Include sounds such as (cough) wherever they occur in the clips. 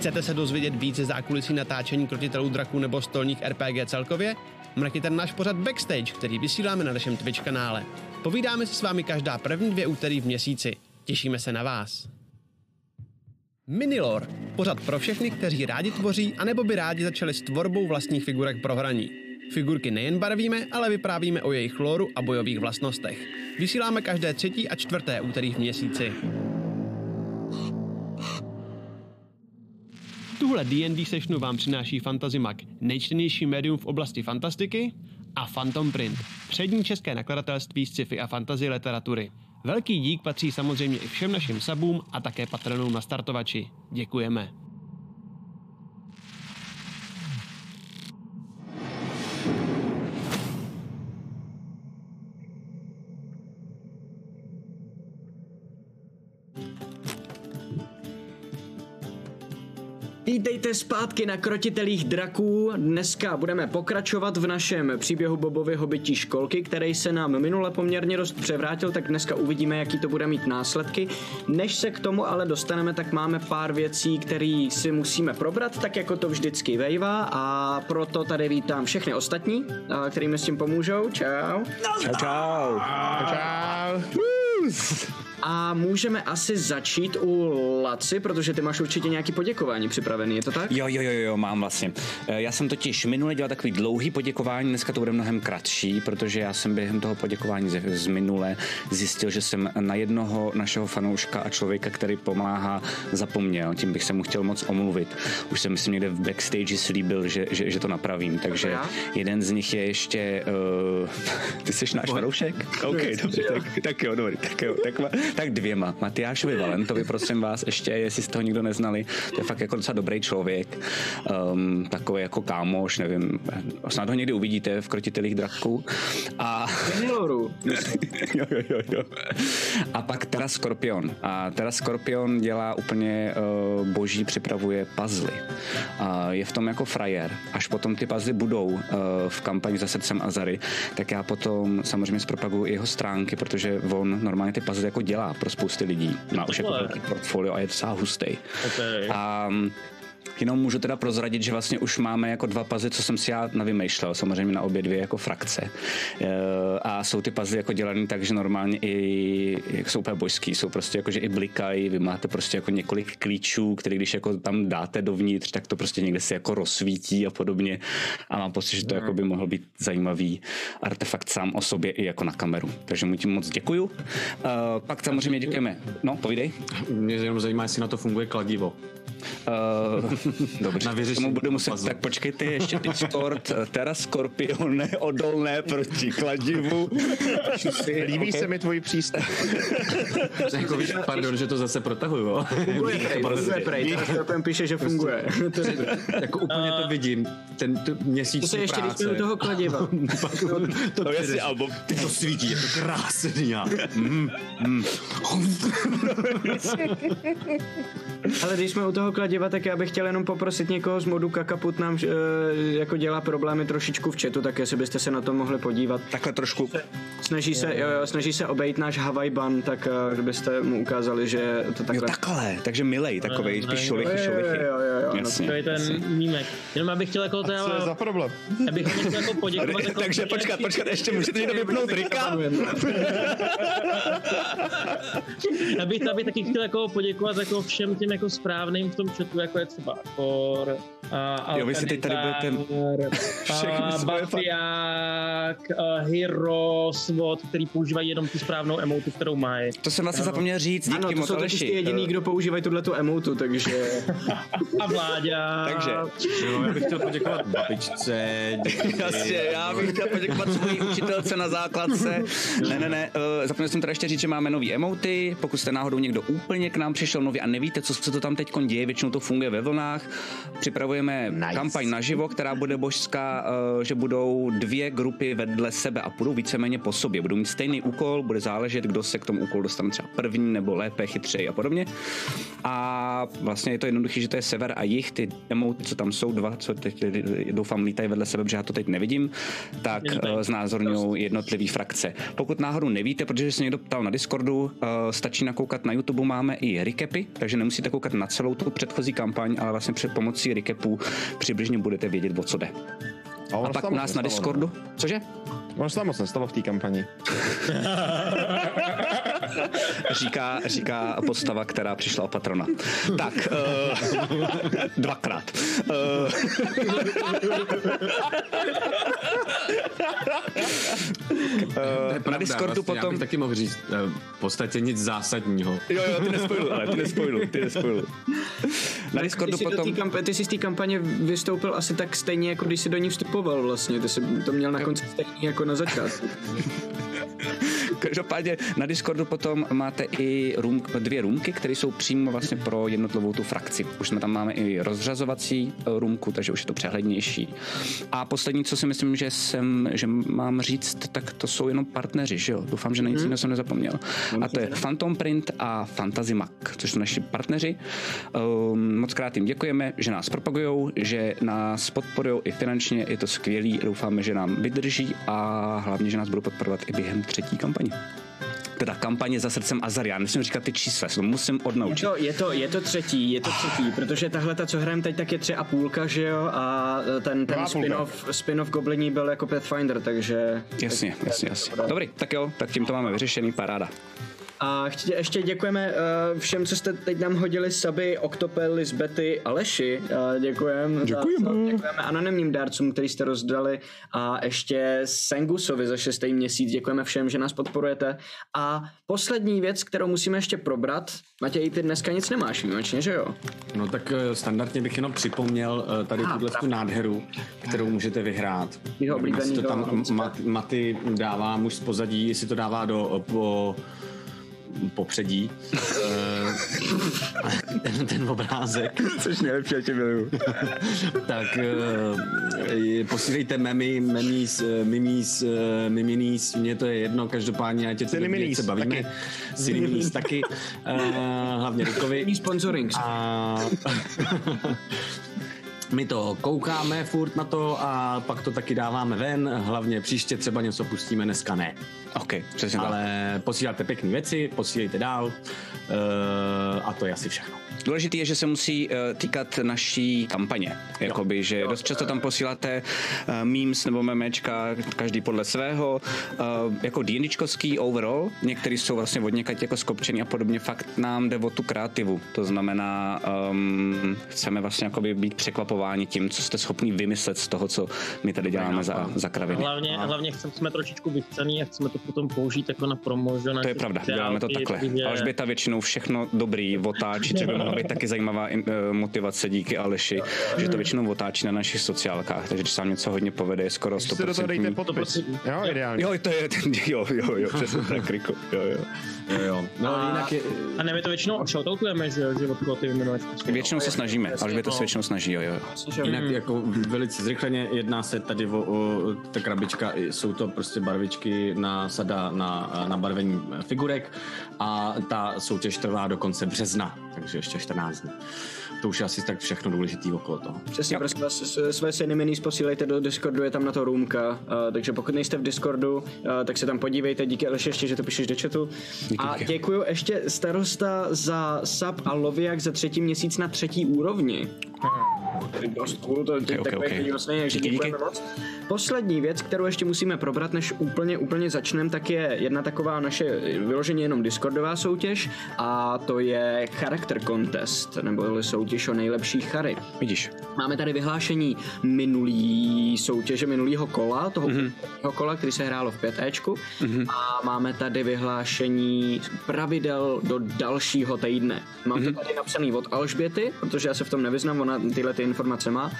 Chcete se dozvědět více zákulisí natáčení krotitelů draků nebo stolních RPG celkově? Mrkněte na náš pořad Backstage, který vysíláme na našem Twitch kanále. Povídáme si s vámi každá první dvě úterý v měsíci. Těšíme se na vás. Minilor, pořad pro všechny, kteří rádi tvoří, anebo by rádi začali s tvorbou vlastních figurek pro hraní. Figurky nejen barvíme, ale vyprávíme o jejich lóru a bojových vlastnostech. Vysíláme každé třetí a čtvrté úterý v měsíci. Tuhle D&D sessionu vám přináší Fantazimak, nejčtenější médium v oblasti fantastiky, a Phantom Print, přední české nakladatelství sci-fi a fantasy literatury. Velký dík patří samozřejmě i všem našim sabům a také patronům na startovači. Děkujeme. Vítejte zpátky na Krotitelích draků. Dneska budeme pokračovat v našem příběhu Bobovy hobití školky, který se nám minule poměrně dost převrátil, tak dneska uvidíme, jaký to bude mít následky. Než se k tomu ale dostaneme, tak máme pár věcí, které si musíme probrat, tak jako to vždycky vejva a proto tady vítám všechny ostatní, který mi s tím pomůžou. Čau. Čau, čau. Čau. A můžeme asi začít u Laci, protože ty máš určitě nějaký poděkování připravený, je to tak? Jo, jo, jo, jo, mám vlastně. Eh, Já jsem totiž minule dělal takový dlouhý poděkování, dneska to bude mnohem kratší, protože já jsem během toho poděkování z, z minule zjistil, že jsem na jednoho našeho fanouška a člověka, který pomáhá, zapomněl. Tím bych se mu chtěl moc omluvit. Už jsem myslím někde v backstage slíbil, že, že, že to napravím, takže já? jeden z nich je ještě... Uh, (laughs) ty jsi náš fanoušek? OK, dobře, tak, tak jo, dobrý, tak jo, tak, ma- tak dvěma. Matyášovi Valentovi, prosím vás, ještě, jestli jste ho nikdo neznali, to je fakt jako docela dobrý člověk, um, takový jako kámoš, nevím, snad ho někdy uvidíte v Krotitelích draků. A (laughs) jo, jo, jo, jo. A pak Terra Scorpion. A Terra Scorpion dělá úplně uh, boží, připravuje puzzly. A je v tom jako frajer. Až potom ty puzzly budou uh, v kampani za srdcem Azary, tak já potom samozřejmě zpropaguju jeho stránky, protože on normálně ty puzzle jako dělá pro spousty lidí. Má už jako velký portfolio a je docela hustý. Okay. A Jenom můžu teda prozradit, že vlastně už máme jako dva puzzle, co jsem si já navymýšlel, samozřejmě na obě dvě jako frakce. E, A jsou ty puzzle jako dělaný tak, že normálně i jak jsou úplně božský, jsou prostě jako, že i blikají, vy máte prostě jako několik klíčů, které když jako tam dáte dovnitř, tak to prostě někde se jako rozsvítí a podobně. A mám pocit, že to jako by mohl být zajímavý artefakt sám o sobě i jako na kameru. Takže mu tím moc děkuju. E, Pak samozřejmě děkujeme. No, povídej. Mě jenom zajímá, jestli na to funguje kladivo. Uh, (laughs) dobře, Na vyřešení tomu budu muset, tak počkejte, ještě Discord, eh, Terra Scorpion, neodolné proti kladivu. (laughs) Líbí se mi tvůj přístup. (laughs) jako, víš, pardon, že to zase protahuju. Funguje funguje tam píše, že funguje. To je- jako úplně to vidím, ten t- měsíc To se ještě, práce. jsme u toho kladiva. to, to, jasně, album. Ty to svítí, je to krásný. Mm, mm. Ale když jsme u toho kladiva, tak já bych chtěl jenom poprosit někoho z modu Kakaput nám eh, jako dělá problémy trošičku v chatu, tak jestli byste se na to mohli podívat. Takhle trošku. Snaží se, jo, jo, snaží se obejít náš Hawaii ban, tak eh, kdybyste mu ukázali, že to Jo, takhle... takhle, takže milej takovej, spíš šolichy, Jo, jo, šolichy. jo, jo, jo, Jasně, To je jasně. ten mímek. Jenom abych chtěl jako Co je za teda, problém? abych chtěl jako poděkovat. (laughs) Jako Takže počkat, počkat, ještě můžete někdo vypnout Rika? (laughs) Já bych, já bych taky chtěl jako poděkovat jako všem těm jako správným v tom chatu, jako je třeba Kor, a Jo, vy si teď tady budete všechny Bafiák, a Hero, Sword, který používají jenom tu správnou emotu, kterou mají. To jsem vlastně zapomněl říct, Ano, díky to moc jsou totiž ty Aleši. jediný, kdo používají tuhle tu emotu, takže... (laughs) A Vláďa. Takže, Jo, já bych chtěl poděkovat babičce, (laughs) Jasně, já bych chtěl poděkovat svojí učitelce na základce. Ne, ne, ne, uh, zapomněl jsem teda ještě říct, že máme nový emoty. Pokud jste náhodou někdo úplně k nám přišel nový a nevíte, co se to tam teď děje, většinou to funguje ve vlnách. Připravujeme připravujeme Nice. kampaň naživo, která bude božská, eh, že budou dvě grupy vedle sebe a půjdou víceméně po sobě. Budou mít stejný úkol, bude záležet, kdo se k tomu úkolu dostane třeba první nebo lépe, chytřeji a podobně. A vlastně je to jednoduché, že to je sever a jich, ty emoty, co tam jsou, dva, co teď doufám lítají vedle sebe, protože já to teď nevidím, tak eh, znázorňují jednotlivé frakce. Pokud náhodou nevíte, protože se někdo ptal na Discordu, eh, stačí nakoukat na YouTube, máme i recapy, takže nemusíte koukat na celou tu předchozí kampaň, ale vlastně před pomocí recapů přibližně budete vědět, o co jde. A, A pak u nás na Discordu, cože? no. Ono se tam moc nestalo v té kampani. (laughs) (laughs) Říká, říká postava, která přišla o patrona. Tak, uh, (laughs) dvakrát. Uh, je na Discordu vlastně, Já potom... bych taky mohl říct eh, v podstatě nic zásadního. Jo, jo, ty nespojil, ale ty nespojil, ty nespojil. Na Ty Discordu jsi, do potom... kamp- ty jsi z té kampaně vystoupil asi tak stejně, jako když jsi do ní vstupoval vlastně. Ty jsi to měl na konci stejný jako na začátku. (laughs) Každopádně na Discordu potom máte i room, dvě roomky, které jsou přímo vlastně pro jednotlivou tu frakci. Už jsme tam máme i rozřazovací roomku, takže už je to přehlednější. A poslední, co si myslím, že jsem, že mám říct, tak to jsou jenom partneři, že jo? Doufám, že na nic jiného jsem nezapomněl. A to je Phantom Print a Fantasy Mac, což jsou naši partneři. Um, moc krát jim děkujeme, že nás propagují, že nás podporují i finančně, je to skvělý, doufáme, že nám vydrží a hlavně, že nás budou podporovat i během třetí kampaně. Teda kampaně za srdcem Azaria. Nesmím říkat ty čísla, se to musím Je odnaučit. to, je, to, je to třetí, je to třetí, protože tahle ta, co hrajeme teď, tak je tři a půlka, že jo, a ten, ten spin-off, spin-off Gobliní byl jako Pathfinder, takže... Jasně, jasně, jasně. Dobrý, tak jo, tak tím to máme vyřešený, paráda. A chtě, ještě děkujeme uh, všem, co jste teď nám hodili saby, Octopel, Lisbety, Aleši. Uh, děkujeme. Děkujeme. Za, děkujeme anonymním dárcům, který jste rozdali a ještě Sengusovi za šestý měsíc. Děkujeme všem, že nás podporujete. A poslední věc, kterou musíme ještě probrat. Matěj, ty dneska nic nemáš výjimečně, že jo? No tak eh, standardně bych jenom připomněl eh, tady Aha, tuhle tu nádheru, kterou můžete vyhrát. Jeho oblíbený to tam Maty dává muž z pozadí, jestli to dává do po, popředí. Eh, ten, (laughs) ten obrázek. Což nejlepší, já tě miluju. (laughs) tak uh, posílejte memy, memis, uh, mimis, miminis, mně to je jedno, každopádně, ať je to se bavíme. taky. Cineminis taky. Uh, hlavně Rikovi. Mý sponsoring. A (laughs) my to koukáme furt na to a pak to taky dáváme ven. Hlavně příště třeba něco pustíme, dneska ne. OK, přesně tak. Ale posíláte pěkné věci, posílejte dál uh, a to je asi všechno. Důležité je, že se musí uh, týkat naší kampaně. Jakoby, že dost často tam posíláte uh, memes nebo memečka, každý podle svého. Uh, jako D&Dčkovský overall, některý jsou vlastně od někať jako skopčený a podobně. Fakt nám jde o tu kreativu. To znamená, um, chceme vlastně jakoby být překvapováni tím, co jste schopni vymyslet z toho, co my tady děláme za, za kraviny. Hlavně, hlavně chceme, jsme trošičku vychcený a chceme to potom použít jako na promo, že na To je pravda, děláme to takhle. Takže... Alžběta většinou všechno dobrý otáčí, což by mohla být taky zajímavá eh, motivace díky Aleši, že to většinou otáčí na našich sociálkách, takže když se vám něco hodně povede, je skoro Ještě se do toho dejte 100%. podpis. Jo, ideálně. Jo, to je, (laughs) jo, jo, jo, přesně (laughs) tak, Riko, jo, jo. Jo, jo. No A- jinak je, A ne, my to většinou shoutoutujeme, že, jo, že od koho ty jmenuješ. prostě. Většinou se snažíme, Alžběta se většinou snaží, jo, jo. Jinak jako velice zrychleně jedná se tady o, o ta krabička, jsou to prostě barvičky na sada na, na barvení figurek a ta soutěž trvá do konce března, takže ještě 14 dní. To už je asi tak všechno důležitý okolo toho. Přesně, prosím vás, své syny minis posílejte do Discordu, je tam na to roomka, uh, takže pokud nejste v Discordu, uh, tak se tam podívejte, díky Aleši ještě, že to píšeš do chatu. a díky. děkuju ještě starosta za sub a loviak za třetí měsíc na třetí úrovni. Dost cool, to je takže Díky, díky. moc. Poslední věc, kterou ještě musíme probrat, než úplně, úplně začneme, tak je jedna taková naše vyloženě jenom Discordová soutěž a to je Character Contest, nebo soutěž o nejlepší chary. Vidíš, Máme tady vyhlášení minulý soutěže, minulého kola, toho mm-hmm. kola, který se hrálo v 5Ečku. Mm-hmm. A máme tady vyhlášení pravidel do dalšího týdne. Mám mm-hmm. to tady napsaný od Alžběty, protože já se v tom nevyznám, ona tyhle ty informace má,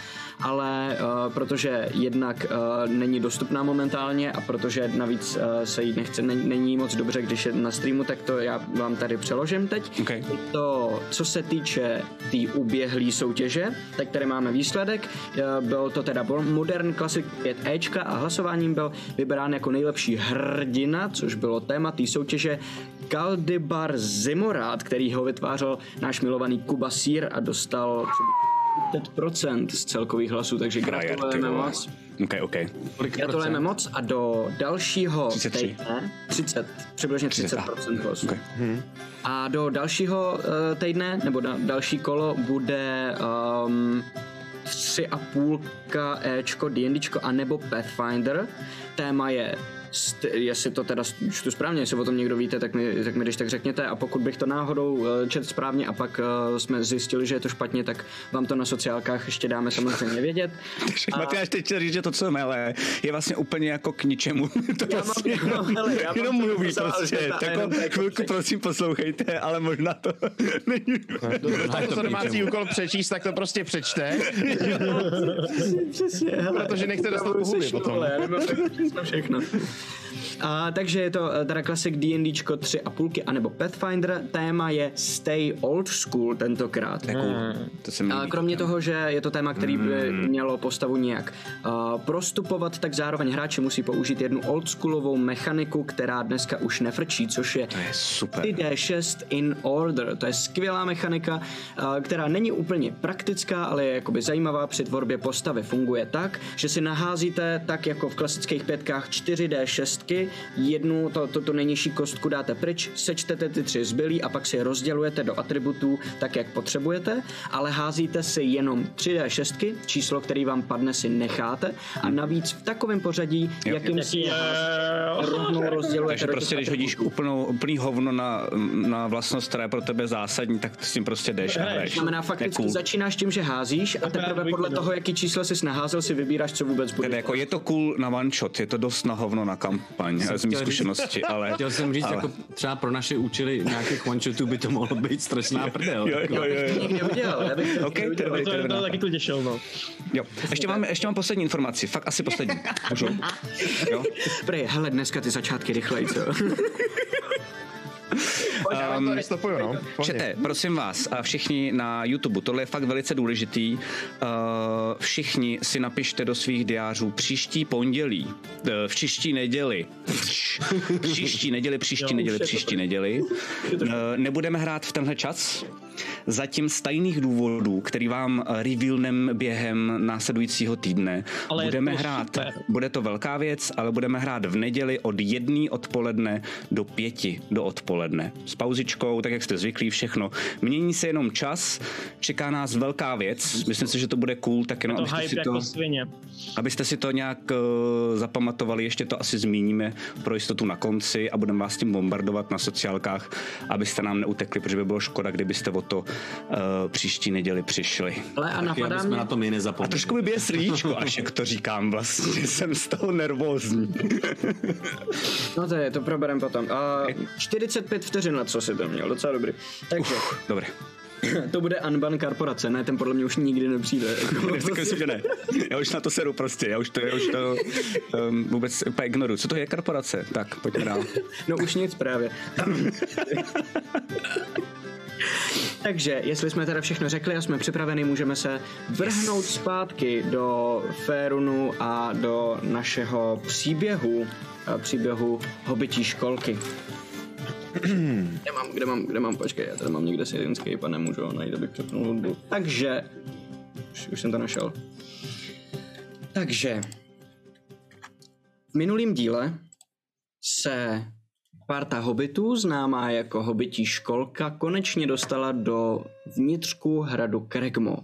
ale uh, protože jednak uh, není dostupná momentálně a protože navíc uh, se jí nechce, není, není moc dobře, když je na streamu, tak to já vám tady přeložím teď. OK. Je to to, co se týče té tý uběhlé soutěže, tak tady máme výsledek. Eh, Byl to teda Modern Classic 5 Ečka a hlasováním byl vybrán jako nejlepší hrdina, což bylo téma té soutěže Kaldibar Zimorát, který ho vytvářel náš milovaný Kuba Sír a dostal 5% z celkových hlasů, takže gratulujeme vole. OK, OK. Gratulujeme moc a do dalšího 33. týdne, 30, přibližně 30% hlasů. OK. A do dalšího uh, týdne, nebo na další kolo, bude um, a půlka Ečko, D&Dčko, anebo Pathfinder. Téma je jestli to teda čtu správně, jestli o tom někdo víte, tak mi, tak mi když tak řekněte a pokud bych to náhodou eh, čet správně a pak uh, jsme zjistili, že je to špatně, tak vám to na sociálkách ještě dáme samozřejmě vědět. (laughs) A... Matyáš teď chtěl říct, že to, co je mele, je vlastně úplně jako k ničemu. (laughs) To Já mám- vlastně (laughs) no, hele, já mám jenom to mluví napsal, prostě. Tak jenom tak chvilku prosím poslouchejte, ale možná to není. To co domácí úkol přečíst, tak to prostě přečte, Přesně, hele. protože nechce dostat po potom. já nemám tak přesně všechno. Yeah. A, takže je to eh, teda klasik D&Dčko 3 a půlky, anebo Pathfinder. Téma je Stay Old School tentokrát. Cool. To se mi A kromě toho, že je to téma, který by mělo postavu nějak uh, prostupovat, tak zároveň hráči musí použít jednu oldschoolovou mechaniku, která dneska už nefrčí, což je To je super. 3D6 in order. To je skvělá mechanika, uh, která není úplně praktická, ale je jakoby zajímavá při tvorbě postavy. Funguje tak, že si naházíte tak jako v klasických pětkách 4D6, jednu, to, to, tu nejnižší kostku dáte pryč, sečtete ty tři zbylí a pak si je rozdělujete do atributů tak, jak potřebujete, ale házíte si jenom 3D6, číslo, který vám padne, si necháte a navíc v takovém pořadí, Jo. jakým si je rovnou rozdělujete Takže prostě, když hodíš úplnou, úplný hovno na, na vlastnost, která je pro tebe zásadní, tak s tím prostě jdeš a Hraješ. Znamená, fakticky Jako- začínáš tím, že házíš a teprve podle toho, jaký číslo jsi naházel, si vybíráš, co vůbec bude. Tedy jako je to cool na one shot, je to dost na hovno na kampaň z mý chtěl říct- zkušenosti, (laughs) ale... Chtěl jsem říct, ale... jako třeba pro naše účely nějakých one by to mohlo být strašná prdel. Jo, jo, jo, jo. Nikdy udělal, já bych to OK, nikdy to je udělal. dobrý, To to je je to dobrý taky to těšil, no. Jo. Ještě mám, ještě mám poslední informaci, fakt asi poslední. Můžu? (laughs) Jo? Prej, hele, dneska ty začátky rychleji, co? (laughs) Nestopuju, no. Čete, prosím vás, a všichni na YouTube, tohle je fakt velice důležitý. Uh, všichni si napište do svých diářů příští pondělí, uh, v příští neděli, příští neděli, příští neděli, příští neděli. Uh, nebudeme hrát v tenhle čas, zatím z tajných důvodů, který vám revealnem během následujícího týdne. Ale budeme hrát, super. bude to velká věc, ale budeme hrát v neděli od jedné odpoledne do pěti do odpoledne. S pauzičkou, tak jak jste zvyklí, všechno. Mění se jenom čas, čeká nás velká věc, myslím si, že to bude cool, tak jenom To abyste si jako to, svině. abyste si to nějak uh, zapamatovali, ještě to asi zmíníme pro jistotu na konci a budeme vás tím bombardovat na sociálkách, abyste nám neutekli, protože by bylo škoda, kdybyste o to uh, příští neděli přišli. Ale a napadá mě, na to my A nezapomněli. trošku mi bije srdíčko, až jak to říkám vlastně, jsem z toho nervózní. (laughs) no to je, to proberem potom. Uh, 45 vteřin let, co si to měl, docela dobrý. Takže, Dobré. (clears throat) to bude Unban korporace, ne, ten podle mě už nikdy nepřijde. (laughs) Jako. Si, že ne. Já už na to seru prostě, já už to, já už to um, vůbec úplně ignoruju. Co to je korporace? Tak, pojďme dál. (laughs) No už nic právě. (laughs) Takže, jestli jsme teda všechno řekli a jsme připraveni, můžeme se vrhnout zpátky do Férunu a do našeho příběhu, a příběhu hobití školky. (clears throat) kde mám, kde mám, kde mám, počkej, já tady mám někde si Escape a nemůžu ho najít, abych přepnul hudbu. Takže, už, už jsem to našel. Takže, v minulém díle se parta hobitů, známá jako hobití školka, konečně dostala do vnitřku hradu Kregmo.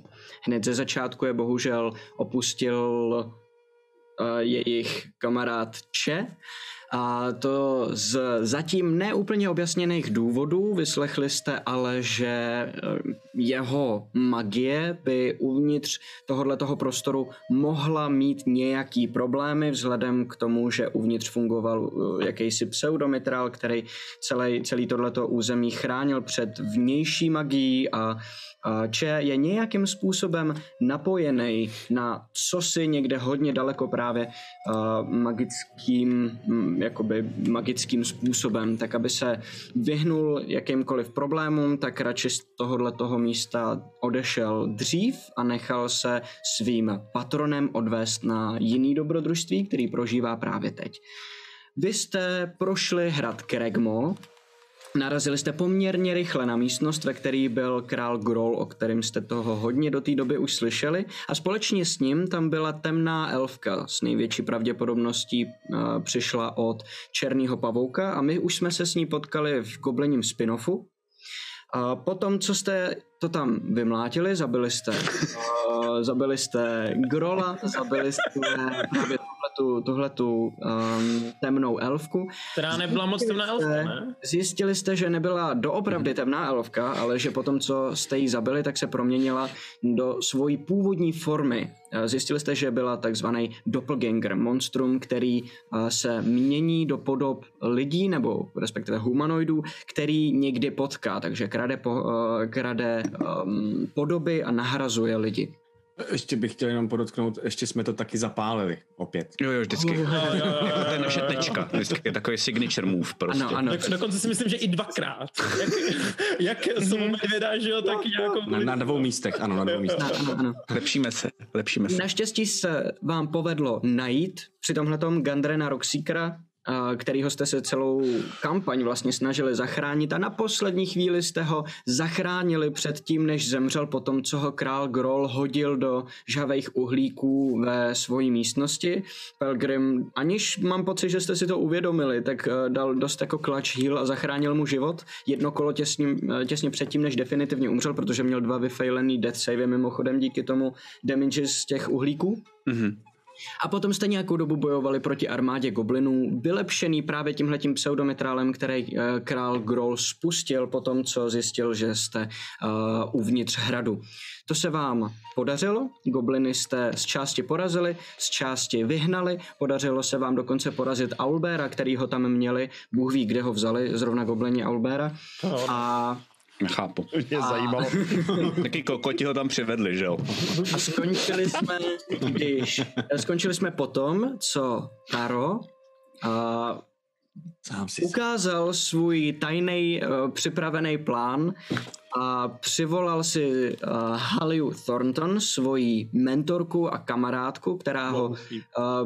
Hned ze začátku je bohužel opustil uh, jejich kamarád Če, a to z zatím neúplně objasněných důvodů. Vyslechli jste ale, že eh, jeho magie by uvnitř tohoto prostoru mohla mít nějaký problémy vzhledem k tomu, že uvnitř fungoval eh, jakýsi pseudomitral, který celý, celý tohleto území chránil před vnější magií a Če je nějakým způsobem napojený na cosi někde hodně daleko právě uh, magickým, mm, jakoby magickým způsobem, tak aby se vyhnul jakýmkoliv problémům, tak radši z tohohle toho místa odešel dřív a nechal se svým patronem odvést na jiný dobrodružství, který prožívá právě teď. Vy jste prošli hrad Kregmo, Narazili jste poměrně rychle na místnost, ve který byl král Grol, o kterém jste toho hodně do té doby už slyšeli, a společně s ním tam byla temná elfka. S největší pravděpodobností uh, přišla od černého pavouka a my už jsme se s ní potkali v goblením spin-offu. A potom, co jste to tam vymlátili, zabili jste, uh, (laughs) zabili jste Grola, zabili jste právě tuhletu, tuhletu um, temnou elfku. Která nebyla moc temná elfka, ne? Zjistili jste, že nebyla doopravdy temná elfka, ale že potom, co jste ji zabili, tak se proměnila do svojí původní formy. Zjistili jste, že byla takzvaný doppelganger, monstrum, který se mění do podob lidí, nebo respektive humanoidů, který někdy potká, takže krade, po, krade um, podoby a nahrazuje lidi. Ještě bych chtěl jenom podotknout, ještě jsme to taky zapálili opět. Jo, jo, vždycky. Jo, jo, jo, jo, to je naše tečka. Vždycky je takový signature move prostě. Ano, ano. Tak dokonce si myslím, že i dvakrát. Jak, jak jsou medvěda, že jo, tak jako... Na, na dvou místech, ano, na dvou místech. Ano, ano, ano. Lepšíme se, lepšíme se. Naštěstí se vám povedlo najít při tomhletom Gandrena Rockseekera, a kterýho jste se celou kampaň vlastně snažili zachránit a na poslední chvíli jste ho zachránili před tím, než zemřel po tom, co ho král Grol hodil do žhavých uhlíků ve svojí místnosti. Pelgrim, aniž mám pocit, že jste si to uvědomili, tak eh, dal dost jako clutch heal a zachránil mu život. Jedno kolo těsně, eh, těsně předtím, než definitivně umřel, protože měl dva vyfailený death save mimochodem díky tomu damage z těch uhlíků. Mhm. A potom jste nějakou dobu bojovali proti armádě goblinů, vylepšený právě tímhletím pseudometrálem, který uh, král Grol spustil po tom, co zjistil, že jste uh, uvnitř hradu. To se vám podařilo, gobliny jste z části porazili, z části vyhnali, podařilo se vám dokonce porazit Aulbera, který ho tam měli, Bůh ví, kde ho vzali, zrovna goblini Aulbera. A Nechápu. Mě zajímalo. (laughs) Taky kokoti ho tam přivedli, že jo? A skončili jsme, když, skončili jsme potom, co Taro a Sám si ukázal svůj tajný uh, připravený plán a přivolal si uh, Haliu Thornton, svoji mentorku a kamarádku, která ho uh,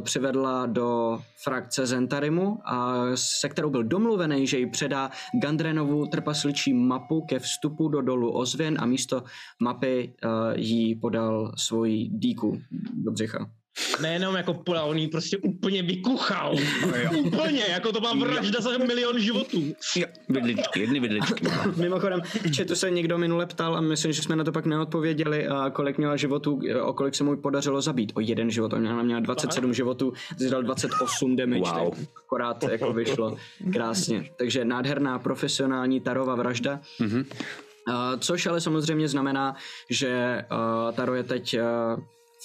přivedla do frakce Zentarimu, a se kterou byl domluvený, že jí předá Gandrenovu trpasličí mapu ke vstupu do dolu Ozvěn a místo mapy uh, jí podal svoji díku do břicha. Nejenom jako podal, on jí prostě úplně vykuchal. úplně, jako to byla vražda za milion životů. Jo, vidličky, jedny vidličky. Mimochodem, chatu se někdo minule ptal a myslím, že jsme na to pak neodpověděli, a kolik měla životů, o kolik se mu podařilo zabít. O jeden život, ona měla 27 životů, zjistil 28 damage, Wow. tak akorát jako vyšlo krásně. Takže nádherná profesionální Tarova vražda. Mhm. Uh, což ale samozřejmě znamená, že uh, Taro je teď uh,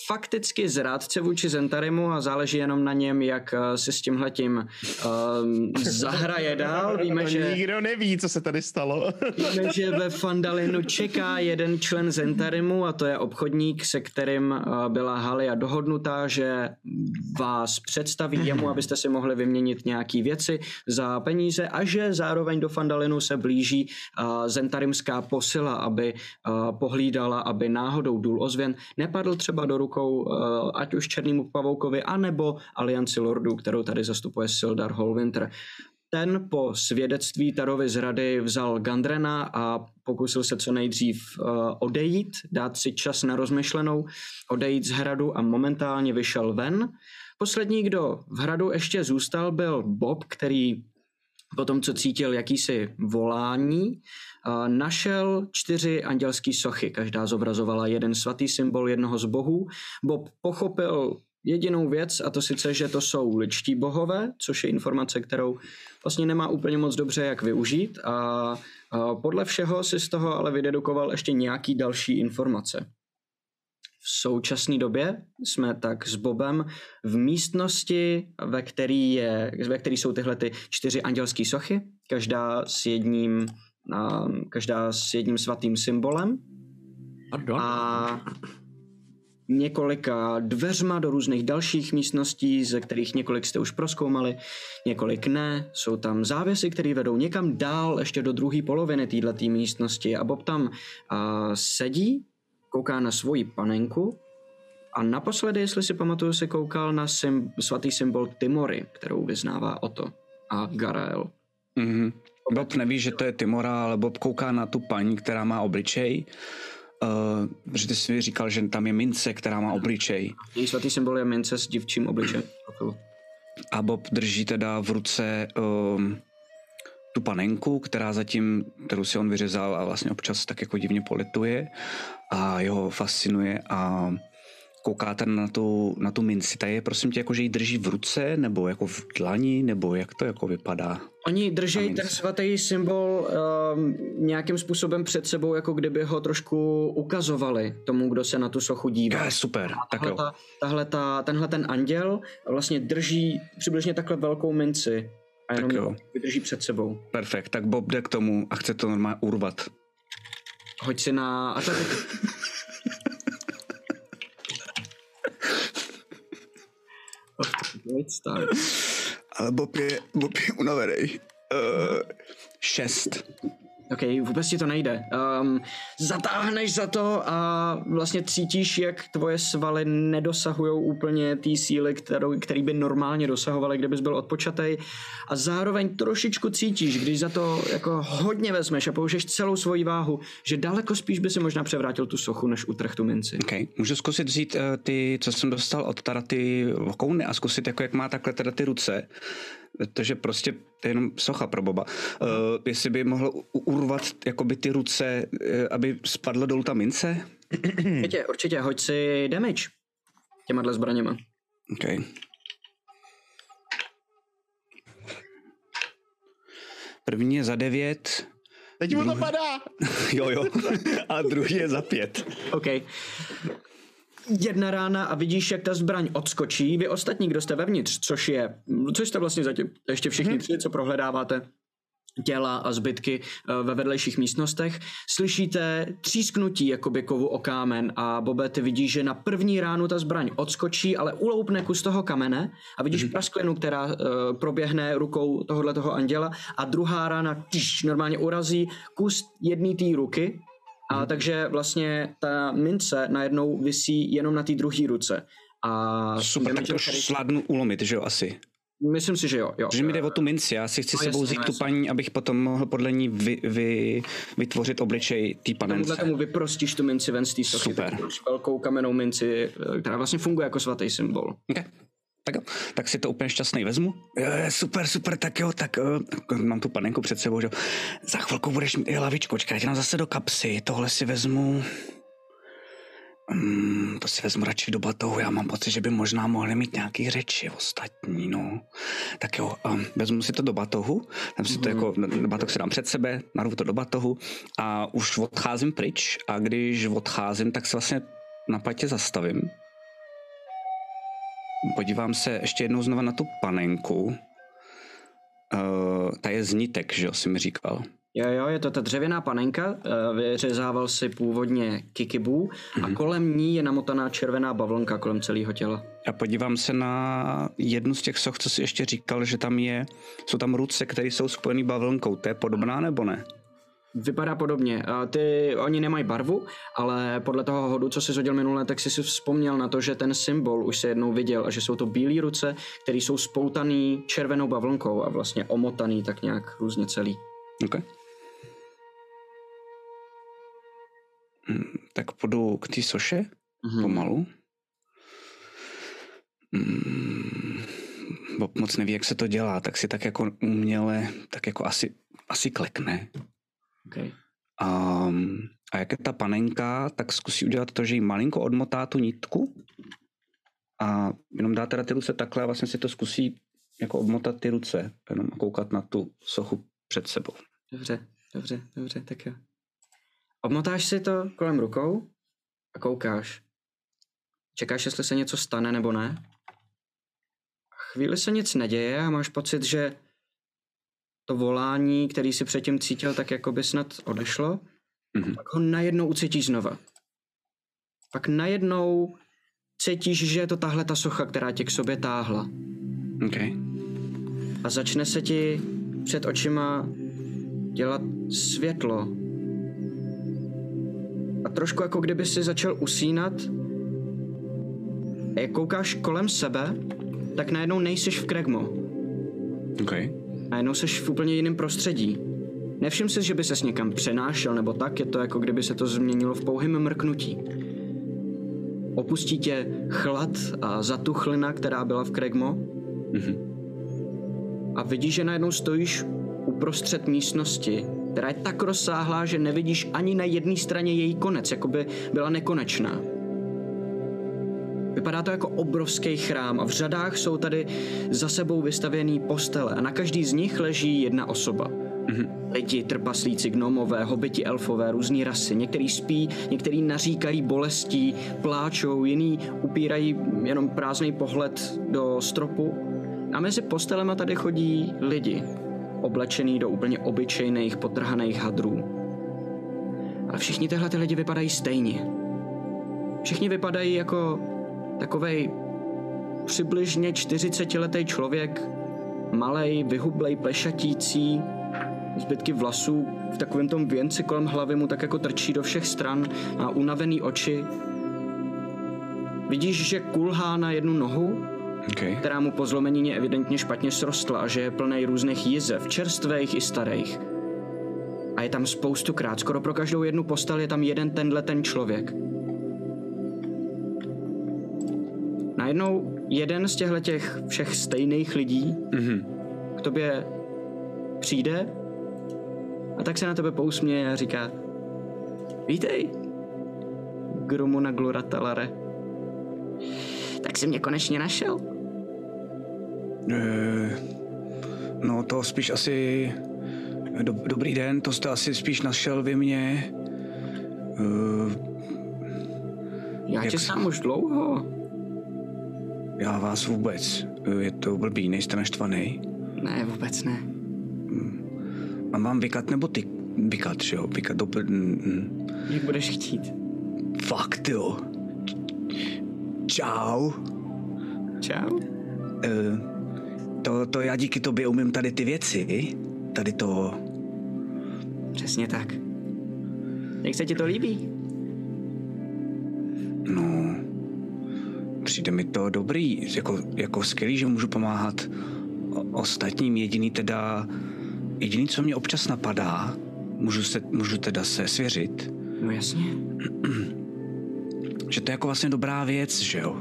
fakticky zrádce vůči Zentarimu a záleží jenom na něm, jak uh, si s tímhletím uh, (laughs) zahraje dál. Víme, To že... Nikdo neví, co se tady stalo. Víme, že ve Fandalinu čeká jeden člen Zentarimu a to je obchodník, se kterým uh, byla Halia dohodnutá, že vás představí jemu, abyste si mohli vyměnit nějaký věci za peníze a že zároveň do Fandalinu se blíží uh, Zentarimská posila, aby uh, pohlídala, aby náhodou důl ozvěn nepadl třeba do rukou uh, ať už Černýmu pavoukovi, anebo Alianci Lordů, kterou tady zastupuje Sildar Hallwinter. Ten po svědectví Tarovy z rady vzal Gandrena a pokusil se co nejdřív uh, odejít, dát si čas na rozmyšlenou, odejít z hradu a momentálně vyšel ven. Poslední, kdo v hradu ještě zůstal, byl Bob, který po tom, co cítil jakýsi volání, našel čtyři andělské sochy. Každá zobrazovala jeden svatý symbol jednoho z bohů. Bob pochopil jedinou věc, a to sice, že to jsou ličtí bohové, což je informace, kterou vlastně nemá úplně moc dobře, jak využít. A, podle všeho si z toho ale vydedukoval ještě nějaký další informace. V současné době jsme tak s Bobem v místnosti, ve který, je, ve který jsou tyhle ty čtyři andělské sochy, každá s jedním, um, každá s jedním svatým symbolem. Pardon. A několika dveřma do různých dalších místností, ze kterých několik jste už proskoumali, několik ne. Jsou tam závěsy, které vedou někam dál, ještě do druhé poloviny této místnosti. A Bob tam uh, sedí, kouká na svoji panenku a naposledy, jestli si pamatuju, se koukal na sym, svatý symbol Timory, kterou vyznává Oto a Garael. Mm-hmm. Bob neví, že to je Timora, ale Bob kouká na tu paní, která má obličej. Uh, že ty jsi mi říkal, že tam je mince, která má obličej. Její svatý symbol je mince s divčím obličejem. A Bob drží teda v ruce um, tu panenku, která zatím, kterou si on vyřezal a vlastně občas tak jako divně poletuje a jeho fascinuje a koukáte na tu, na tu minci, ta je prosím tě jako, že ji drží v ruce, nebo jako v dlani, nebo jak to jako vypadá? Oni drží ten svatý symbol um, nějakým způsobem před sebou, jako kdyby ho trošku ukazovali tomu, kdo se na tu sochu dívá. Je, super, A tak tahle, jo. ta, tahle ta, tenhle ten anděl vlastně drží přibližně takhle velkou minci a jenom Tak jo. ji drží před sebou. Perfekt, tak Bob jde k tomu a chce to normálně urvat. Hoď si na atletiku. (laughs) Great start. Ale Bob je, Bob je unavený. Uh, šest. OK, vůbec ti to nejde. Um, zatáhneš za to a vlastně cítíš, jak tvoje svaly nedosahují úplně té síly, kterou, který by normálně dosahovaly, kdybys byl odpočatej. A zároveň trošičku cítíš, když za to jako hodně vezmeš a použiješ celou svoji váhu, že daleko spíš by si možná převrátil tu sochu, než utrh tu minci. Okay. Můžu zkusit vzít uh, ty, co jsem dostal od teda ty vokouny a zkusit, jako jak má takhle teda ty ruce. Protože prostě to je jenom socha pro Boba. Uh, jestli by mohl urvat jakoby ty ruce, uh, aby spadla dolů ta mince? Určitě, určitě, hoď si damage těma zbraněma. Okay. První je za devět, Teď mu to padá. (laughs) jo jo, a druhý je za pět. OK. Jedna rána a vidíš, jak ta zbraň odskočí. Vy ostatní, kdo jste vevnitř, což je, což jste vlastně zatím ještě všichni tři, co prohledáváte těla a zbytky eh, ve vedlejších místnostech. Slyšíte třísknutí jakoby kovu o kámen a Bobe, ty vidíš, že na první ránu ta zbraň odskočí, ale uloupne kus toho kamene a vidíš prasklinu, která uh, proběhne rukou tohohle toho anděla a druhá rána tyš, normálně urazí kus jedné té ruky a takže vlastně ta mince najednou visí jenom na té druhé ruce. A Super, tak to už zvládnu ulomit, že jo, asi. Myslím si, že jo. jo. Že mi jde o tu minci, já si chci No, sebou vzít no, tu paní, abych potom mohl podle ní vy, vy, vytvořit obličej té panence. tomu vyprostíš tu minci ven z té sochy. Super. Velkou kamennou minci, eh, která vlastně funguje jako svatý symbol. Okay. Tak tak si to úplně šťastný vezmu. Je, super, super, tak jo, tak jo. Mám tu panenku před sebou, že jo. Za chvilku budeš mít i hlavičku, čekaj, já zase do kapsy, tohle si vezmu. Mm, to si vezmu radši do batohu, já mám pocit, že by možná mohli mít nějaký řeči ostatní, no. Tak jo, um, vezmu si to do batohu, dám si to jako, batoh si dám před sebe, narvu to do batohu a už odcházím pryč a když odcházím, tak se vlastně na patě zastavím podívám se ještě jednou znova na tu panenku. Uh, ta je z nitek, že jo, si mi říkal. Jo, jo, je to ta dřevěná panenka, eh, vyřezával si původně kikibu a kolem ní je namotaná červená bavlnka kolem celého těla. A podívám se na jednu z těch soch, co si ještě říkal, že tam je, jsou tam ruce, které jsou spojený bavlnkou. To je podobná nebo ne? Vypadá podobně. Ty, oni nemají barvu, ale podle toho hodu, co jsi zhodil minule, tak jsi si vzpomněl na to, že ten symbol už se jednou viděl a že jsou to bílé ruce, které jsou spoutaný červenou bavlnkou a vlastně omotaný tak nějak různě celý. Okay. Hm, Tak půjdu k té soše Mhm. pomalu. Mm, Bob moc neví, jak se to dělá, tak si tak jako uměle, tak jako asi, asi klekne. Okay. Um, a jak je ta panenka, tak zkusí udělat to, že jí malinko odmotá tu nitku a jenom dá teda ty ruce takhle a vlastně si to zkusí jako obmotat ty ruce, jenom koukat na tu sochu před sebou. Dobře, dobře, dobře, tak jo. Obmotáš si to kolem rukou a koukáš. Čekáš, jestli se něco stane nebo ne. Chvíli se nic neděje a máš pocit, že to volání, který si předtím cítil, tak jako by snad odešlo. Mhm. Pak ho najednou ucítíš znova. Pak najednou cítíš, že je to tahle ta socha, která tě k sobě táhla. OK. A začne se ti před očima dělat světlo. A trošku jako kdyby si začal usínat. A jak koukáš kolem sebe, tak najednou nejseš v Kregmo. OK. Najednou seš v úplně jiném prostředí. Nevšiml jsi, že by ses někam přenášel nebo tak, je to jako kdyby se to změnilo v pouhém mrknutí. Opustí tě chlad a zatuchlina, která byla v Kregmo. A vidíš, že najednou stojíš uprostřed místnosti, která je tak rozsáhlá, že nevidíš ani na jedné straně její konec, jako by byla nekonečná. Vypadá to jako obrovský chrám a v řadách jsou tady za sebou vystavěný postele a na každý z nich leží jedna osoba. Lidi, trpaslíci, gnomové, hobiti, elfové, různý rasy. Některý spí, některý naříkají bolestí, pláčou, jiný upírají jenom prázdný pohled do stropu. A mezi postelema tady chodí lidi, oblečený do úplně obyčejných potrhaných hadrů. Ale všichni tyhle ty lidi vypadají stejně. Všichni vypadají jako takovej přibližně 40-letý člověk, malej, vyhublej, plešatící, zbytky vlasů v takovém tom věnci kolem hlavy mu tak jako trčí do všech stran, má unavený oči. Vidíš, že kulhá na jednu nohu, OK. která mu po zlomenině evidentně špatně srostla a že je plný různých jizev, čerstvých i starých. A je tam spoustukrát, skoro pro každou jednu postel je tam jeden tenhle ten člověk. Najednou jeden z těchto těch všech stejných lidí Mhm. k tobě přijde a tak se na tebe pousměje a říká Vítej, Grumuna Gluratalare. Tak jsi mě konečně našel. Eh, No to spíš asi... Do, dobrý den, to jste asi spíš našel vy mě. Eh, Já tě jsi- znám už dlouho. Já vás vůbec. Je to blbý, nejste naštvaný. Ne, vůbec ne. Mám vám vykat nebo ty vykat, že jo? Vykat do... mm, Jak budeš chtít. Fakt jo. Čau. Čau. Eh, To, to já díky tobě umím tady ty věci. Tady to... Přesně tak. Jak se ti to líbí? No, přijde mi to dobrý, jako, jako skvělý, že můžu pomáhat ostatním. Jediný teda, jediný, co mě občas napadá, můžu, se, můžu teda se svěřit, No jasně. že to je jako vlastně dobrá věc, že jo?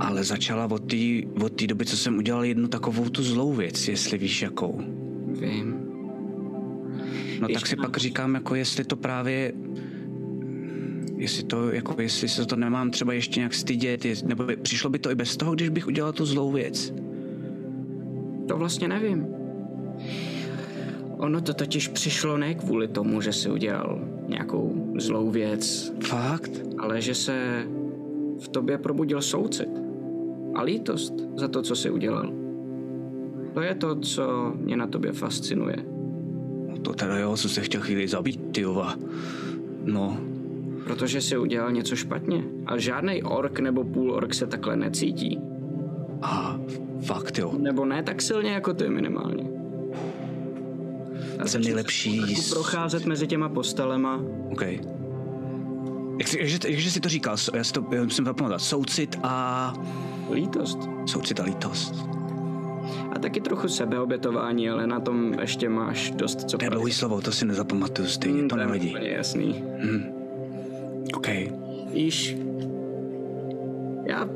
Ale začala od té od doby, co jsem udělal jednu takovou tu zlou věc, jestli víš jakou. Vím. No Víš, tak si pak říkám, jako jestli to právě jestli to, jako jestli se to nemám třeba ještě nějak stydět, jest- nebo by- přišlo by to i bez toho, když bych udělal tu zlou věc. To vlastně nevím. Ono to totiž přišlo ne kvůli tomu, že si udělal nějakou zlou věc, Fakt? ale že se v tobě probudil soucit a lítost za to, co jsi udělal. To je to, co mě na tobě fascinuje. No to teda jo, jsem se chtěl chvíli zabít, tyjova. No, Protože jsi udělal něco špatně. A žádný ork nebo půl ork se takhle necítí. a fakt jo. Nebo ne tak silně jako ty minimálně. A Jsem nejlepší. trochu procházet mezi těma postelema. OK. Jak, jsi- jakže, jakže jsi to říkal, já si to já musím zapamatovat. Soucit a... Lítost. Soucit a lítost. A taky trochu sebeobětování, ale na tom ještě máš dost co To je dlouhý slovo, to si nezapamatuju stejně, Hmm, to je nevadí. úplně jasný. OK. Víš, já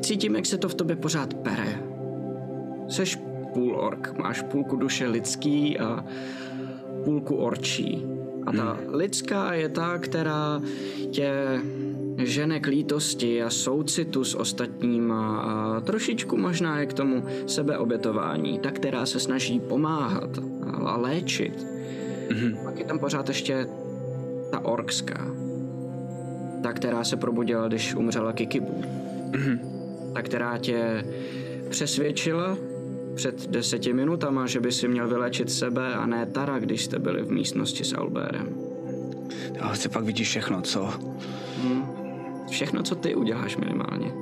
cítím, jak se to v tobě pořád pere. Seš půl ork, máš půlku duše lidský a půlku orčí. A ta hmm. lidská je ta, která tě žene k lítosti a soucitu s ostatníma a trošičku možná je k tomu sebeobětování. Ta, která se snaží pomáhat a léčit. Mm-hmm. Pak je tam pořád ještě ta orkská. Ta, která se probudila, když umřela Kikibu. Ta, která tě přesvědčila před deseti minutama, že by si měl vylečit sebe a ne Tara, když jste byli v místnosti s Alberem. Ale ty pak vidíš všechno, co? Všechno, co ty uděláš minimálně.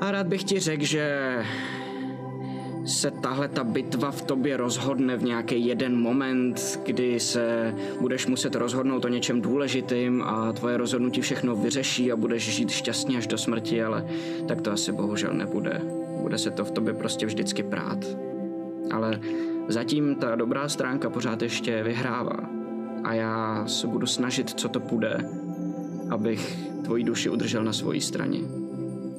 A rád bych ti řekl, že se tahle ta bitva v tobě rozhodne v nějaký jeden moment, kdy se budeš muset rozhodnout o něčem důležitým a tvoje rozhodnutí všechno vyřeší a budeš žít šťastně až do smrti, ale tak to asi bohužel nebude. Bude se to v tobě prostě vždycky prát. Ale zatím ta dobrá stránka pořád ještě vyhrává. A já se budu snažit, co to půjde, abych tvoji duši udržel na svojí straně.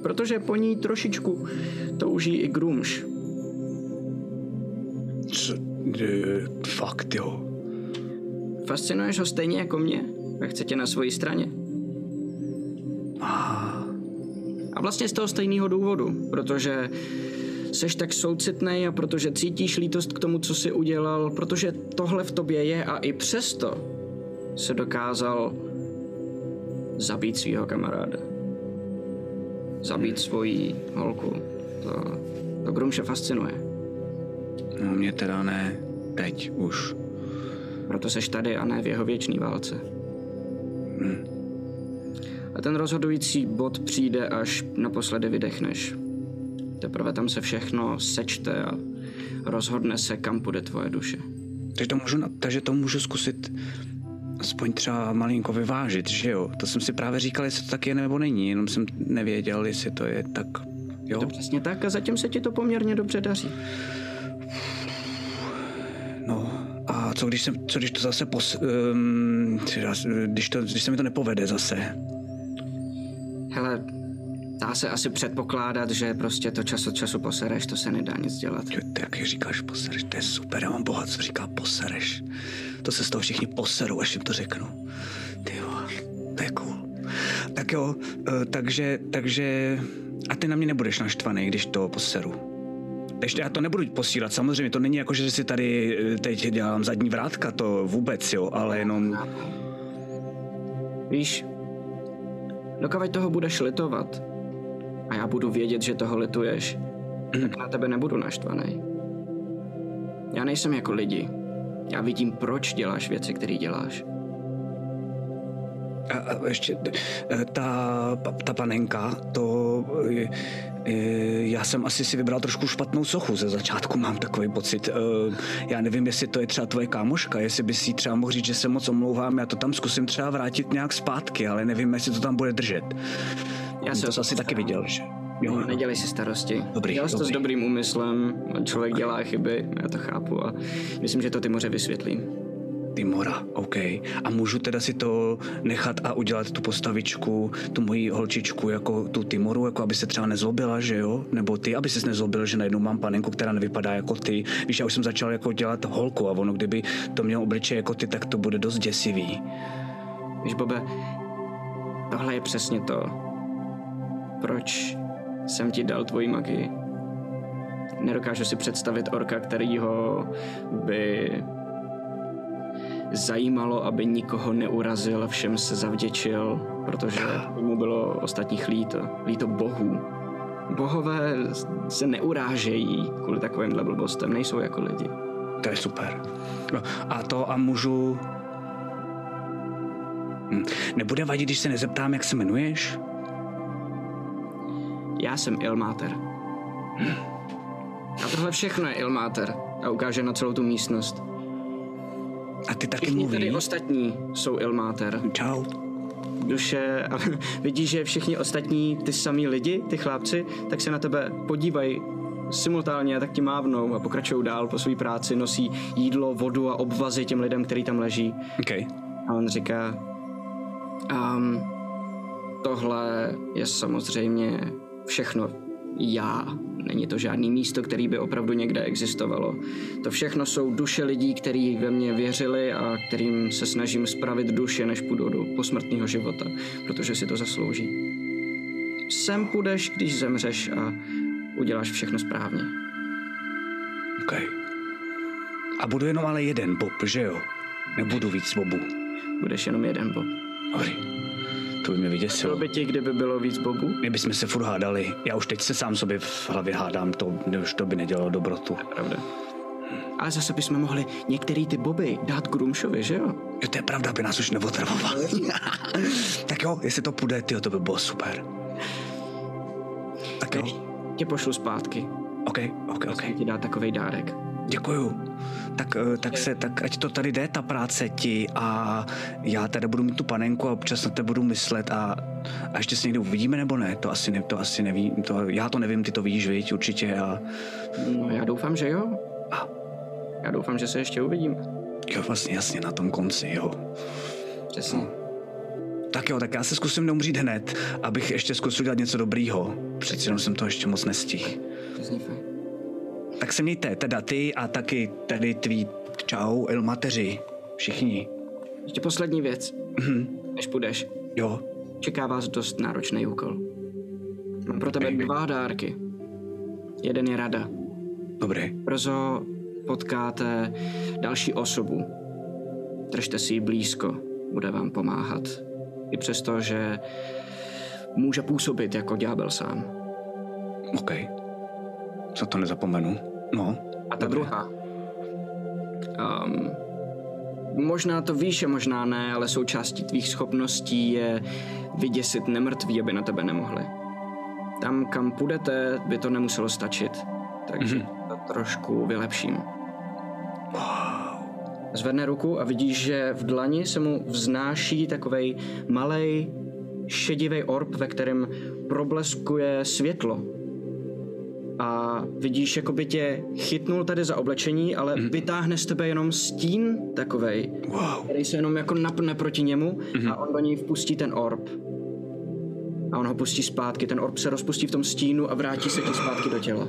Protože po ní trošičku touží i Grumš. Co, fakt jo. Fascinuješ ho stejně jako mě a chce tě na svojí straně. A vlastně z toho stejného důvodu, protože seš tak soucitnej a protože cítíš lítost k tomu, co jsi udělal, protože tohle v tobě je a i přesto se dokázal zabít svého kamaráda. Zabít svoji holku. To, to Grumše fascinuje. No mě teda ne. Teď už. Proto seš tady a ne v jeho věčný válce. A ten rozhodující bod přijde, až naposledy vydechneš. Teprve tam se všechno sečte a rozhodne se, kam půjde tvoje duše. Takže to můžu, takže to můžu zkusit aspoň třeba malinko vyvážit, že jo? To jsem si právě říkal, jestli to tak je nebo není, jenom jsem nevěděl, jestli to je tak, jo? To přesně tak a zatím se ti to poměrně dobře daří. No, a co když, jsem, co když to zase pos, um, když, to, když se mi to nepovede zase? Hele, dá se asi předpokládat, že prostě to čas od času posereš, to se nedá nic dělat. Jo, Ty jak říkáš posereš, to je super, já mám boha, co říká posereš. To se z toho všichni poserou, až jim to řeknu. Ty jo, to je cool. Tak jo, eh, takže, takže, a ty na mě nebudeš naštvaný, když to poseru. Ještě já to nebudu posílat, samozřejmě, to není jako, že si tady eh, teď dělám zadní vrátka, to vůbec, jo, ale jenom, Víš, dokud toho budeš litovat a já budu vědět, že toho lituješ, tak na tebe nebudu naštvaný. Já nejsem jako lidi. Já vidím, proč děláš věci, které děláš. A, a ještě eh, ta, ta panenka, to eh, eh, já jsem asi si vybral trošku špatnou sochu ze začátku, mám takový pocit. Eh, Já nevím, jestli to je třeba tvoje kámoška, jestli bys si třeba mohl říct, že se moc omlouvám, já to tam zkusím třeba vrátit nějak zpátky, ale nevím, jestli to tam bude držet. Já se to asi taky viděl, že? Jo, No, nedělej si starosti. Dobrý, Dělal jsi to s dobrý. dobrým úmyslem, člověk dělá chyby, já to chápu a myslím, že to ty moře vysvětlím. Timora, OK. A můžu teda si to nechat a udělat tu postavičku, tu moji holčičku, jako tu Timoru, jako aby se třeba nezlobila, že jo? Nebo ty, aby ses nezlobil, že najednou mám panenku, která nevypadá jako ty. Víš, já už jsem začal jako dělat holku a ono, kdyby to mělo obličej jako ty, tak to bude dost děsivý. Víš, Bobe, tohle je přesně to, proč jsem ti dal tvoji magii. Nedokážu si představit orka, kterýho by zajímalo, aby nikoho neurazil a všem se zavděčil, protože mu bylo ostatních líto. Líto bohů. Bohové se neurážejí kvůli takovýmhle blbostem, nejsou jako lidi. To je super. No, a to a můžu... Hm. Nebude vadit, když se nezeptám, jak se jmenuješ? Já jsem Ilmáter. A tohle všechno je Ilmáter. A ukáže na celou tu místnost. A ty taky Všichni tady mluvíš? ostatní jsou Ilmáter. Čau. Duše a (laughs) vidíš, že všichni ostatní, ty samý lidi, ty chlápci, tak se na tebe podívají simultánně a tak ti mávnou a pokračují dál po své práci, nosí jídlo, vodu a obvazy těm lidem, který tam leží. OK. A on říká, um, tohle je samozřejmě všechno já. Není to žádný místo, který by opravdu někde existovalo. To všechno jsou duše lidí, kteří ve mě věřili a kterým se snažím spravit duše, než půjdu do posmrtného života, protože si to zaslouží. Sem půjdeš, když zemřeš a uděláš všechno správně. OK. A budu jenom ale jeden Bob, že jo? Nebudu víc Bobů. Budeš jenom jeden Bob. Dobrý. To by mě Bylo vyděsilo. by ti, kdyby bylo víc Bobů? My bychom se furt hádali. Já už teď se sám sobě v hlavě hádám, to, už to by nedělalo dobrotu. Pravda. Ale zase bychom mohli některý ty boby dát Grumšovi, že jo? Jo, to je pravda, aby nás už neotrvoval. (laughs) tak jo, jestli to půjde, tyjo, to by bylo super. Tak jo, Tě pošlu zpátky. ok, ok, ok. Ti dá takový dárek. Děkuju. Tak, eh, tak, se, tak ať to tady jde, ta práce ti a já tady budu mít tu panenku a občas na tebe budu myslet a, a ještě se někdy uvidíme nebo ne, to asi, ne, to asi nevím, to, já to nevím, ty to víš, viď, určitě a No, já doufám, že jo. A. Já doufám, že se ještě uvidíme. jo, vlastně jasně na tom konci, jo. Přesně. Tak jo, tak já se zkusím neumřít hned, abych ještě zkusil dělat něco dobrýho. Přeci jenom jsem to ještě moc nestihl. Přesně fajn. Tak se mějte, teda ty a taky tady tví čau, ilmateři, všichni. Ještě poslední věc. Než půjdeš. Jo, Čeká vás dost náročný úkol. Mám pro tebe dva dárky. Jeden je rada. dobrý. Brzo potkáte další osobu. Držte si ji blízko, bude vám pomáhat. I přesto, že může působit jako ďábel sám. OK. Co to nezapomenu? No, A ta druhá. Um, možná to víš, a možná ne, ale součástí tvých schopností je vyděsit nemrtví, aby na tebe nemohli. Tam, kam půjdete, by to nemuselo stačit. Takže mm-hmm. to trošku vylepším. Zvedne ruku a vidíš, že v dlani se mu vznáší takovej malej šedivý orb, ve kterém probleskuje světlo. A vidíš, jako by tě chytnul tady za oblečení, ale mm. vytáhne z tebe jenom stín takovej, wow. který se jenom jako napne proti němu mm. a on do něj vpustí ten orb. A on ho pustí zpátky, ten orb se rozpustí v tom stínu a vrátí se ti zpátky do těla.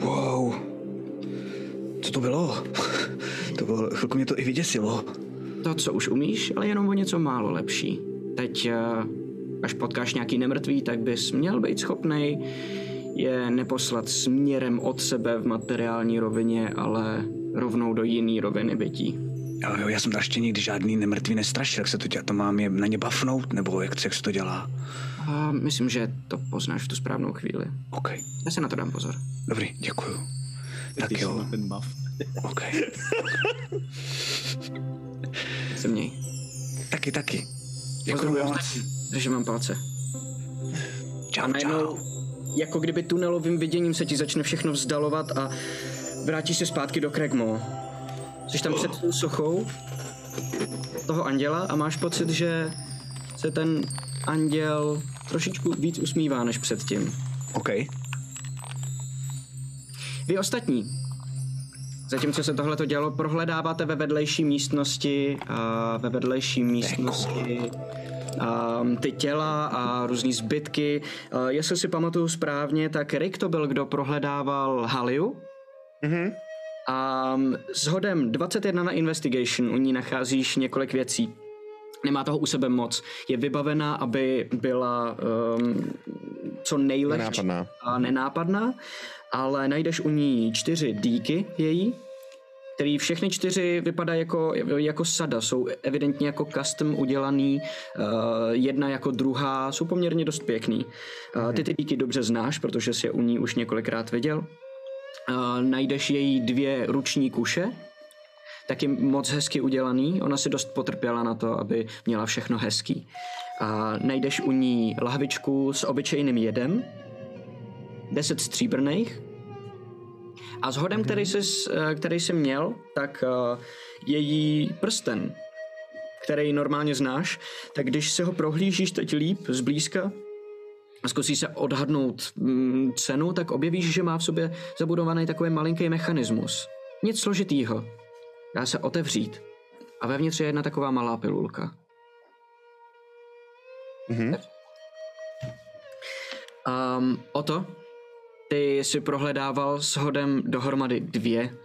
Wow. Co to bylo? To bylo, chvilku mě to i vyděsilo. To, co už umíš, ale jenom o něco málo lepší. Teď, eh, až potkáš nějaký nemrtvý, tak bys měl být schopný je neposlat směrem od sebe v materiální rovině, ale rovnou do jiné roviny bytí. Jo, jo, já jsem ještě nikdy žádný nemrtvý nestrašil, jak se to dělá, to mám je na ně bafnout, nebo jak, jak se to dělá? A myslím, že to poznáš v tu správnou chvíli. OK, Já se na to dám pozor. dobrý, děkuju. Tak Ty jsi jo, na ten buff. OK. Se měj. Taky, taky. Děkuju moc. ostatní. Držím vám palce. A Čau, najednou, čau. Jako kdyby tunelovým viděním se ti začne všechno vzdalovat a vrátíš se zpátky do Kregmo. Jsi tam před tou sochou toho anděla a máš pocit, že se ten anděl trošičku víc usmívá než předtím. OK, Vy ostatní, zatímco se tohle to dělo, prohledáváte ve vedlejší místnosti, a ve vedlejší místnosti um, ty těla a různý zbytky. Jestli si pamatuju správně, tak Rick to byl, kdo prohledával Haliu. Mhm. A um, s hodem 21 na investigation u ní nacházíš několik věcí. Nemá toho u sebe moc. Je vybavená, aby byla um, co nejlehčí Nenápadná. a nenápadná, ale najdeš u ní čtyři díky její, který všechny čtyři vypadají jako, jako sada, jsou evidentně jako custom udělaný, uh, jedna jako druhá, jsou poměrně dost pěkný. Uh, ty ty díky dobře znáš, protože jsi je u ní už několikrát viděl. Uh, najdeš její dvě ruční kuše, taky moc hezky udělaný. Ona si dost potrpěla na to, aby měla všechno hezký. A najdeš u ní lahvičku s obyčejným jedem, 10 stříbrných. A s hodem, který jsi, který jsi měl, tak uh, její prsten, který normálně znáš, tak když se ho prohlížíš teď líp zblízka a zkusíš se odhadnout mm, cenu, tak objevíš, že má v sobě zabudovaný takový malinký mechanismus. Nic složitýho. Dá se otevřít. A vevnitř je jedna taková malá pilulka. Mhm. Um, o to, ty si prohledával s hodem dohromady dvě.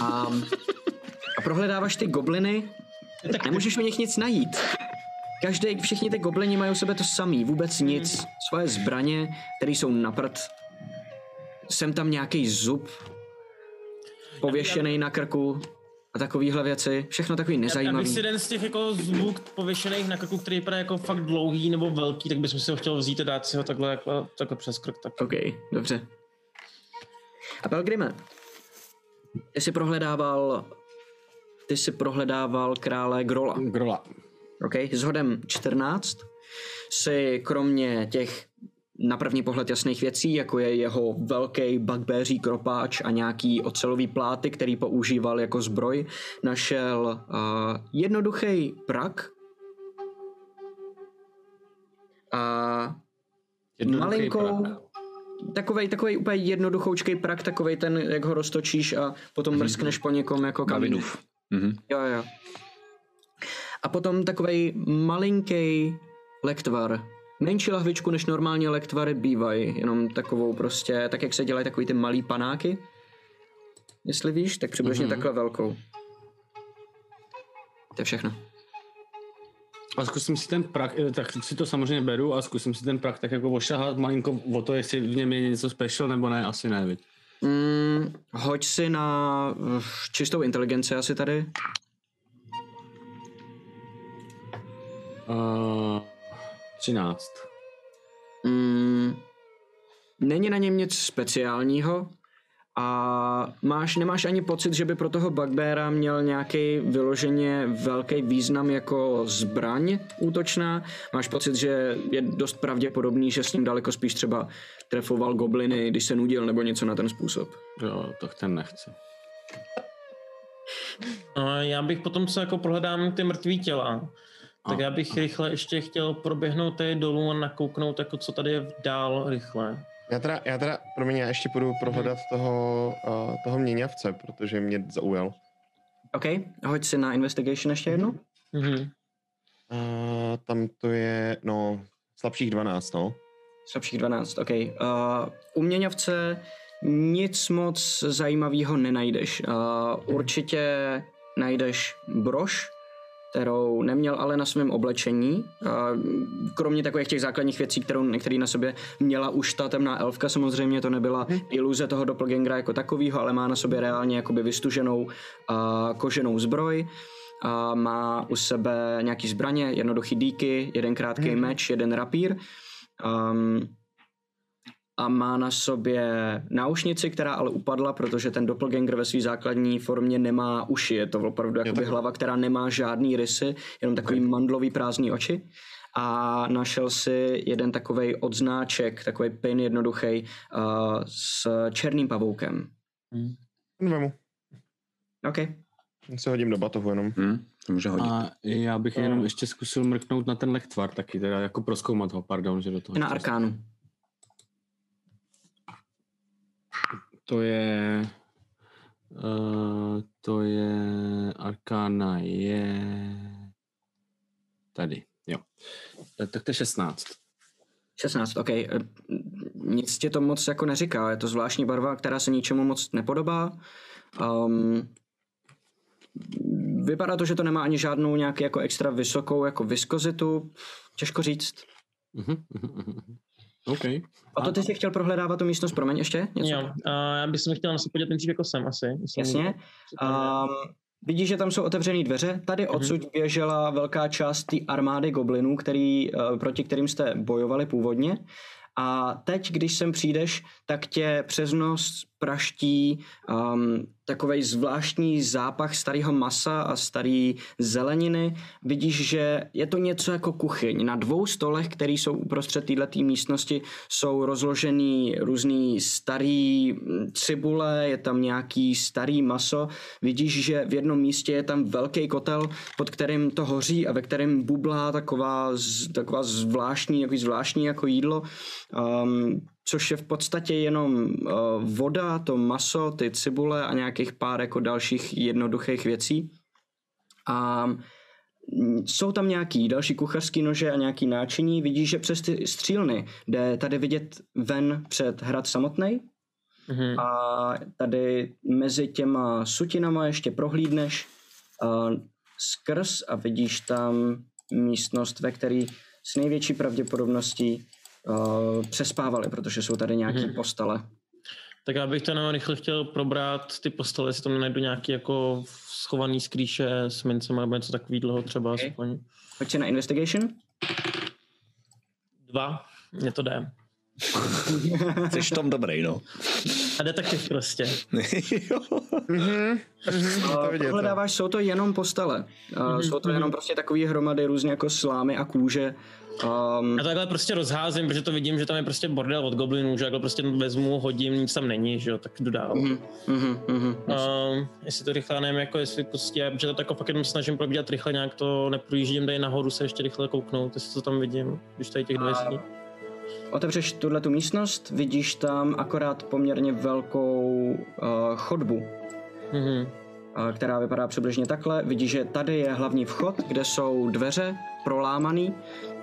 Um, a prohledáváš ty gobliny, nemůžeš u nich nic najít. Každý, všichni ty goblini mají u sebe to samý, vůbec nic. Svoje zbraně, které jsou na prd. Sem tam nějaký zub, pověšený na krku a takovýhle věci. Všechno takový Já bych nezajímavý. si jeden z těch jako zvuk pověšených na krku, který vypadá jako fakt dlouhý nebo velký, tak bychom si ho chtěl vzít a dát si ho takhle, jako, takhle přes krk. Tak. OK, dobře. A Pelgrime, ty jsi prohledával ty si prohledával krále Grola. Grola. OK, s hodem 14 si kromě těch na první pohled jasných věcí, jako je jeho velký bugbeaří kropáč a nějaký ocelový pláty, který používal jako zbroj, našel uh, jednoduchý prak a Jednoduchý malinkou, prak. takovej, takovej úplně jednoduchoučkej prak, takovej ten, jak ho roztočíš a potom mrskneš po někom jako. Davidův. Mhm. Jo, jo. A potom takovej malinký lektvar. Menší lahvičku než normálně lektvary bývají, jenom takovou prostě, tak jak se dělají takový ty malý panáky. Jestli víš, tak přibližně Mhm. takhle velkou. To je všechno. A zkusím si ten prak, eh, tak si to samozřejmě beru a zkusím si ten prak tak jako ošahat malinko o to, jestli v něm je něco special nebo ne, asi ne, viď. Mm, hoď si na uh, čistou inteligenci asi tady. Uh, 13. Mm, není na něm nic speciálního a máš, nemáš ani pocit, že by pro toho Bugbeara měl nějaký vyloženě velký význam jako zbraň útočná. Máš pocit, že je dost pravděpodobný, že s ním daleko spíš třeba trefoval gobliny, když se nudil nebo něco na ten způsob. Jo, tak ten nechci. Já bych potom se jako prohledám ty mrtvý těla. Tak já bych rychle ještě chtěl proběhnout tady dolů a nakouknout, jako co tady je dál rychle. Já teda, já teda, promiň, já ještě půjdu prohledat toho, uh, toho měňavce, protože mě zaujal. OK, hoď si na investigation ještě jednu. Mhm. Uh, tam to je, no, slabších 12, no. Slabších 12, OK. Uh, u měňavce nic moc zajímavého nenajdeš. Uh, určitě najdeš brož, kterou neměl ale na svém oblečení. Kromě takových těch základních věcí, kterou, který na sobě měla už ta temná elfka, samozřejmě to nebyla iluze toho doppelgangera jako takového, ale má na sobě reálně jakoby vystuženou koženou zbroj. A má u sebe nějaký zbraně, jednoduchý díky, jeden krátký meč, jeden rapír. Um, a má na sobě náušnici, která ale upadla, protože ten doppelganger ve své základní formě nemá uši. Je to opravdu jakoby hlava, která nemá žádný rysy, jenom takový mandlový prázdný oči. A našel si jeden takový odznáček, takový pin jednoduchý uh, s černým pavoukem. Ten vemu. OK. Si hodím do batohu jenom. Hm, to může hodit. A já bych jenom ještě zkusil mrknout na ten lechtvar taky, teda jako proskoumat ho, pardon, že do toho. Na arkánu. To je... Uh, to je... Arkána je... Tady, jo. Eh, Tak to je 16. 16, OK. Eh, Nic ti to moc jako neříká. Je to zvláštní barva, která se ničemu moc nepodobá. Um, vypadá to, že to nemá ani žádnou nějaký jako extra vysokou jako viskozitu. Těžko říct. Mhm, mhm, mhm, mhm. OK. A to ty jsi chtěl prohledávat tu místnost, promiň ještě? Něco? Jo, a já bych se chtěl na se podívat nejdřív jako sem asi. jestli Jasně. Um, vidíš, že tam jsou otevřené dveře. Tady odsud běžela velká část té armády goblinů, který, uh, proti kterým jste bojovali původně. A teď, když sem přijdeš, tak tě přes nos praští um, takový zvláštní zápach starého masa a staré zeleniny. Vidíš, že je to něco jako kuchyň. Na dvou stolech, které jsou uprostřed této místnosti, jsou rozložený různý starý mm, cibule, je tam nějaký starý maso. Vidíš, že v jednom místě je tam velký kotel, pod kterým to hoří a ve kterém bublá taková, taková zvláštní, jako zvláštní jako jídlo. Um, což je v podstatě jenom uh, voda, to maso, ty cibule a nějakých pár jako dalších jednoduchých věcí. A jsou tam nějaký další kuchařský nože a nějaký náčiní. Vidíš, že přes ty střílny jde tady vidět ven před hrad samotný. Mhm. A tady mezi těma sutinama ještě prohlídneš uh, skrz a vidíš tam místnost, ve které s největší pravděpodobností uh, přespávali, protože jsou tady nějaké Mhm. postele. Tak já bych to jenom rychle chtěl probrat ty postele, jestli tam nenajdu nějaký jako schovaný skrýše s mincem nebo něco takového třeba Ok. aspoň. Pojď si na investigation. Dva, mně to jde. (laughs) Jsi v tom dobrý, no. A detektiv prostě. (laughs) to vidět, no. Prohledáváš, jsou to jenom postele. Uh, jsou to jenom prostě takové hromady různě jako slámy a kůže. Um, Já to takhle prostě rozházím, protože to vidím, že tam je prostě bordel od goblinů, že takhle prostě vezmu, hodím, nic tam není, že jo, tak jdu dál. mhm, mhm, mhm. Um, jestli to rychle nevím, jako jestli prostě, protože to tak fakt jenom snažím probíhat rychle, nějak to neprojíždím tady nahoru se ještě rychle kouknout, jestli to tam vidím, když tady těch dveří. Otevřeš tuhle tu místnost, vidíš tam akorát poměrně velkou uh, chodbu, Mhm. Uh, která vypadá přibližně takhle. Vidíš, že tady je hlavní vchod, kde jsou dveře prolámaný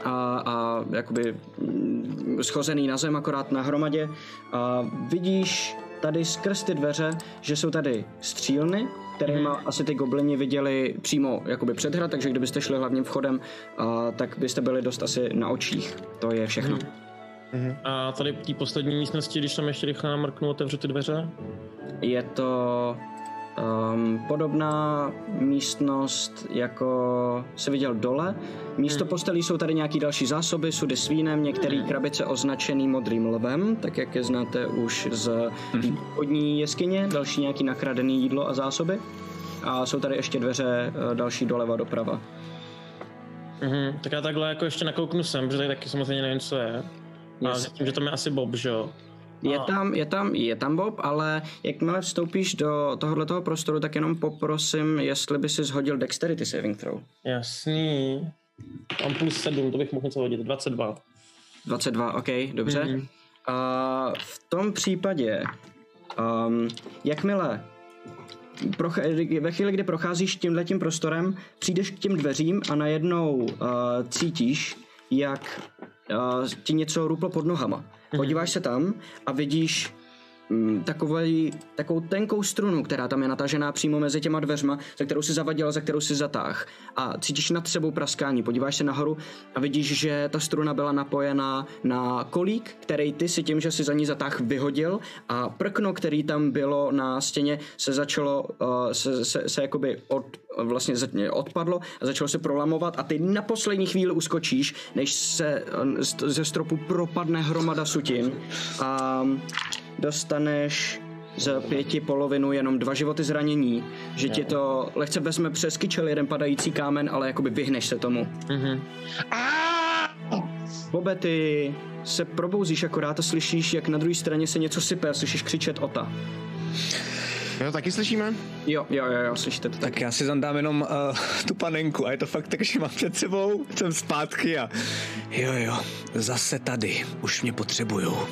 a, a jakoby mm, schozený na zem akorát na hromadě. A vidíš tady skrz ty dveře, že jsou tady střílny, kterýma asi ty goblini viděli přímo jakoby před hra, takže kdybyste šli hlavním vchodem, a, tak byste byli dost asi na očích. To je všechno. A tady v té poslední místnosti, když tam ještě rychle namrknu, otevřu ty dveře. Je to um, podobná místnost, jako se viděl dole. Místo postelí jsou tady nějaký další zásoby, sudy s vínem, některé krabice označený modrým lvem, tak jak je znáte už z té původní jeskyně, další nějaký nakradený jídlo a zásoby. A jsou tady ještě dveře eh, další doleva doprava. Mhm. Tak já takhle jako ještě nakouknu sem, protože tady taky samozřejmě nevím, co je. A Yes. zjistím, že tam je asi Bob, že jo? Je A- tam, je tam, je tam Bob, ale jakmile vstoupíš do tohoto prostoru, tak jenom poprosím, jestli by si zhodil Dexterity Saving Throw. Jasný. Mám plus 7, to bych mohl něco hodit. 22. 22, OK, dobře. Mhm. Mm-hmm. A v tom případě, um, jakmile procha- ve chvíli, kdy procházíš tímhletím prostorem, přijdeš k těm dveřím a najednou uh, cítíš, jak uh, ti něco ruplo pod nohama. Podíváš se tam a vidíš takovej, takovou tenkou strunu, která tam je natažená přímo mezi těma dveřma, za kterou si zavadila, za kterou si zatáh. A cítíš nad sebou praskání. Podíváš se nahoru a vidíš, že ta struna byla napojená na kolík, který ty si tím, že si za ní zatáh vyhodil a prkno, který tam bylo na stěně, se začalo, uh, se, se, se jakoby od, vlastně odpadlo a začalo se prolamovat a ty na poslední chvíli uskočíš, než se z- ze stropu propadne hromada sutin a dostaneš z pěti polovinu jenom dva životy zranění, že ti to lehce vezme přes kyčel jeden padající kámen, ale jakoby vyhneš se tomu. Mhm. Bobe, ty se probouzíš akorát a slyšíš, jak na druhé straně se něco sype a slyšíš křičet Ota. Jo, taky slyšíme? Jo, jo, jo, jo slyšíte to tak. Tak já si tam dám jenom uh, tu panenku a je to fakt tak, že mám před sebou, jsem zpátky a jo jo, zase tady, už mě potřebujou. (laughs)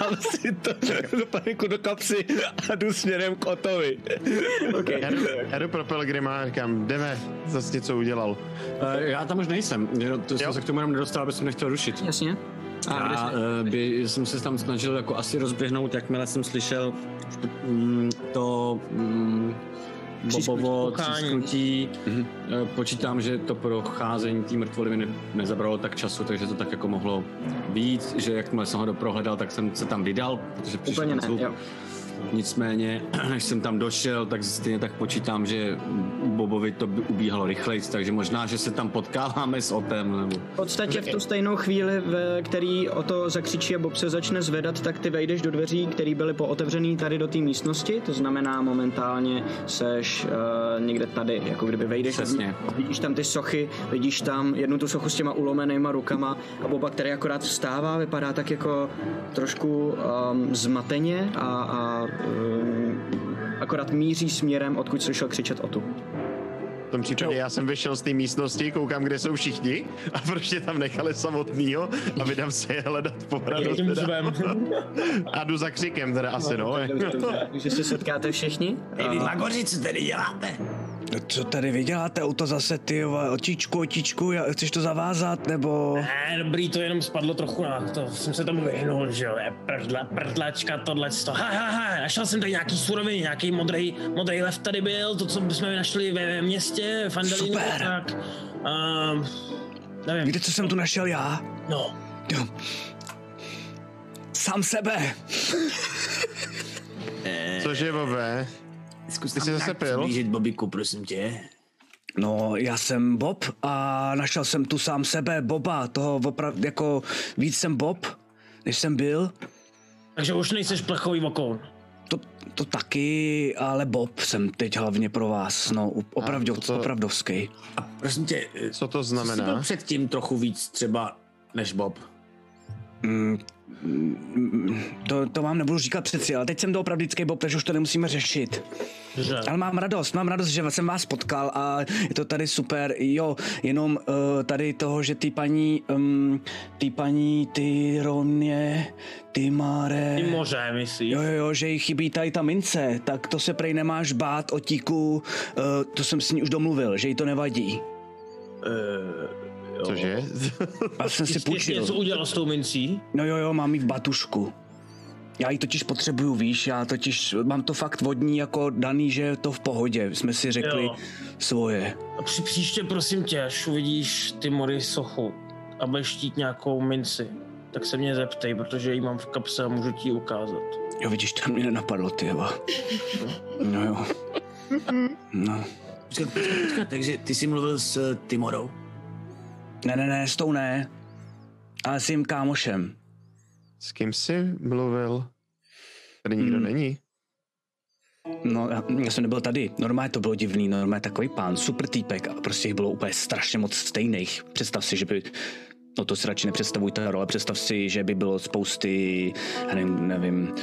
dám si to, tu panenku do kapsy a jdu směrem k Otovi. Okay. Já jdu, já jdu pro Pelgrima a říkám, jdeme, zase něco udělal. Uh, já tam už nejsem, to jsem se k tomu jenom nedostal, aby jsem nechtěl rušit. Jasně. A uh, by jsem se tam snažil jako asi rozběhnout, jakmile jsem slyšel mm, to mm, Bobovo Třísknutí. Eh, Počítám, že to procházení té mrtvoly mi ne, nezabralo tak času, takže to tak jako mohlo být, že jakmile jsem ho doprohledal, tak jsem se tam vydal, protože přišel Úplně ne, zvuk. jo. Nicméně, (clears throat) než jsem tam došel, tak stejně tak počítám, že Bobovi to by ubíhalo rychleji, takže možná, že se tam potkáváme s Otem, nebo... V podstatě v tu stejnou chvíli, ve který o to zakřičí a Bob se začne zvedat, tak ty vejdeš do dveří, které byly pootevřený tady do té místnosti, to znamená momentálně seš uh, někde tady, jako kdyby vejdeš. Přesně. Vidíš tam ty sochy, vidíš tam jednu tu sochu s těma ulomenýma rukama a Boba, který akorát vstává, vypadá tak jako trošku um, zmateně a, a akorát míří směrem, odkud slyšel křičet o tu. V tom případě já jsem vyšel z té místnosti, koukám, kde jsou všichni a prostě tam nechali samotnýho a vydám se je hledat řvem. (laughs) A jdu za křikem teda asi, no. (laughs) Takže se setkáte všichni? A- Magoři, co tady děláte? No co tady vy děláte? U to zase ty očičku, já- chceš to zavázat, nebo... Ne, dobrý, to jenom spadlo trochu na to, jsem se tomu vyhnul, že jo, je prdla, prdlačka, tohle to. Ha, ha, ha, našel jsem tady nějaký suroviny, nějaký modrý, modrý lev tady byl, to, co jsme našli ve, ve městě, v Andalínu, Super. tak, um, nevím, Víte, co jsem tu našel já? no, Jo. Sám sebe. Cože, Bobe? Zkus Ty jsi zase pil? Přiblížit Bobiku, prosím tě. No, já jsem Bob a našel jsem tu sám sebe, Boba, toho opravdu, jako víc jsem Bob. než jsem byl. Takže už nejseš plechový okoun. To, to taky, ale Bob jsem teď hlavně pro vás, no, opravdu, co to- opravdovský. A prosím tě, Co to jsi byl znamená? předtím trochu víc třeba než Bob. Mm, to, to vám nebudu říkat přeci, ale teď jsem doopravdický Bob, takže už to nemusíme řešit. Že? Ale mám radost, mám radost, že jsem vás potkal a je to tady super. Jo, jenom uh, tady toho, že ty paní, um, ty paní, ty Romě, ty Mare... Ty moře, myslíš? Jo, jo, že jí chybí tady ta mince, tak to se prej nemáš bát o tíku, uh, to jsem s ní už domluvil, že jí to nevadí. Cože? (laughs) A jsem si půjčil. něco udělal s tou mincí? No jo, jo, mám ji v batušku. Já ji totiž potřebuju, víš, já totiž mám to fakt vodní jako daný, že je to v pohodě. Jsme si řekli Jo. svoje. A při příště, prosím tě, až uvidíš ty mory sochu a budeš chtít nějakou minci, tak se mě zeptej, protože ji mám v kapse a můžu ti ji ukázat. Jo, vidíš, to mě nenapadlo, ty jo. No jo. No. Počkat, počkat, počkat, takže ty jsi mluvil s Timorou. Ne, ne, ne, s tou ne. Ale s jím kámošem. S kým jsi mluvil? Tady nikdo Hmm. není. No, já, já jsem nebyl tady. Normálně to bylo divný, normálně takový pán, super týpek a prostě jich bylo úplně strašně moc stejných. Představ si, že by No to si radši nepředstavuj ta role, představ si, že by bylo spousty, nevím, nevím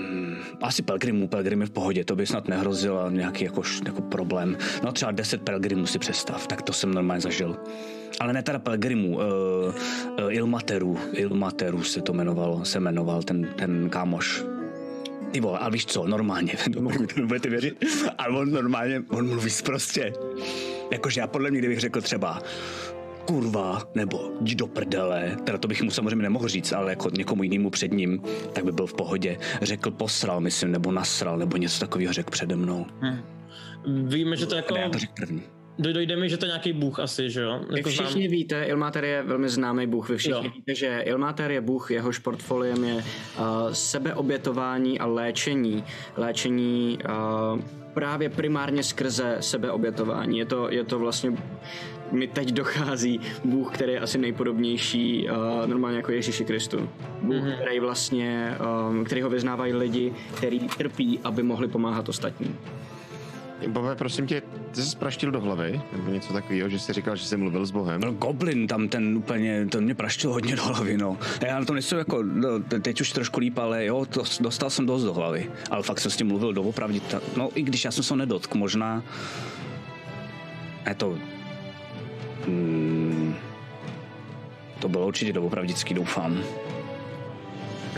mm, asi pelgrimů, pelgrimy v pohodě, to by snad nehrozilo nějaký jako, š- jako problém. No třeba 10 pelgrimů si představ, tak to jsem normálně zažil. Ale ne teda pelgrimů, uh, uh, Ilmaterů, Ilmaterů se to jmenovalo, se jmenoval ten, ten kámoš. Ty vole, ale víš co, normálně, (laughs) to nebudete věřit, ale on normálně, on mluví prostě. Jakože já podle mě, kdybych řekl třeba kurva, nebo jdi do prdele, teda to bych mu samozřejmě nemohl říct, ale jako někomu jinému před ním, tak by byl v pohodě. Řekl posral, myslím, nebo nasral, nebo něco takového řekl přede mnou. Víme, že to jako... Ne, já to řekl první. Doj- Dojde mi, že to je nějaký bůh asi, že jo? Vy Jako znám- všichni víte, Ilmater je velmi známý bůh. Vy všichni Jo. víte, že Ilmater je bůh, jehož portfoliem je uh, sebeobětování a léčení. Léčení uh, právě primárně skrze sebeobětování. Je to, je to vlastně mi teď dochází Bůh, který je asi nejpodobnější uh, normálně jako Ježíši Kristu. Bůh, mm-hmm. který vlastně, um, který ho vyznávají lidi, který trpí, aby mohli pomáhat ostatním. Bobe, prosím tě, ty jsi praštil do hlavy, nebo něco takového, že jsi říkal, že jsi mluvil s Bohem. Byl Goblin tam ten úplně, to mě praštil hodně do hlavy, no. Já na to nejsem jako, no, te- teď už trošku líp, ale jo, to, dostal jsem dost do hlavy. Ale fakt jsem s tím mluvil doopravdy, ta, no i když já jsem se nedotk, možná, ne to, hmm, to bylo určitě doopravdický, doufám.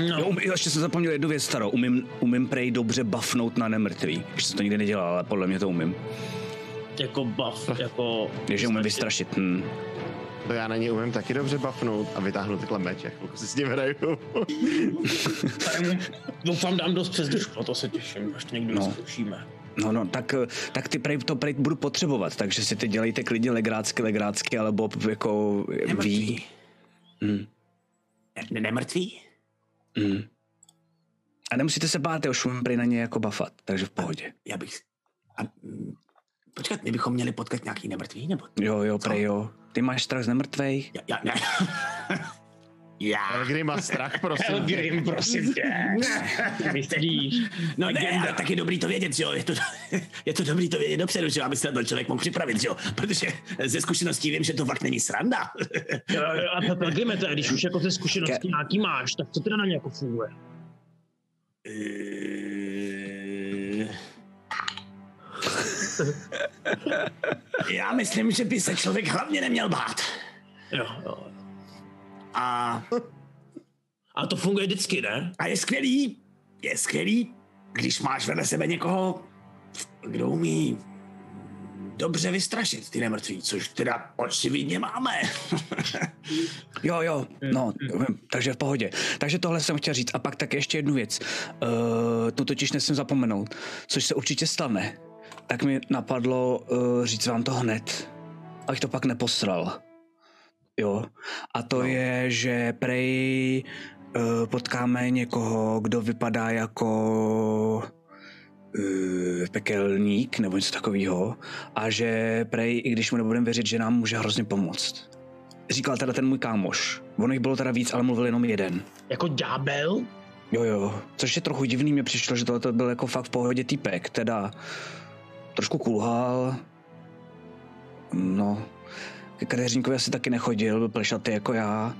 No, Jo, um, jo, ještě jsem zapomněl jednu věc starou, umím, umím prej dobře buffnout na nemrtvý, když jsem to nikdy nedělal, ale podle mě to umím. jako buff, jako... Takže umím vystrašit, hm. To já na něj umím taky dobře buffnout a vytáhnout takhle meč, jak chvilku si s ním hraju. Doufám, dám dost přes držku, to se těším, až to někdy No. no. vyzkoušíme. No, no, tak, eh, tak ty prej, to prej budu potřebovat, takže si ty dělejte klidně legrácky, legrácky, ale Bob jako ví. Nemrtví. Mm, Ne, nemrtví? Mm. A nemusíte se bát, už umím prej na ně jako bafat, takže v pohodě. Já bych... A, mm, počkat, my bychom měli potkat nějaký nemrtvý, nebo? Jo, jo, prej jo. Ty máš strach z nemrtvejch? Já, já ne. (laughs) já. Elgrim má strach, (laughs) prosím. Elgrim, prosím tě. (laughs) Myslíš? No ne, ale tak je dobrý to vědět, že jo. Je to, (laughs) je to dobrý to vědět dopředu, že jo, aby se na to člověk mohl připravit, že jo. Protože ze zkušeností vím, že to fakt není sranda. Jo, jo, A to Elgrime, to je, když už jako ty zkušenosti nějaký máš, tak co teda na ně jako funguje? Eh, Já myslím, že by se člověk hlavně neměl bát. Jo, jo. A, A to funguje vždycky, ne? a je skvělý, je skvělý, když máš vedle sebe někoho, kdo umí dobře vystrašit ty nemrtví, což teda očividně máme. Jo, jo, no, vím, takže v pohodě. Takže tohle jsem chtěl říct. A pak tak ještě jednu věc. Uh, tu totiž nesmím zapomenout, což se určitě stane. Tak mi napadlo uh, říct vám to hned, abych to pak neposral. Jo. A to no. je, že prej uh, potkáme někoho, kdo vypadá jako uh, pekelník nebo něco takového a že prej, i když mu nebudeme věřit, že nám může hrozně pomoct. Říkal teda ten můj kámoš. ono jich bylo teda víc, ale mluvil jenom jeden. Jako ďábel? Jo, jo, což je trochu divný, mi přišlo, že tohle byl jako fakt v pohodě týpek, teda trošku kulhal, no, ke kadeřínkovi asi taky nechodil, byl plešatý jako já.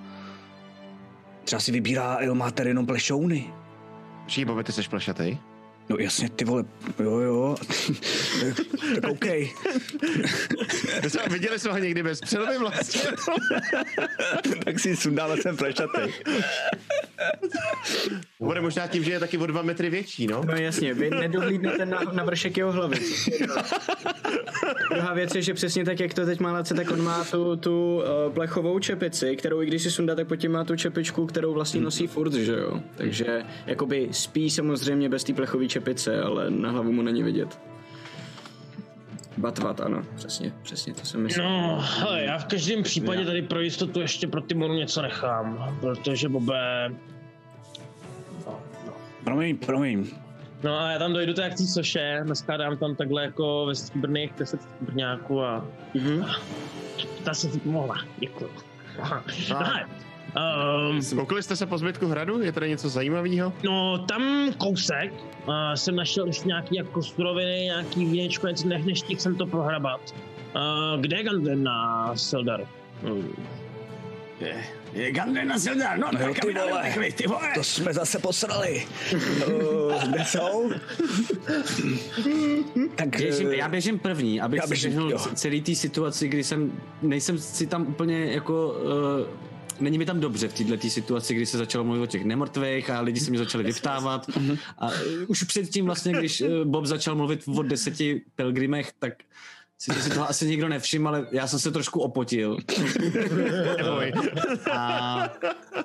Třeba si vybírá Ilmater jenom plešouny. Bobe, ty jsi plešatej? No jasně, ty vole, jo, jo, (laughs) tak OK. Viděli jsme ho někdy bez přelovy vlastně. (laughs) tak si sundáme sem plešatý. Bude možná tím, že je taky o dva metry větší, no. No jasně, vy nedohlídnete na, na vršek jeho hlavy. Druhá věc je, že přesně tak, jak to teď má Lace, tak on má tu, tu uh, plechovou čepici, kterou i když si sundá, tak pod tím má tu čepičku, kterou vlastně nosí furt, že jo. Takže jakoby spí samozřejmě bez té plechové čepice, ale na hlavu mu není vidět. Batvat, ano, přesně, přesně, to jsem myslel. No, hele, já v každém případě tady pro jistotu ještě pro Timoru něco nechám, protože Bobe... No, no. Promiň, promiň. No a já tam dojdu tak té soše, naskládám tam takhle jako ve stříbrných 10 stříbrňáků a... Mhm. Ta se ti pomohla, děkuji. No, um, Koukli jste se po zbytku hradu? Je tady něco zajímavého? No, tam kousek uh, jsem našel ještě nějaký jako suroviny, nějaký věnečko, něco nech, nestihl jsem to prohrabat. Uh, kde je Ganden na Sildar? Hmm. Je, je Ganden na Sildar, no, No tak ty vole. pechvy, ty vole. To jsme zase posrali. Uh, (laughs) kde jsou? tak Běžím, eh, já běžím první, abych já běžím, běžím, jo. celý té situaci, kdy jsem, nejsem si tam úplně jako, uh, není mi tam dobře v této situaci, kdy se začalo mluvit o těch nemrtvých a lidi se mě začali vyptávat. A uh, už předtím vlastně, když uh, Bob začal mluvit o deseti pilgrimech, tak si, si toho asi nikdo nevšiml, ale já jsem se trošku opotil. A,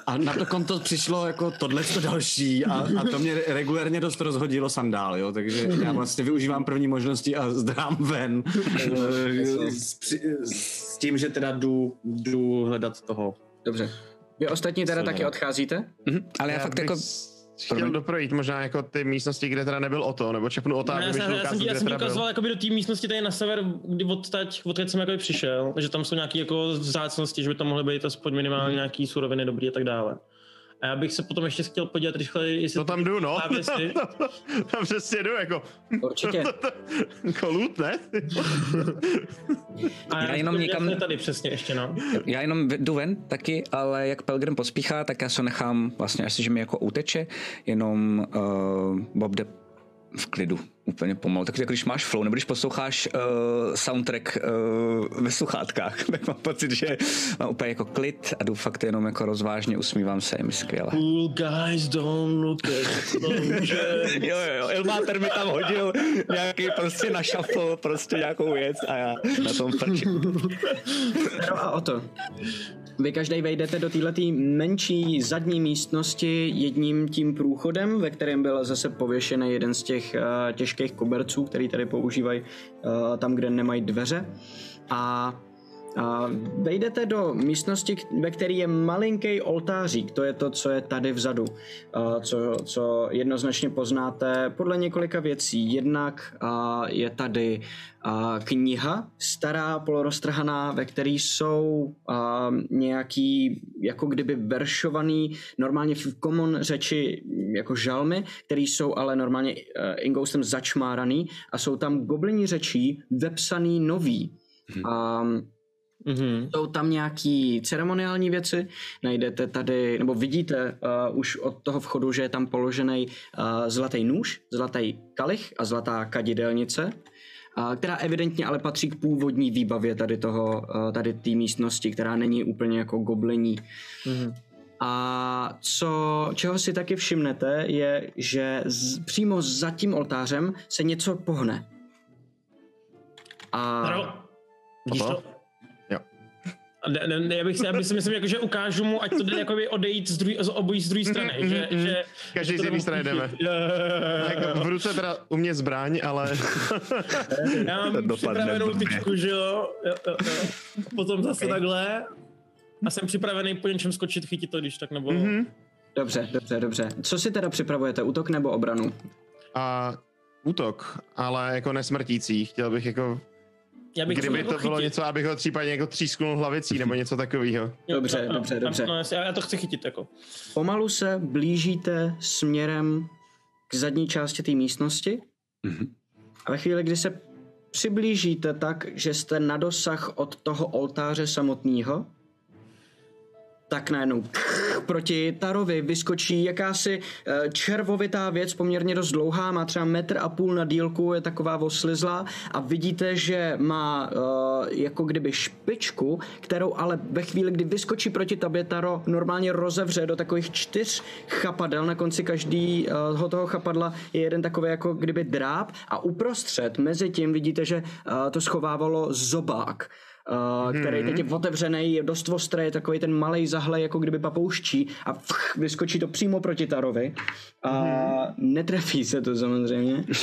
a na to konto přišlo jako tohle to další a, a to mě regulérně dost rozhodilo sandál, jo, takže já vlastně využívám první možnosti a zdrám ven eh, s, s tím, že teda jdu, jdu hledat toho. Dobře. Vy ostatní teda Silver. taky odcházíte? mhm, ale já, fakt bych jako... chtěl doprojít možná jako ty místnosti, kde teda nebyl o to, nebo čepnu o to, Ne, aby já, jsem, já, jsem, já jsem ukazoval jakoby do té místnosti tady na sever, kdy odtať, odkud jsem jakoby přišel, že tam jsou nějaké jako vzácnosti, že by tam mohly být aspoň minimálně nějaký suroviny dobrý a tak dále. A já bych se potom ještě chtěl podívat rychle, jestli... To tam jdu, no. (laughs) Tam přesně jdu, jako, Určitě. (laughs) jako loot, ne? A Já jenom někam- tady přesně ještě, no. Já jenom jdu ven taky, ale jak Pelgrim pospíchá, tak já se nechám vlastně, asi, že mi jako uteče, jenom uh, Bob jde v klidu, úplně pomalu. Takže když máš flow, nebo když posloucháš uh, soundtrack uh, ve sluchátkách, (laughs) tak mám pocit, že mám úplně jako klid a jdu fakt jenom jako rozvážně, usmívám se, je mi skvěle. Cool guys don't look at (laughs) jo, jo, jo, Ilmáter mi tam hodil nějaký prostě na shuffle, prostě nějakou věc a já na tom frčím. (laughs) No a o to. Vy každý vejdete do této menší zadní místnosti jedním tím průchodem, ve kterém byl zase pověšený jeden z těch uh, těžkých koberců, který tady používají uh, tam, kde nemají dveře. A a vejdete do místnosti, ve které je malinký oltářík, to je to, co je tady vzadu, a co, co jednoznačně poznáte podle několika věcí. Jednak a, je tady a, kniha, stará, poloroztrhaná, ve které jsou a, nějaký, jako kdyby veršovaný, normálně v common řeči, jako žalmy, které jsou ale normálně uh, ingoustem začmáraný a jsou tam goblini řečí vepsaný nový. A Mhm. jsou tam nějaký ceremoniální věci, najdete tady, nebo vidíte uh, už od toho vchodu, že je tam položený uh, zlatý nůž, zlatý kalich a zlatá kadidelnice, uh, která evidentně ale patří k původní výbavě tady toho, uh, tady té místnosti, která není úplně jako goblení. Mhm. A co, čeho si taky všimnete, je, že z, přímo za tím oltářem se něco pohne. A... Hro, vidíš to? Ne, ne, ne, já bych si, já bych si myslím, jako, že ukážu mu, ať to jde jakoby odejít z, druhý, z obojí z druhé strany. Mhm, že, mhm. že, Každý že z jedné strany jdeme. Jo, jo, jo, jo. Jako v ruce teda u mě zbraň, ale (laughs) Já mám připravenou tyčku, že jo? jo, jo, jo. Potom zase okay. takhle. A jsem připravený po něčem skočit, chytit to, když tak, nebo... Mhm. Mm-hmm. Dobře, dobře, dobře. Co si teda připravujete, útok nebo obranu? a útok, ale jako nesmrtící. Chtěl bych jako Já bych Kdyby to jako bylo chytit. něco, abych ho případně jako třísknul hlavicí nebo něco takového. Dobře, no, dobře, no, dobře. No, já já to chci chytit jako. Pomalu se blížíte směrem k zadní části té místnosti. A ve chvíli, kdy se přiblížíte tak, že jste na dosah od toho oltáře samotného, tak najednou (laughs) proti Tarovi vyskočí jakási eh, červovitá věc, poměrně dost dlouhá, má třeba metr a půl na dílku, je taková oslizlá a vidíte, že má eh, jako kdyby špičku, kterou ale ve chvíli, kdy vyskočí proti tobě, Taro normálně rozevře do takových čtyř chapadel, na konci každého toho chapadla je jeden takový jako kdyby dráp a uprostřed mezi tím vidíte, že eh, to schovávalo zobák. Uh, který teď je otevřený, je dost ostrý, je takový ten malý zahlej, jako kdyby papouští a fch, vyskočí to přímo proti Tarovi a netrefí se to samozřejmě. (laughs)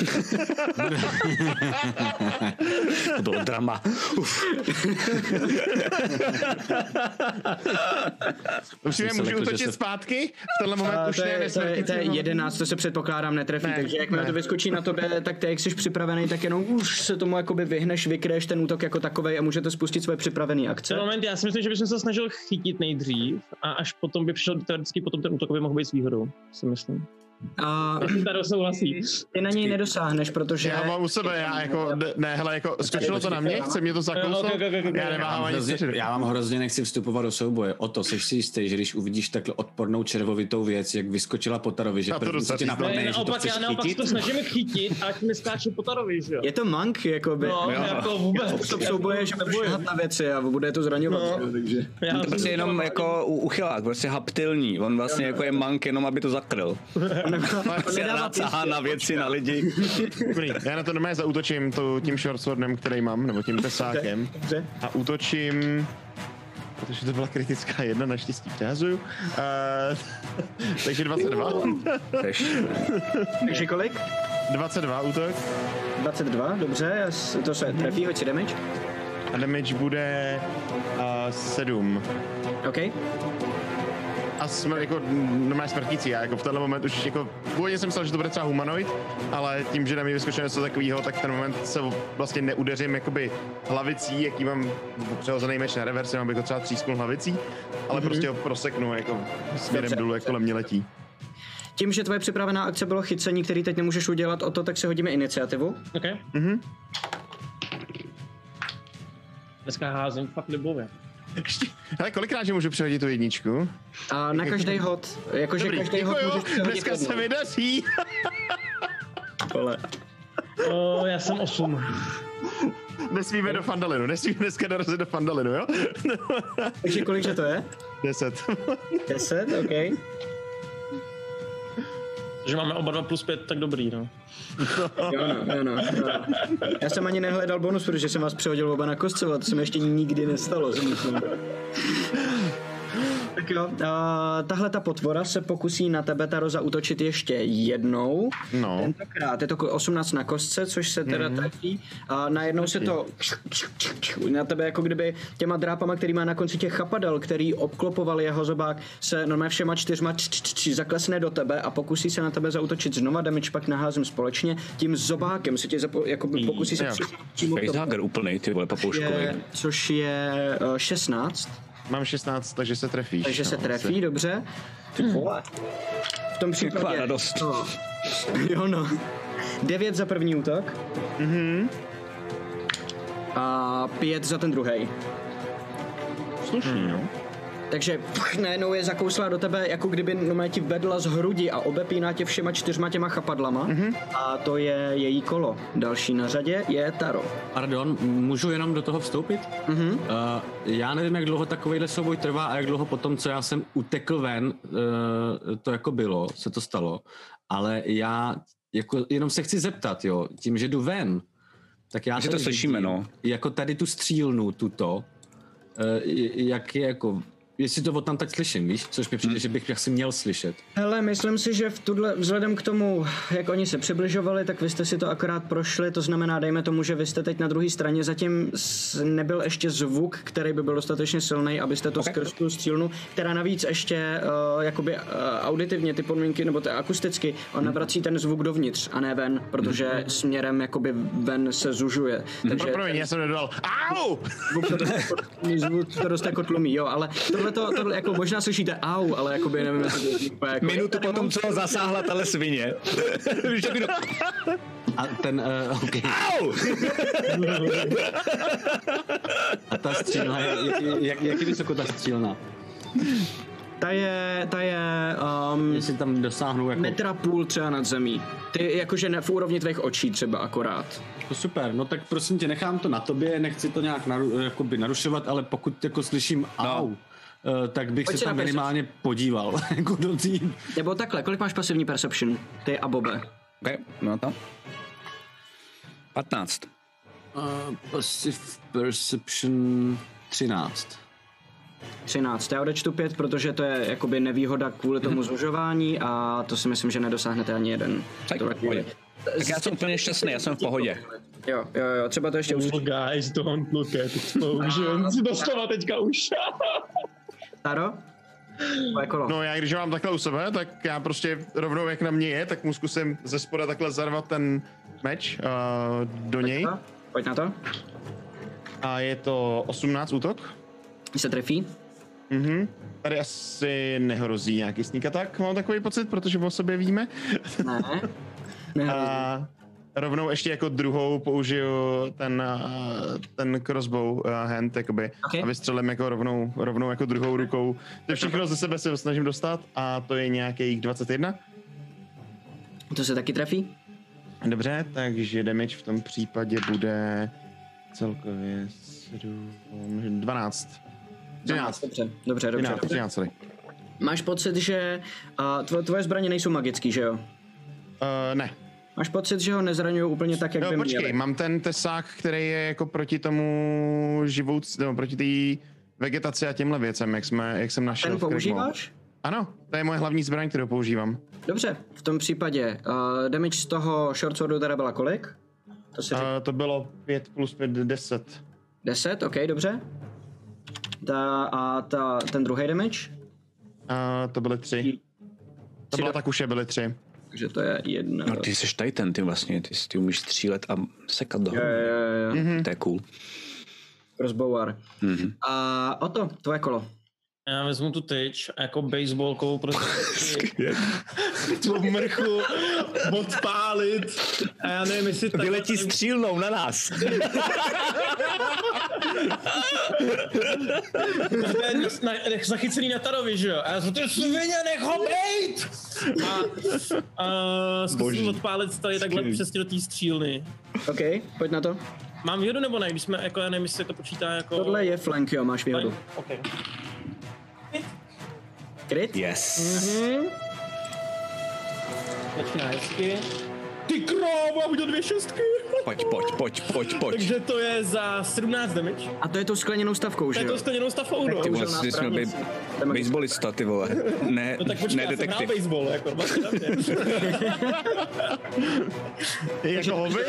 To bylo drama. (laughs) Musíme, můžu utočit se- zpátky? V tenhle moment A už to, je, to, je, to je no. 11, to se předpokládám netrefí, Ne, takže jakmile ne. to vyskočí na tobě, tak ty, jak jsi připravený, tak jenom už se tomu jakoby vyhneš, vykryješ ten útok jako takovej a můžete spustit svoje připravené akce. Ten moment, já si myslím, že bych se snažil chytit nejdřív a až potom by přišel teoreticky potom ten útok by mohl být s výhodou, si myslím. A Taro souhlasí. ty na něj nedosáhneš, protože... Já mám u sebe, já jako, ne, hele, jako, skočilo to na mě, chce mě to zakousnout, já neváhám ani Hrozně, já vám hrozně nechci vstupovat do souboje. O to, jsi si jistý, že když uvidíš takhle odpornou červovitou věc, jak vyskočila po Tarovi, že to první, ti napadne, že to naopak, chceš já naopak chytit. to snažím chytit, ať mi skáče po Tarovi, že jo? Je to monk, jakoby. No, jako vůbec. Stop souboj je, že šahat na věci a bude to zraňovat. No. takže... Já To prostě to jenom jako u- uchylák, prostě haptilní. On vlastně jako je mank jenom, aby to zakryl. (laughs) Se rád sahá na věci, na lidi. Dobrý, já na to normálně zautočím to, tím shortswordem, který mám, nebo tím tesákem. Dobře. A útočím, protože to byla kritická jedna, naštěstí přehazuju. (laughs) Uh, takže 22. Tež. Takže kolik? 22 útok. 22, dobře, to se trefí, hoď si damage. A damage bude uh, 7. OK. A jsme jako normálně smrtící. Já jako v tenhle moment už jako, původně jsem myslel, že to bude třeba humanoid, ale tím, že na mě vyskočilo něco takového, tak ten moment se vlastně neudeřím jakoby hlavicí, jaký mám přehozený meč na reversi, abych ho třeba třísknul hlavicí, ale prostě ho proseknu jako směrem dolů, jak kolem mě letí. Tím, že tvoje připravená akce bylo chycení, který teď nemůžeš udělat o to, tak si hodíme iniciativu. OK. Mhm. Dneska házím fakt libově. Ještě, hele, kolikrát, že můžu přehodit tu jedničku? A na každý hod, jakože Dobrý, každý hod můžeš přehodit dneska se jednou. mi daří. (laughs) O, já jsem 8. Nesmíme do Fandalinu, nesmíme dneska dorazit do Fandalinu, jo? Takže kolikže to je? 10. 10, OK. Že máme oba dva plus 5, tak dobrý, no. (laughs) Jo, no, jo, no, jo. (laughs) Já jsem ani nehledal bonus, protože jsem vás přehodil oba na kostce, ale to se mi ještě nikdy nestalo, si myslím. (laughs) Tak jo, a tahle ta potvora se pokusí na tebe, Taro, zautočit ještě jednou. No. Tentokrát je to 18 na kostce, což se teda trefí. A najednou se to na tebe jako kdyby těma drápama, který má na konci těch chapadel, který obklopoval jeho zobák, se normálně všema čtyřma č- č- č- zaklesne do tebe a pokusí se na tebe zautočit znova, damage pak naházím společně. Tím zobákem se tě zapo- jako pokusí se přímo úplnej, ty vole, což je eh, 16. Mám 16, takže se trefíš. Takže se no, trefí, dobře. Ty vole. V tom případě... Radost. No. Jo no. 9 za první útok. Mhm. A 5 za ten druhý. Slušný, no. Takže pch, najednou je zakouslá do tebe, jako kdyby normálně ti vedla z hrudi a obepíná tě všema čtyřma těma chapadlama. Mm-hmm. A to je její kolo. Další na řadě je Taro. Pardon, můžu jenom do toho vstoupit? Mm-hmm. Uh, já nevím, jak dlouho takovýhle souboj trvá a jak dlouho potom, co já jsem utekl ven, uh, to jako bylo, se to stalo. Ale já jako jenom se chci zeptat, jo, tím, že jdu ven, tak já Že to slyšíme, vidím, no. Jako tady tu střílnu, tuto, uh, jak je jako jestli to od tam tak slyším, víš? Což mi přijde, Hmm. že bych asi měl slyšet. Hele, myslím si, že v tuhle, vzhledem k tomu, jak oni se přibližovali, tak vy jste si to akorát prošli, to znamená, dejme tomu, že vy jste teď na druhé straně, zatím nebyl ještě zvuk, který by byl dostatečně silný, abyste to okay. skrz tu střílnu, která navíc ještě uh, jakoby uh, auditivně ty podmínky, nebo to akusticky, on navrací ten zvuk dovnitř a ne ven, protože směrem jakoby ven se zužuje. Takže Pro, promiň, já jsem nedodal. Au! zvuk to dost jako, zvuk to dost jako tlumí, jo, ale tohle to, tohle jako možná slyšíte au, ale jakoby nevím, jestli to je jako... Minutu potom, co ho zasáhla tahle svině. (laughs) A ten, uh, okay. Au! A ta střílna, jak, jak je vysoko ta střílna? Ta je, ta je um, Jestli tam dosáhnou jako... metra půl třeba nad zemí. Ty jakože ne, v úrovni tvých očí třeba akorát. To super, no tak prosím tě, nechám to na tobě, nechci to nějak naru, jakoby narušovat, ale pokud jako slyším au, eh, tak bych Pojď se tam minimálně podíval. (laughs) jako do tý... Nebo takhle, kolik máš pasivní perception? Ty a Bobe. Okay, no to. 15. Uh, passive perception 13. 13. Já odečtu 5, protože to je jakoby nevýhoda kvůli tomu zužování a to si myslím, že nedosáhnete ani jeden. Tak. Tak já jsem úplně šťastný, já jsem v pohodě. Jo, jo, jo, třeba to ještě Oh, guys, don't look at (laughs) explosions. Doslova teďka už. (laughs) Taro? No já když mám takhle u sebe, tak já prostě rovnou jak na mě je, tak mu zkusím ze spoda takhle zarvat ten meč uh, do něj. No, Pojď na to. A je to 18 útok. Když se trefí. Mhm. Tady asi nehrozí nějaký sneak attack, mám takový pocit, protože o sobě víme. Ne. ne. (laughs) A rovnou ještě jako druhou použiju ten, uh, ten crossbow uh, hand, jakoby, Ok. a vystřelím jako rovnou, rovnou jako druhou rukou. To všechno ze sebe se snažím dostat a to je nějakých 21. To se taky trefí? Dobře, takže damage v tom případě bude celkově 7, 12. 13. Dobře, dobře, dobře. 13, 13, sorry. Máš pocit, že uh, tvo, tvoje zbraně nejsou magický, že jo? Uh, ne. Máš pocit, že ho nezraňují úplně tak, jak No, by počkej, měli? mám ten tesák, který je jako proti tomu živouc, nebo proti té vegetaci a těmhle věcem, jak, jsme, jak jsem našel. Ten používáš? Ano, to je moje hlavní zbraň, kterou používám. Dobře, v tom případě uh, damage z toho short swordu teda byla kolik? To si Uh, to bylo 5 plus 5, 10. 10, ok, dobře. Ta, a ta, ten druhý damage? Uh, to byly 3. To byla do- tak už je, byly 3. Takže to je jedna. No ty jsi Titan, ty vlastně, ty, ty umíš střílet a sekat do Jo, jo, jo, jo. To je cool. Crossbower. Mhm. A o to, tvoje kolo. Já vezmu tu tyč a jako baseballkou prostě tu mrchu odpálit a já nevím, jestli. Vyletí střílnou na nás. (laughs) To je na, zachycený na Tarovi, že jo? A já za to svině, nech ho bejt! A, a zkusím Boží. odpálit tady takhle Skvělý. přesně do té střílny. OK, pojď na to. Mám výhodu nebo ne? Když jsme, jako, já nevím, jestli to počítá jako... Tohle je flank, jo, máš výhodu. Okay. Kryt? Yes. Začíná hezky. Ty krávo, udělal dvě šestky. Pojď, pojď, pojď, pojď, pojď. Takže to je za 17 damage. A to je tou skleněnou stavkou, To že je jo? to skleněnou stavou, no. ty Vole, jsi měl být baseballista, ty vole. (laughs) Ne, No tak počkej, ne já detektiv. baseball, jako vlastně na mě. Jako (laughs) hobby?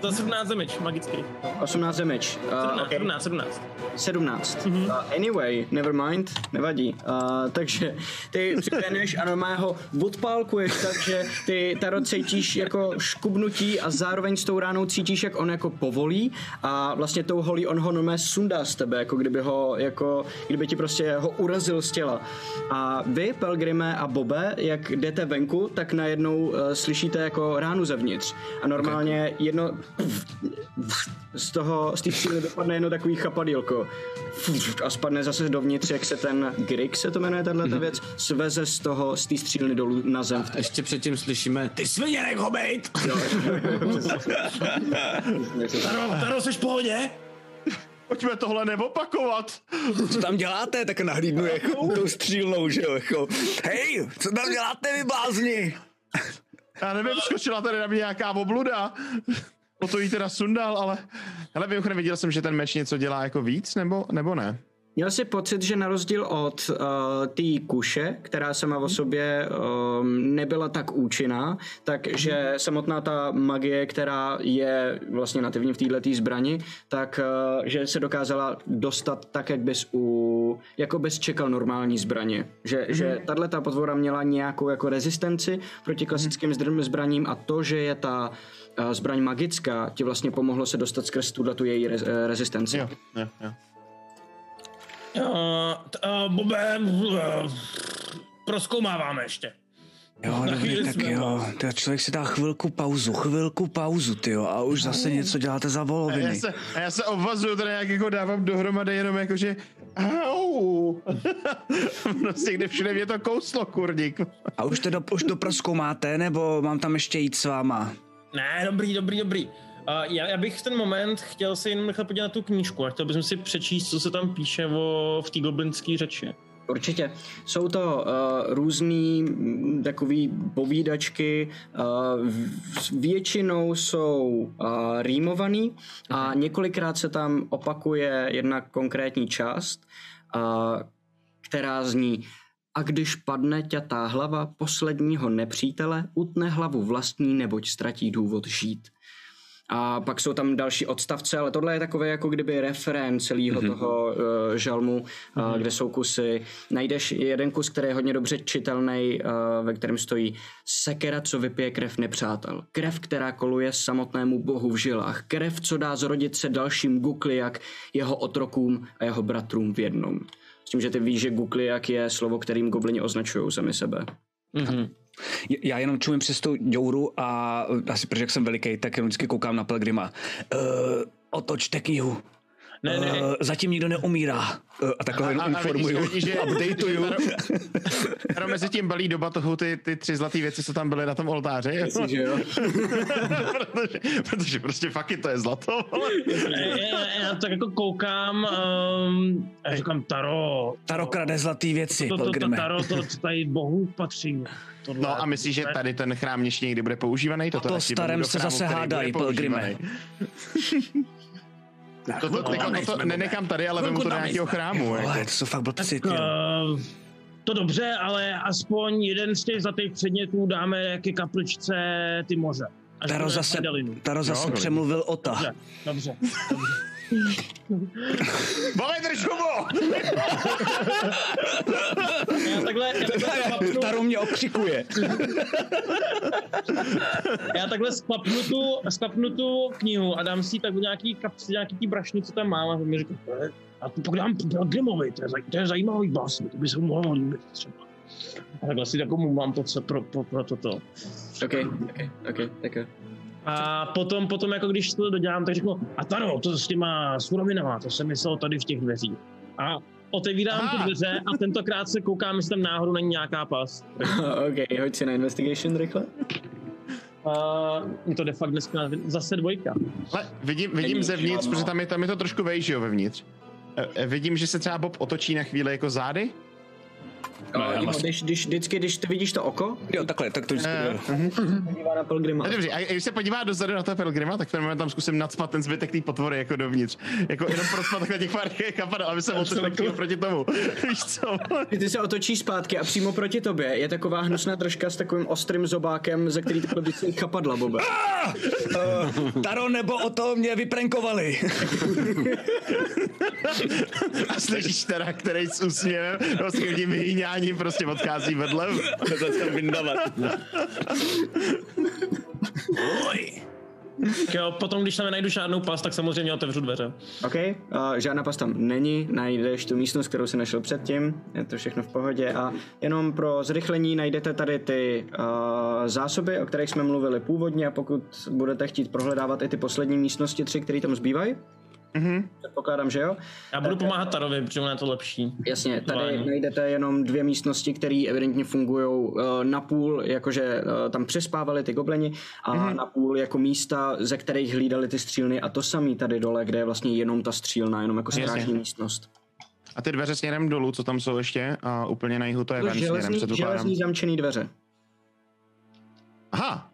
To máte za kolik? Za 17 damage, magický. 18 damage. Uh, 17, okay. 17, 17. 17. Uh, anyway, never mind, nevadí. Uh, takže ty připěneš a normálně ho odpálkuješ, takže ty Taro cítíš jako škubnutí a zároveň s tou ránou cítíš, jak on jako povolí a vlastně tou holí on ho normálně sundá z tebe, jako kdyby ho, jako kdyby ti prostě ho urazil z těla. A vy, Pelgrime a Bobe, jak jdete venku, tak najednou uh, slyšíte jako ránu zevnitř. A normálně jedno z toho, z té stříly dopadne jedno takový chapadílko a spadne zase dovnitř, jak se ten Grig se to jmenuje, tahle ta věc, sveze z toho, z té střílny dolů na zem. Té Ještě předtím slyšíme, ty svině, nech ho bejt! Taro, Taro, jsi v pohodě? Pojďme tohle neopakovat. Co tam děláte? Tak nahlídnu jako tou střílnou, že jo, jako. Hej, co tam děláte, vy blázni? Já nevím, skočila tady na mě nějaká obluda. O to jí teda sundal, ale... Hele, Vyuchne, viděl jsem, že ten meč něco dělá jako víc, nebo, nebo ne? Měl jsi pocit, že na rozdíl od uh, té kuše, která sama o sobě um, nebyla tak účinná, takže samotná ta magie, která je vlastně nativní v této zbrani, tak uh, že se dokázala dostat tak, jak bys u, jako bys čekal normální zbraně. Že, mm-hmm. že tahle ta potvora měla nějakou jako rezistenci proti klasickým mm-hmm. zbraním a to, že je ta uh, zbraň magická, ti vlastně pomohlo se dostat skrz tuhle tu její rez, uh, rezistenci. Jo, jo, jo. Uh, t- uh, Bobe, uh, proskoumáváme ještě. Jo, Na dobrý, tak jo. Tyjo, člověk si dá chvilku pauzu, chvilku pauzu, ty a už zase něco děláte za A já voloviny. se, a já se obvazuju, teda jak jako dávám dohromady jenom jako, že au. (laughs) prostě kde všude mě to kouslo, kurník. A už to do, už to proskoumáte, nebo mám tam ještě jít s váma? Ne, dobrý, dobrý, dobrý. Uh, já, já bych v ten moment chtěl se jenom nechat podívat na tu knížku a chtěl bych si přečíst, co se tam píše o, v té goblinské řeči. Určitě. Jsou to uh, různý mm, takový povídačky, uh, většinou jsou uh, rýmovaný a několikrát se tam opakuje jedna konkrétní část, uh, která zní a když padne ťatá hlava posledního nepřítele, utne hlavu vlastní, neboť ztratí důvod žít. A pak jsou tam další odstavce, ale tohle je takové jako kdyby referent celého mm-hmm. toho uh, žalmu, uh, kde jsou kusy. Najdeš jeden kus, který je hodně dobře čitelný, uh, ve kterém stojí sekera, co vypije krev nepřátel. Krev, která koluje samotnému bohu v žilách. Krev, co dá zrodit se dalším Gukliak, jeho otrokům a jeho bratrům v jednom. S tím, že ty víš, že Gukliak je slovo, kterým goblini označují sami sebe. Mm-hmm. Já jenom čumím přes tu děuru a asi protože jak jsem veliký, tak jenom vždycky koukám na Pelgrima. Uh, otočte knihu. Ne, ne, Uh, zatím nikdo neumírá. Uh, a takhle jenom informuju. vidíš, že Updateuju. Mezi tím balí doba toho ty, ty tři zlaté věci, co tam byly na tom oltáři. Že jo? protože, protože prostě fakt to je zlato. já, já, já tak jako koukám um, a říkám, Taro, Taro krade zlatý věci, to, to, to, Pelgrime. Taro, to, to tady bohu patří. Tohle, No a myslíš, že tady ten chrám ještě někdy bude používaný? Toto to nechci starém do se zase hádají, bude Používaný. Toto, chvilku jako, tam toto nejsme, nenechám tady, ale vemu to do nějakého chrámu. Jako. Vole, to jsou fakt blbci, ty. Uh, to dobře, ale aspoň jeden z těch zlatých předmětů dáme ke kapličce ty moře. Taro zase. Taro zase Jo, přemluvil o ta. Dobře, dobře. (laughs) Bole, drž hubu! Já takhle, já takhle, sklapnu, Taro mě okřikuje. já takhle sklapnu, tu, sklapnu tu knihu a dám si tak nějaký kapsi, nějaký tý brašny, co tam mám a mi říká, "Eh, a to pak dám Pelgrimovi, to je, to je zajímavý básně, to by se mu mohlo líbit třeba. A takhle si takovou mám to, co pro, pro, pro toto. OK, OK, OK, tak jo. A potom, potom jako když to dodělám, tak řeknu, a Taro, to s těma surovinama, to jsem myslel tady v těch dveřích. A otevírám Aha. ty dveře a tentokrát se koukám, jestli tam náhodou není nějaká pas. (laughs) OK, hoď si na investigation rychle. A je to de facto dneska zase dvojka. Ale vidím, vidím Není zevnitř, žádná. protože tam je, tam je to trošku vejš, jo, vevnitř. E, e, vidím, že se třeba Bob otočí na chvíli jako zády. No, vlastně- když, když, vždycky, když ty vidíš to oko, Jo, takhle, tak to vždycky E, bude. dívá na Pelgrima. No dobře, a když se podívá dozadu na toho Pelgrima, tak v ten moment tam zkusím nadspat ten zbytek té potvory jako dovnitř. Jako jenom prospat takhle těch pár kapadel, aby se otočil proti tomu. (laughs) Víš co? Ty se otočíš zpátky a přímo proti tobě je taková hnusná držka s takovým ostrým zobákem, ze který takhle vysí chapadla, Bobe. Uh, Taro nebo o to mě vyprankovali. (laughs) A slyšíš teda, který s úsměvem, no s vyhýňáním prostě odchází vedle. Začal vyndavat. Tak Jo, potom, když tam nenajdu žádnou pas, tak samozřejmě otevřu dveře. OK, uh, žádná pas tam není, najdeš tu místnost, kterou si našel předtím, je to všechno v pohodě a jenom pro zrychlení najdete tady ty uh, zásoby, o kterých jsme mluvili původně a pokud budete chtít prohledávat i ty poslední místnosti tři, které tam zbývají, mm-hmm. předpokládám, že jo, Já budu pomáhat Tarovi, protože ono je to lepší. Jasně, tady najdete jenom dvě místnosti, které evidentně fungují uh, napůl, jakože uh, tam přespávali ty gobleni a mm-hmm. napůl jako místa, ze kterých hlídali ty střílny a to samý tady dole, kde je vlastně jenom ta střílna, jenom jako strážní místnost. A ty dveře směrem dolů, co tam jsou ještě, a úplně na jihu to je ven směrem, Železný, předpokládám. železný zamčený dveře. Aha,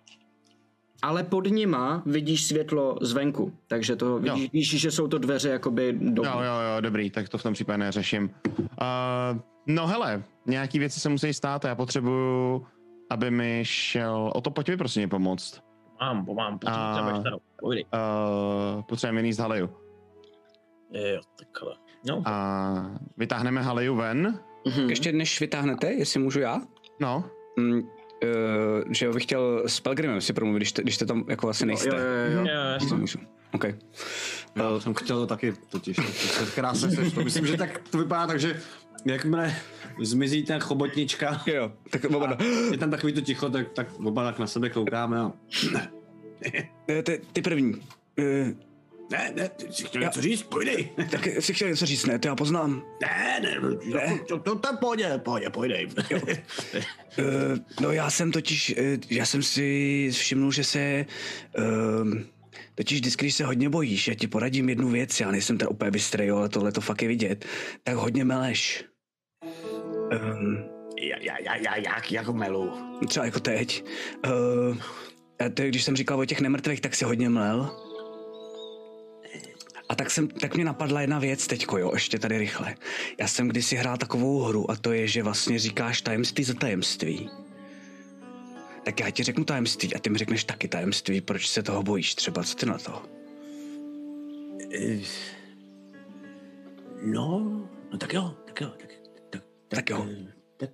ale pod nima vidíš světlo zvenku, takže to vidíš, víš, že jsou to dveře jakoby do... Jo, jo, jo, dobrý, tak to v tom případě neřeším. Uh, no hele, nějaký věci se musí stát a já potřebuju, aby mi šel, o to pojď mi prosím pomoct. Mám, mám, A- potřebuji Pojdi. Uh, potřebujeme jiný z. Jo, takhle. No, A vytáhneme Haliju ven. Mhm. Ještě než vytáhnete, jestli můžu já, No, mm, uh, že jo, bych chtěl s Pelgrimem si promluvit, když, te, když to tam jako asi nejste. Jo, jo, jo. jo, jasně. To můžu. OK. Já jsem chtěl to taky totiž. To se krásně sešlo. Myslím, že tak to vypadá tak, že jakmile zmizí ta chobotnička, Jo, tak oba, je tam takový to ticho, tak, tak oba tak na sebe koukáme a... Eh, ty, ty první. Uh, Ne, ne, ty jsi chtěl něco říct? Pojdi. (laughs) tak si chtěl něco říct, ne? To já poznám. Ne, ne, ne. To, to, to pojde, pojde, pojde. Uh, no já jsem totiž, uh, já jsem si všimnul, že se, uh, totiž vždycky, když se hodně bojíš, já ti poradím jednu věc, já nejsem ten úplně bystrej, jo, ale tohle to fakt je vidět, tak hodně meleš. Um, Já, já, já, já, jak, jako melu. třeba jako teď. Uh, a to, když jsem říkal o těch nemrtvých, tak si hodně mlel. A tak, jsem, tak mě napadla jedna věc teďko, jo, ještě tady rychle. Já jsem kdysi hrál takovou hru a to je, že vlastně říkáš tajemství za tajemství. Tak já ti řeknu tajemství a ty mi řekneš taky tajemství, proč se toho bojíš třeba, co ty na to? No, no tak jo, tak jo, tak, tak, Tak jo. eh, Tak,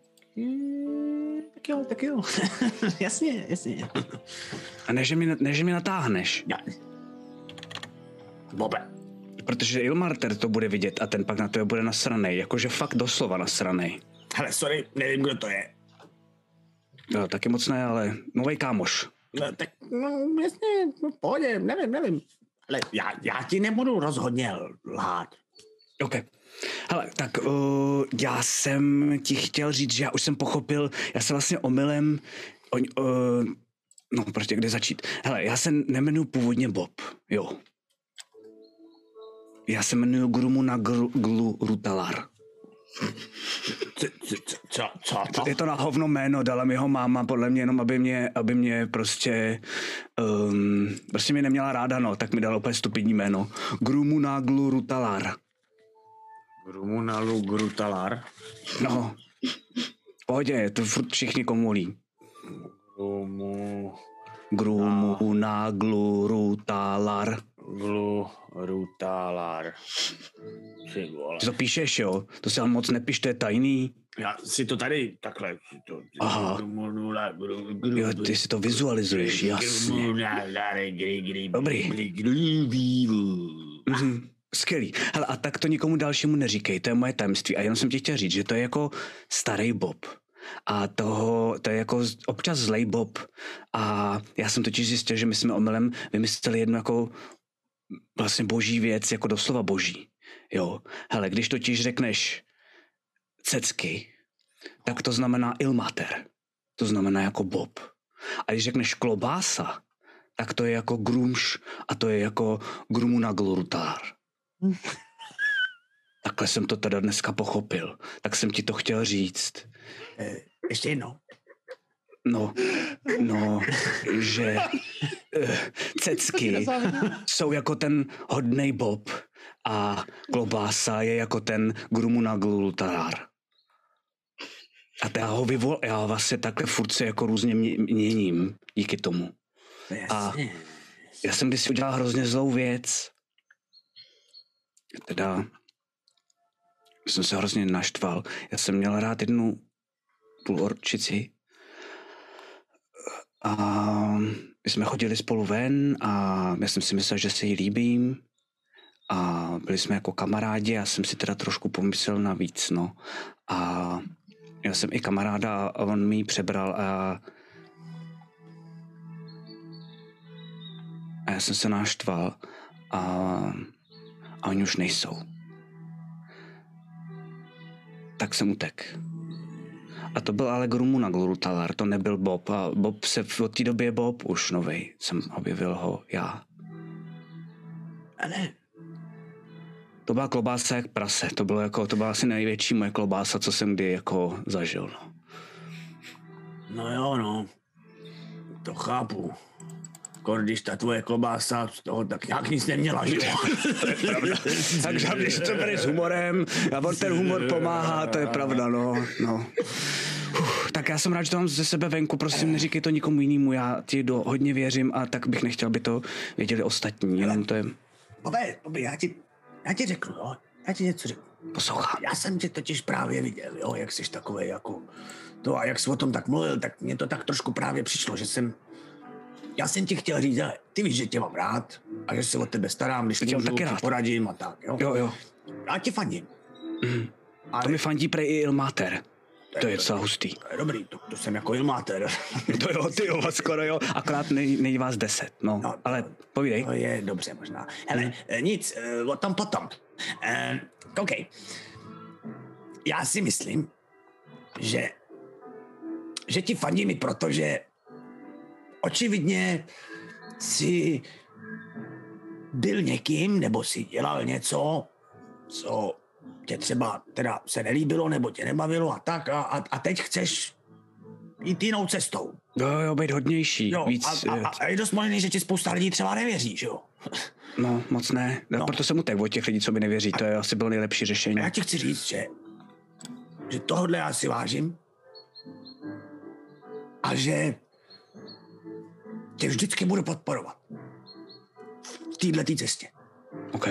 tak jo, tak jo. (laughs) jasně, jasně. A ne, že mi, mi natáhneš, Já. Bobe, protože Ilmarter to bude vidět a ten pak na to bude nasranej, jakože fakt doslova nasranej. hele, sorry, nevím, kdo to je. No, taky moc ne, ale nový kámoš. No, tak, no, jasně, no, pohodě, nevím, nevím. Ale já, já ti nebudu rozhodně lhát. OK. Hele, tak uh, já jsem ti chtěl říct, že já už jsem pochopil, já jsem vlastně omylem, on, uh, no prostě kde začít. Hele, já se nemenuji původně Bob, jo. Já se jmenuji Grumuna Gru, Glu Rutalar. Co, co, co, co to? Je to na hovno jméno, dala mi ho máma, podle mě jenom, aby mě, aby mě prostě, um, prostě mě neměla ráda, no, tak mi dala úplně stupidní jméno. Grumuna Rutalar. Rumunalu Grutalar. No, pohodě, to furt všichni komolí. Rumu... Grumu na gluru talar. Glu... Rutalar. Ty to píšeš, jo? To se ale moc nepiš, to je tajný. Já si to tady takhle. To, Aha. Jo, ty si to vizualizuješ, jasně. Dobrý. Mhm. Skvělý. Hele, a tak to nikomu dalšímu neříkej, to je moje tajemství. A jenom jsem ti chtěl říct, že to je jako starý Bob. A toho, to je jako občas zlej Bob. A já jsem totiž zjistil, že my jsme omylem vymysleli jednu jako vlastně boží věc, jako doslova boží. Jo. Hele, když totiž řekneš cecky, tak to znamená ilmater. To znamená jako Bob. A když řekneš klobása, tak to je jako grumš a to je jako grumuna glurtar. (laughs) Takhle jsem to teda dneska pochopil. Tak jsem ti to chtěl říct. Ještě jednou. No, no, že eh, cecky (laughs) jsou jako ten hodnej Bob a klobása je jako ten grumuna glurtar. A já ho vyvol, já vlastně takhle furt se jako různě mě- měním díky tomu. A já jsem kdysi udělal hrozně zlou věc. Teda jsem se hrozně naštval. Já jsem měl rád jednu půlorčici a my jsme chodili spolu ven a já jsem si myslel, že se jí líbím a byli jsme jako kamarádi, já jsem si teda trošku pomyslel navíc, no. A já jsem i kamaráda a on mi ji přebral a a já jsem se naštval a, a oni už nejsou. Tak jsem utek. A to byl ale Grumuna Glurutalar, to nebyl Bob. A Bob se v- od té doby je Bob už novej. Jsem objevil ho já. Ale To byla klobása jak prase. To, bylo jako, to byla asi největší moje klobása, co jsem kdy jako zažil. No. No jo, no. To chápu. Kor, když ta tvoje klobása z toho tak nějak nic neměla, že jo? (laughs) Takže když to bereš s humorem a on ten humor pomáhá, to je pravda, no. no. Uf, tak já jsem rád, že to mám ze sebe venku, prosím neříkej to nikomu jinému, já ti do, hodně věřím a tak bych nechtěl, aby to věděli ostatní, jenom to je, Bobe, Bobe, já ti, já ti řeknu, jo? Já ti něco řeknu. poslouchám. Já jsem tě totiž právě viděl, jo, jak jsi takový jako to a jak jsi o tom tak mluvil, tak mě to tak trošku právě přišlo, že jsem já jsem ti chtěl říct, ale ty víš, že tě mám rád a že se o tebe starám, když tě můžu, taky ti rád. poradím a tak, jo. Jo, jo, Já ti fandím. Ale to mi fandí prej i Ilmater. To je docela hustý. to je dobrý, to, to jsem jako ilmáter. (laughs) To jo, ty jo, skoro jo, akorát nej, není vás deset, no, No, ale povídej. To je dobře možná. Hele, hmm. nic, eh, o tom potom. Uh, OK. Já si myslím, že, že ti fandím i proto, že očividně si byl někým, nebo si dělal něco, co tě třeba teda se nelíbilo, nebo tě nebavilo a tak, a, a, a teď chceš jít jinou cestou. Jo, jo, být hodnější, Jo, víc, a, a, eh, a, je dost možný, že ti spousta lidí třeba nevěří, že jo? (laughs) no, moc ne, no. No. proto jsem utek od těch lidí, co mi nevěří, to je asi bylo nejlepší řešení. A já ti chci říct, že, že tohle já si vážím a že tě vždycky budu podporovat v této cestě. OK,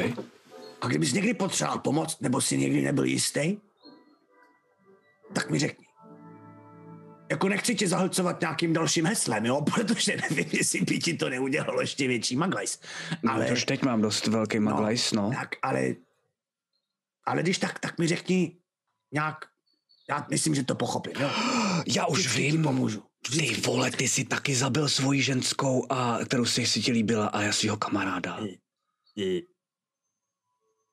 A kdybys někdy potřeboval pomoc, nebo si někdy nebyl jistý, tak mi řekni. Jako nechci tě zahlcovat nějakým dalším heslem, jo, (laughs) protože nevím, jestli by ti to neudělalo ještě větší maglajs. ale... Ale, No, už teď mám dost velký maglajs, no. Tak, ale, ale když tak, tak mi řekni nějak, já myslím, že to pochopím, jo. (gasps) Já už Vždycky vím, pomůžu. Ty vole, ty jsi taky zabil svoji ženskou, a kterou si, si ti líbila a já svého kamaráda. Eh,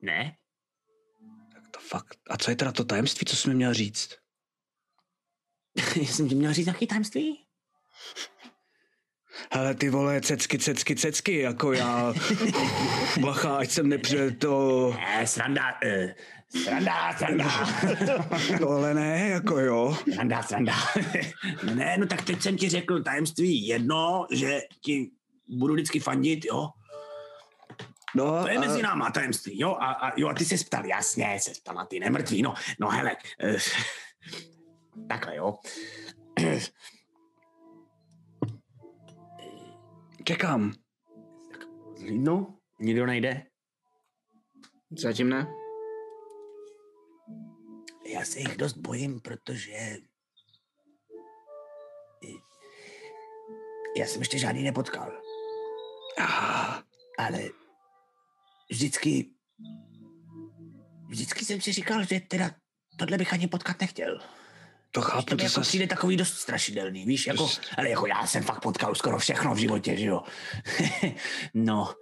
Ne? Tak to fakt. A co je teda to tajemství, co jsi mi měl říct? (laughs) Já jsem ti měl říct nějaký tajemství? Hele, ty vole, cecky, cecky, cecky, jako já. (laughs) Bacha, ať jsem nepřijel to... Ne, sranda, uh, sranda, sranda. (laughs) Ale ne, jako jo. Sranda, sranda. (laughs) ne, no tak teď jsem ti řekl tajemství jedno, že ti budu vždycky fandit, jo. No, To je a- mezi náma tajemství, jo. A, a jo, a ty se ptal, jasně, se ptal na ty nemrtví, no. No hele, uh, (laughs) takhle, jo. (clears throat) Čekám. No, nikdo nejde. Zatím ne. Já se jich dost bojím, protože já jsem ještě žádný nepotkal, Ah, ale vždycky vždycky jsem si říkal, že teda tohle bych ani potkat nechtěl. to To chápu, mi to jako zase... přijde takový dost strašidelný, víš, jako, ale jako já jsem fakt potkal skoro všechno v životě, že jo. (laughs) no,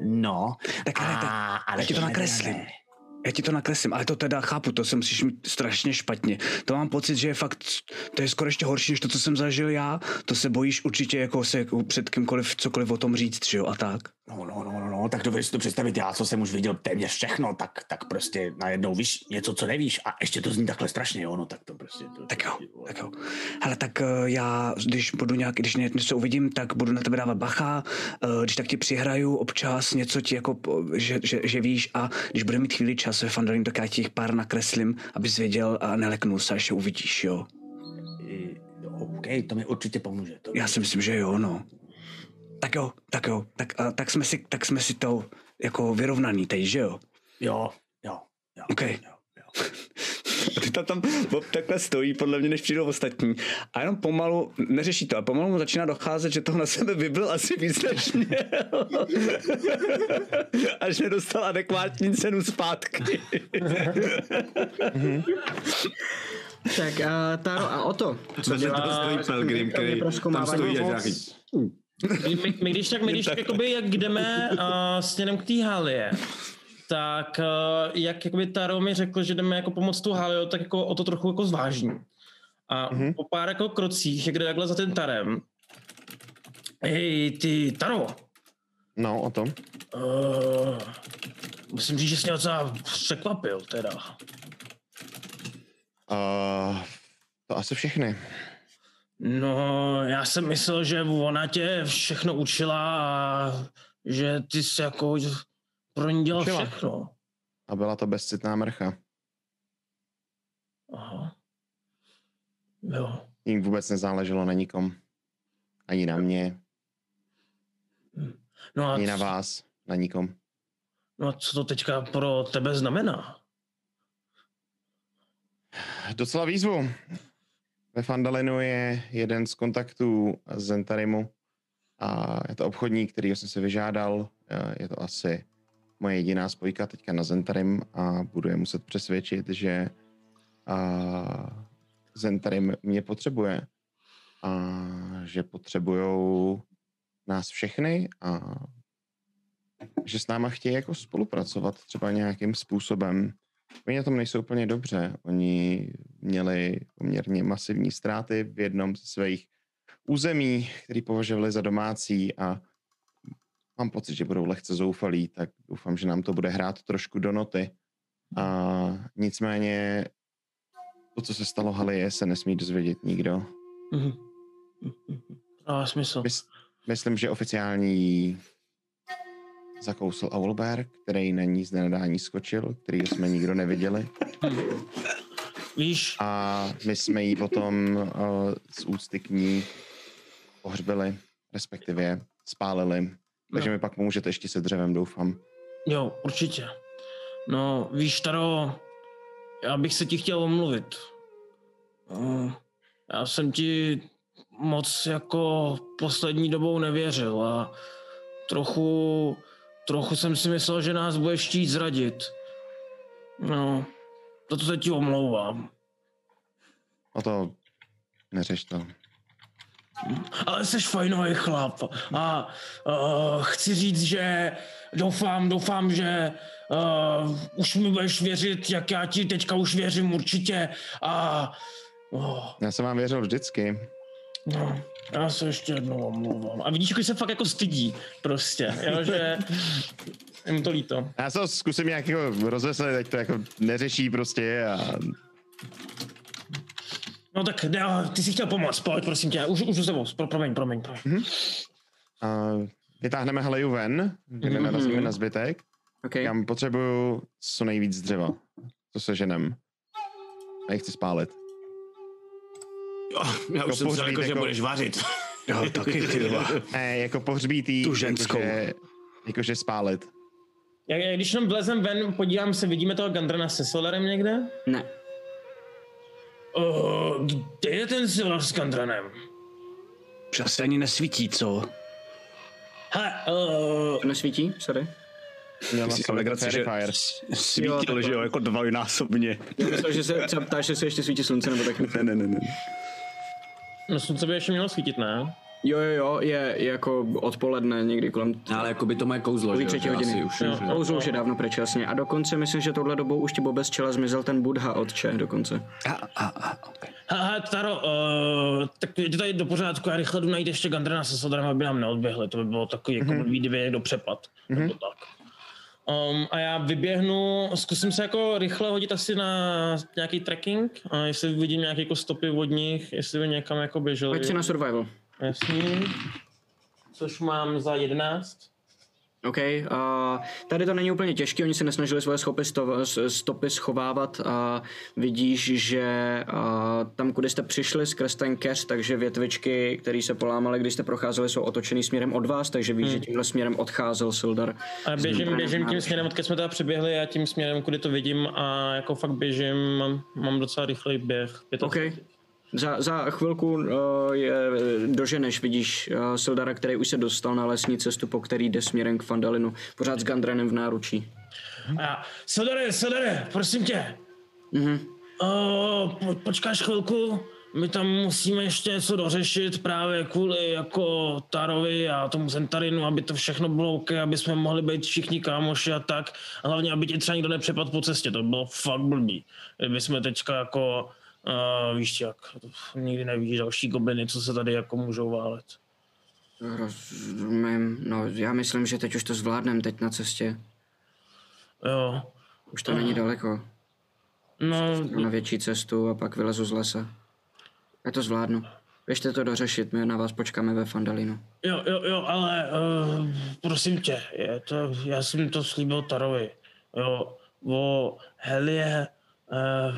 no. Tak ale tak, a, ale já ti to nakreslím. ne. Já ti to nakreslím, ale to teda chápu, to se musíš mít strašně špatně. To mám pocit, že je fakt, to je skoro ještě horší, než to, co jsem zažil já. To se bojíš určitě jako se jako před kýmkoliv cokoliv o tom říct, že jo, a tak. No, no, no, no, no, tak dovedeš si to představit, já, co jsem už viděl téměř všechno, tak, tak prostě najednou víš něco, co nevíš a ještě to zní takhle strašně, jo, no, tak to prostě... To, Tak jo, tak jo. Hele, tak eh, já, když budu nějak, když ně- něco uvidím, tak budu na tebe dávat bacha, eh, když tak ti přihraju občas něco ti jako, po- že, že, že víš a když bude mít chvíli čas ve Fandolím, tak já ti jich pár nakreslím, abys věděl a neleknul se, až je uvidíš, jo. OK, to mi určitě pomůže. To Já si myslím, že jo, no. Tak jo, tak jo, tak, a, tak, jsme si, tak jsme si to jako vyrovnaný teď, že jo? Jo, jo, jo. OK. Jo, jo. A ty tam, tam Bob takhle stojí, podle mě, než přijdou ostatní. A jenom pomalu, neřeší to, a pomalu mu začíná docházet, že toho na sebe vybil asi víc než měl. a že dostal adekvátní cenu zpátky. Tak a Taro a Oto, co Vedle dělá? toho stojí Pelgrim, který tam stojí nějaký... My, my, my když tak, my když tak, jakoby, jak jdeme uh, směrem k té halie, tak uh, jak jakoby Taro mi řekl, že jdeme jako pomoct tu halio, tak jako o to trochu jako zvážní. A mm-hmm. po pár jako krocích, jak jde takhle za tím Tarem, hej, ty Taro, No, o tom. uh, musím říct, že jsi mě docela překvapil teda. Uh, to asi všechny. No, já jsem myslel, že ona tě všechno učila a že ty jsi jako pro ní dělal Učila. všechno. A byla to bezcitná mrcha. Aha. Jo. Jim vůbec nezáleželo na nikom. Ani na mě, No a, ani na vás, na nikom. no a co to teďka pro tebe znamená? Docela výzvu. Ve Fandalinu je jeden z kontaktů z Zentarimu a je to obchodník, který jsem si vyžádal. Eh, Je to asi moje jediná spojka teďka na Zentarim a budu je muset přesvědčit, že a, Zentarim mě potřebuje a že potřebujou nás všechny a že s náma chtějí jako spolupracovat třeba nějakým způsobem. Oni na tom nejsou úplně dobře. Oni měli poměrně masivní ztráty v jednom ze svých území, který považovali za domácí a mám pocit, že budou lehce zoufalí, tak doufám, že nám to bude hrát trošku do noty. A nicméně to, co se stalo Halie, se nesmí dozvědět nikdo. Mhm. Má smysl. Mys- myslím, že oficiální zakousl Aulberg, který na ní z nenadání skočil, který jsme nikdo neviděli. Víš, A my jsme ji potom uh, z úcty k ní pohřbili, respektive spálili. Takže No. mi pak pomůžete ještě se dřevem, doufám. jo, určitě. No, víš, Taro, já bych se ti chtěl omluvit. Já jsem ti moc jako poslední dobou nevěřil a trochu, trochu jsem si myslel, že nás budeš chtít zradit. No, to se ti omlouvám. O to neřeš to. Ale jsi fajnový chlap a uh, chci říct, že doufám, doufám, že uh, už mi budeš věřit, jak já ti teďka už věřím určitě a oh, Já jsem vám věřil vždycky. no, já se ještě jednou omlouvám. A vidíš, jak se fakt jako stydí prostě, jo, (laughs) že je mu to líto. Já se zkusím nějak jako rozveslit, ať to jako neřeší prostě a No tak já, ty jsi chtěl pomoct, pojď prosím tě, už, už za sebou, pro, promiň, promiň, promiň. a vytáhneme Haleju ven, kde Mhm. narazíme na zbytek. Okay. Já potřebuju co nejvíc dřeva. To se ženem. Nechci spálit. Jo, já Jako už jsem si pohřbít jako, že jako- budeš vařit. (laughs) Jo, taky ty. Ne, jako pohřbítý. Tu ženskou. Jakože, jakože spálit. Jak když jenom vlezem ven, podívám se, vidíme toho Gandrana se Solarem někde? Ne. Uh, kde je ten Solar s Gandranem? Už asi ani nesvítí, co? Hele, uh, To nesvítí? Sorry. Si sobě legraci, že svítil, že jo, jako dvojnásobně. Já myslel, že se třeba ptáš, jestli ještě svítí slunce nebo tak. Ne, ne, ne, ne. no slunce by ještě mělo svítit, ne? Jo, jo, jo, je, je jako odpoledne někdy kolem Ale jako by to moje kouzlo, že, třetí hodiny. asi už, Jo. už, Kouzlo už je dávno pryč, jasně. A dokonce myslím, že touhle dobou už ti Bobe z čela zmizel ten Budha otče dokonce. A, a, a, okay. Hele, Taro, uh, tak je to tady do pořádku, já rychle jdu najít ještě Gandrana se Solarem, aby nám neodběhli, to by bylo takový jako Mhm. blbý, kdyby někdo přepad, nebo tak. Um, a já vyběhnu, zkusím se jako rychle hodit asi na nějaký trekking, a jestli vidím nějaké jako stopy od nich, jestli by někam jako běželi. Pojď si na survival. Jasný. Což mám za 11. OK, a tady to není úplně těžké, oni se nesnažili svoje schopy sto, stopy schovávat a vidíš, že a, tam, kudy jste přišli skrz ten keř, takže větvičky, které se polámaly, když jste procházeli, jsou otočený směrem od vás, takže víš, že tímhle směrem odcházel Sildar. A běžím, běžím tím směrem, odkud jsme teda přeběhli a tím směrem, kudy to vidím a jako fakt běžím, mám, mám docela rychlej běh. OK. Za, za chvilku uh, je, doženeš, vidíš uh, Sildara, který už se dostal na lesní cestu, po který jde směrem k Fandalinu, pořád s Gandranem v náručí. A já, Sodare, Sodare, prosím tě. Mhm. Uh, po, počkáš chvilku, my tam musíme ještě něco dořešit právě kvůli jako Tarovi a tomu Zentarinu, aby to všechno bylo OK, aby jsme mohli být všichni kámoši a tak. A hlavně, aby ti třeba nikdo nepřepadl po cestě, to bylo fakt blbý. Kdyby jsme teďka jako, uh, víš jak, nikdy nevíš další gobliny, co se tady jako můžou válet. Rozumím, no já myslím, že teď už to zvládnem, teď na cestě. Jo, Už to není daleko. no, na větší cestu a pak vylezu z lesa. Já to zvládnu. Běžte to dořešit, my na vás počkáme ve Fandalinu. Jo, jo, jo, ale uh, prosím tě, je to, já jsem to slíbil Tarovi. Jo, o Helie uh,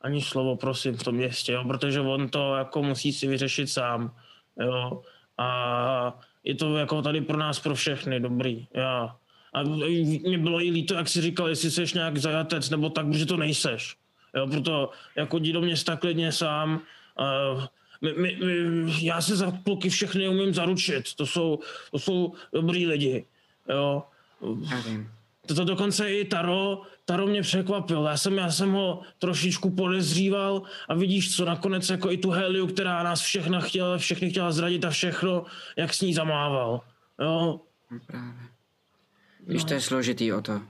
ani slovo prosím v tom městě, jo, protože on to jako musí si vyřešit sám. Jo, a je to jako tady pro nás, pro všechny dobrý. Já. A mě bylo i líto, jak jsi říkal, jestli jsi nějak zajatec nebo tak, protože to nejseš. Jo, proto jako jdi do města klidně sám. Uh, my, my, my, já se za kluky všechny umím zaručit. To jsou, to jsou dobrý lidi. Jo. To, to dokonce i Taro, Taro mě překvapil. Já jsem, já jsem ho trošičku podezříval a vidíš co, nakonec jako i tu Heliu, která nás všechna chtěla, všechny chtěla zradit a všechno, jak s ní zamával. Jo, No Právě. Víš, to je složitý o to.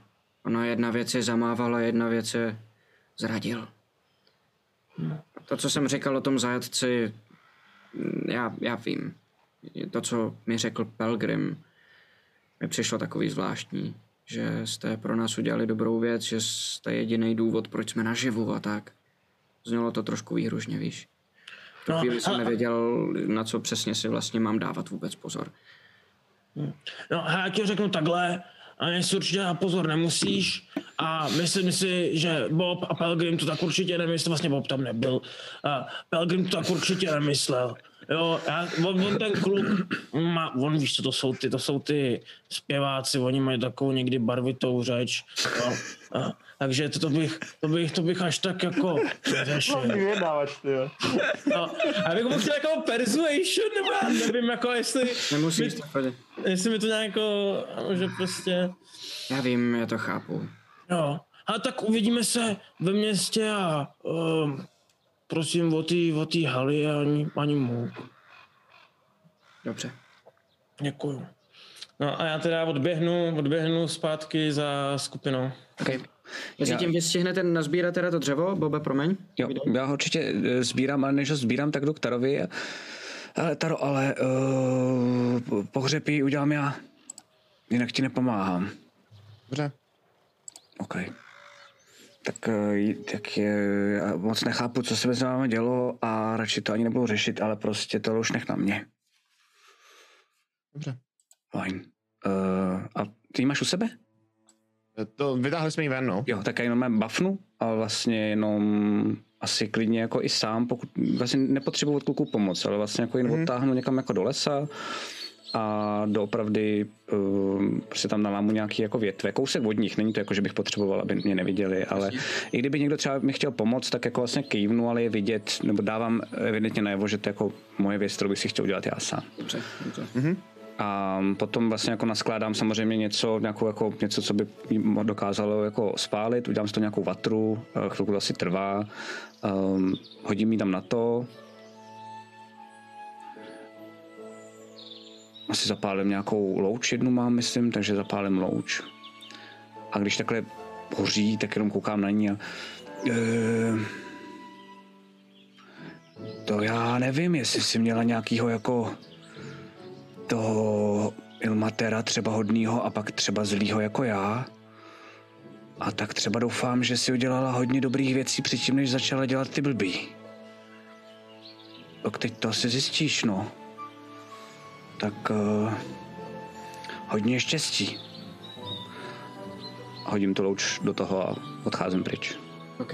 Ono jedna věc je zamával a jedna věc je zradil. To, co jsem říkal o tom zajatci, mm, já, já vím. To, co mi řekl Pelgrim, mi přišlo takový zvláštní, že jste pro nás udělali dobrou věc, že jste jediný důvod, proč jsme naživu a tak. Znělo to trošku výhružně, víš. V tu No, chvíli jsem nevěděl, na co přesně si vlastně mám dávat vůbec pozor. No a já ti řeknu takhle, a si určitě na pozor nemusíš a myslím si, že Bob a Pelgrim to tak určitě nemyslel, vlastně Bob tam nebyl, a Pelgrim to tak určitě nemyslel. Jo, já, on, on, ten kluk, on, má, on víš, co to jsou ty, to jsou ty zpěváci, oni mají takovou někdy barvitou řeč, jo. A, takže to, to, bych, to, bych, to bych až tak jako neřešil. Vyjednávač, ty jo. No, a bych mu chtěl jako persuasion, nebo já nevím, jako jestli, Nemusíš mi, to chodit. jestli mi to nějak jako, že prostě, Já vím, já to chápu. jo. A tak uvidíme se ve městě a um, prosím o ty, o ty haly ani, ani mu. Dobře. Děkuju. No a já teda odběhnu, odběhnu zpátky za skupinou. Okay. Mezi tím vystihnete nazbírat teda to dřevo, Bobe, promiň. Jo, já ho určitě eh, sbírám, ale než ho sbírám, tak jdu k Tarovi. Ale Taro, ale uh, pohřepí udělám já. Jinak ti nepomáhám. Dobře. OK. Tak, eh, tak je, já moc nechápu, co se mezi námi dělo a radši to ani nebudu řešit, ale prostě to už nech na mě. Dobře. Fajn. Uh, a ty ji máš u sebe? To vytáhli jsme ji ven, no. Jo, tak já jenom bafnu a vlastně jenom asi klidně jako i sám, pokud vlastně nepotřebuji od kluků pomoc, ale vlastně jako jen mm-hmm. odtáhnu někam jako do lesa a doopravdy um, prostě tam nalámu nějaký jako větve, kousek od nich, není to jako, že bych potřeboval, aby mě neviděli, ale i kdyby někdo třeba mi chtěl pomoct, tak jako vlastně kývnu, ale je vidět, nebo dávám evidentně najevo, že to je jako moje věc, kterou bych si chtěl udělat já sám. Dobře, dobře. A potom vlastně jako naskládám samozřejmě něco, nějakou jako něco, co by dokázalo jako spálit, udělám si to nějakou vatru, eh, chvilku to asi trvá, um, hodím ji tam na to, asi zapálím nějakou louč, jednu mám, myslím, takže zapálím louč. A když takhle hoří, tak jenom koukám na ní a e, to já nevím, jestli jsi měla nějakýho jako toho Ilmatera třeba hodnýho a pak třeba zlýho jako já. A tak třeba doufám, že si udělala hodně dobrých věcí předtím, než začala dělat ty blbý. Tak teď to asi zjistíš, no. Tak uh, hodně štěstí. Hodím tu louč do toho a odcházím pryč. OK.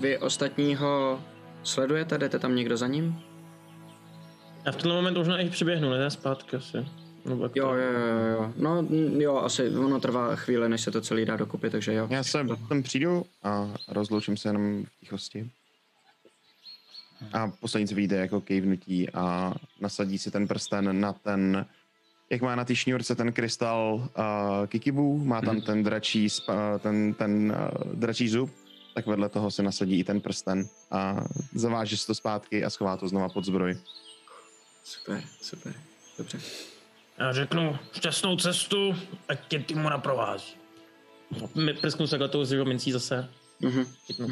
Vy ostatního sledujete? Jdete tam někdo za ním? Já v tenhle moment možná i přiběhnu, ne? Zpátky asi. Nebo jak Jo, jo, jo, jo. No, mm, jo, asi ono trvá chvíli, než se to celý dá dokupy, takže jo. Já se tam přijdu a rozloučím se jenom v tichosti. A poslední, co vyjde jako kejvnutí a nasadí si ten prsten na ten, jak má na té šňůrce ten krystal uh, Kikibu, má tam ten dračí, spa, ten, ten uh, dračí zub, tak vedle toho se nasadí i ten prsten a zaváže si to zpátky a schová to znova pod zbroj. Super, super. Dobře. Já řeknu šťastnou cestu, ať tě týmu naprovází. My prsknu se tou zero mincí zase. Mhm. Chytnu.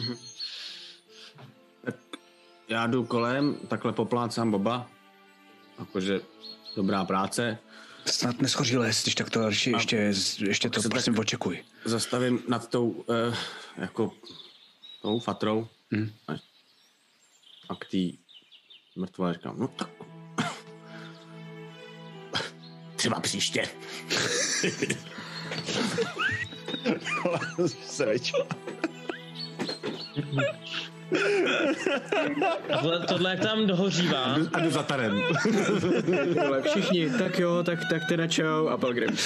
Já jdu kolem, takhle poplácám Boba. Jakože dobrá práce. Snad neschoří les, když tak to ještě, ještě, ještě to prosím očekuj. Zastavím nad tou, eh, jako, tou fatrou. Hm. A, A k té mrtvé říkám, no tak (laughs) Třeba příště. (laughs) se vyčla. (laughs) Tohle, tohle jak tam dohořívá. a jdu za tarem. Ale všichni, tak jo, tak, tak teda čau a Pelgrim.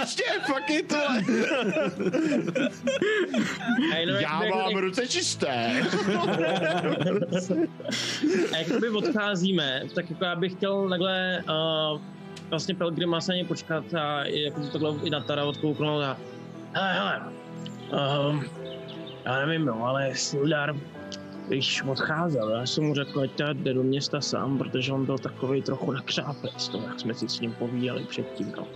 Ještě, fucking to. A jenom jak- Já jak- mám jak- ruce čisté. A jak my odcházíme, tak jako já bych chtěl takhle uh, vlastně Pelgrima se na něj počkat a jako to takhle i na Tara odkouknout a hele, hele, um, já nevím, no, ale Sildar, když odcházel, já jsem mu řekl, ať jde do města sám, protože on byl takový trochu nakřáplý z toho, jak jsme si s ním povídali předtím, no.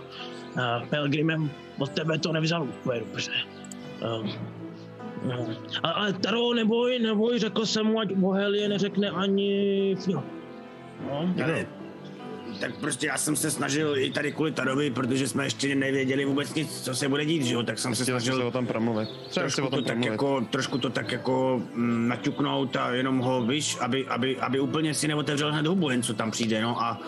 A Pelgrimem od tebe to nevzal úplně dobře. Um, No. Ale Taro, neboj, neboj, řekl jsem mu, ať Bohelie neřekne ani Fio. No, Ale, tak prostě já jsem se snažil i tady kvůli Tarovi, protože jsme ještě nevěděli vůbec nic, co se bude dít, že jo, tak jsem se Chtěl jsem se o snažil tom promluvit. Třeba si trošku o tom to, tak promluvit. jako, trošku to tak jako mm, naťuknout a jenom ho, víš, aby, aby, aby úplně si neotevřel hned hubu, jen co tam přijde, no a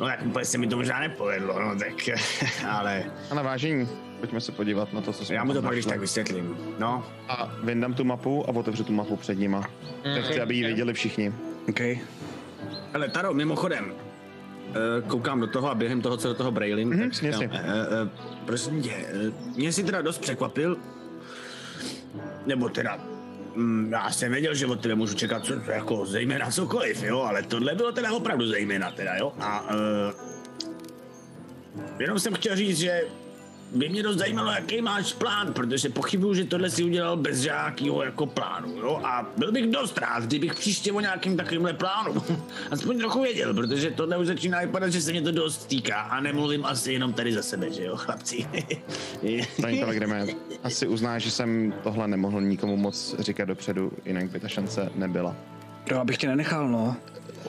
no tak úplně se mi to možná nepovedlo, no tak, (laughs) ale Ale vážení, pojďme se podívat na to, co jsme já mu to pak když tak vysvětlím, no. A vyndám tu mapu a otevřu tu mapu před nima. Tak chci, aby ji viděli všichni. OK. Hele, Taro, mimochodem, Koukám do toho a během toho, co do toho brailím, Mhm, tak říkám. Eh, eh, prosím tě, eh, mě si teda dost překvapil, nebo teda, mm, já jsem věděl, že od tebe můžu čekat co, jako zejména cokoliv, jo, ale tohle bylo teda opravdu zejména teda, jo, a uh, jenom jsem chtěl říct, že by mě dost zajímalo, jaký máš plán, protože pochybuju, že tohle si udělal bez žádného jako plánu, jo? A byl bych dost rád, kdybych příště o nějakým takovýmhle plánu (laughs) aspoň trochu věděl, protože tohle už začíná vypadat, že se mě to dost týká a nemluvím asi jenom tady za sebe, že jo, chlapci. (laughs) Paní Telegrame, asi uznáš, že jsem tohle nemohl nikomu moc říkat dopředu, jinak by ta šance nebyla. Jo, abych tě nenechal, no.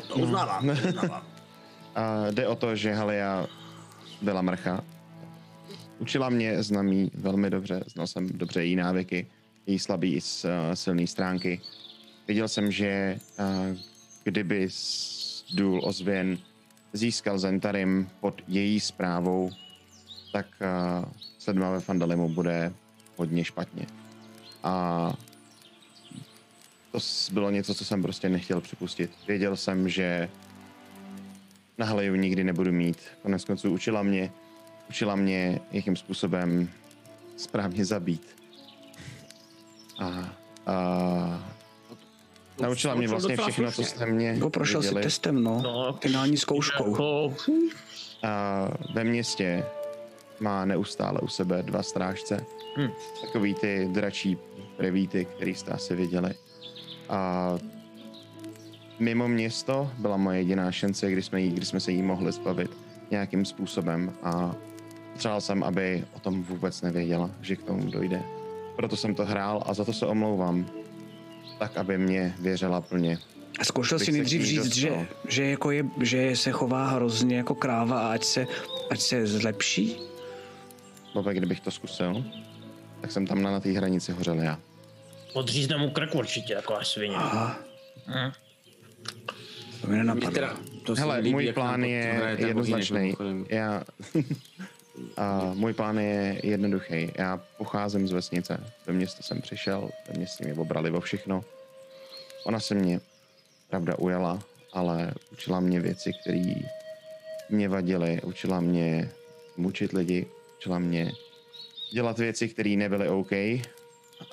To uznávám, uznávám. (laughs) A jde o to, že Halia byla mrcha. Učila mě znamí velmi dobře, znal jsem dobře její návyky, její slabý i s- eh, silné stránky. Viděl jsem, že eh, kdyby důl ozvěn získal Zentarim pod její zprávou, tak eh, sedma ve Fandalimu bude hodně špatně. A to bylo něco, co jsem prostě nechtěl připustit. Věděl jsem, že na Haleju nikdy nebudu mít. Konec konců učila mě, učila mě, jakým způsobem správně zabít. A, a naučila mě vlastně všechno, co jste mě Jako prošel si testem, no. No, Finální zkouškou. Jako, A ve městě má neustále u sebe dva strážce. Hm. Takový ty dračí revíty, který jste asi viděli. A mimo město byla moje jediná šance, kdy jsme, jí, kdy jsme se jí mohli zbavit nějakým způsobem a přál jsem, aby o tom vůbec nevěděla, že k tomu dojde. Proto jsem to hrál a za to se omlouvám. Tak, aby mě věřila plně. A zkoušel si se nejdřív říct, že, dostal. že, jako je, že se chová hrozně jako kráva a ať se, ať se zlepší? Bobe, kdybych to zkusil, tak jsem tam na, na té hranici hořel já. Odřízne mu krk určitě, jako až svině. Aha, Hm. to mi nenapadlo. Teda, to Hele, líbí, můj plán je jednoznačný. Já... (laughs) A můj plán je jednoduchý. Já pocházím z vesnice. Do města jsem přišel, ve městě mě obrali o všechno. Ona se mě, pravda, ujala, ale učila mě věci, které mě vadily. Učila mě mučit lidi, učila mě dělat věci, které nebyly OK.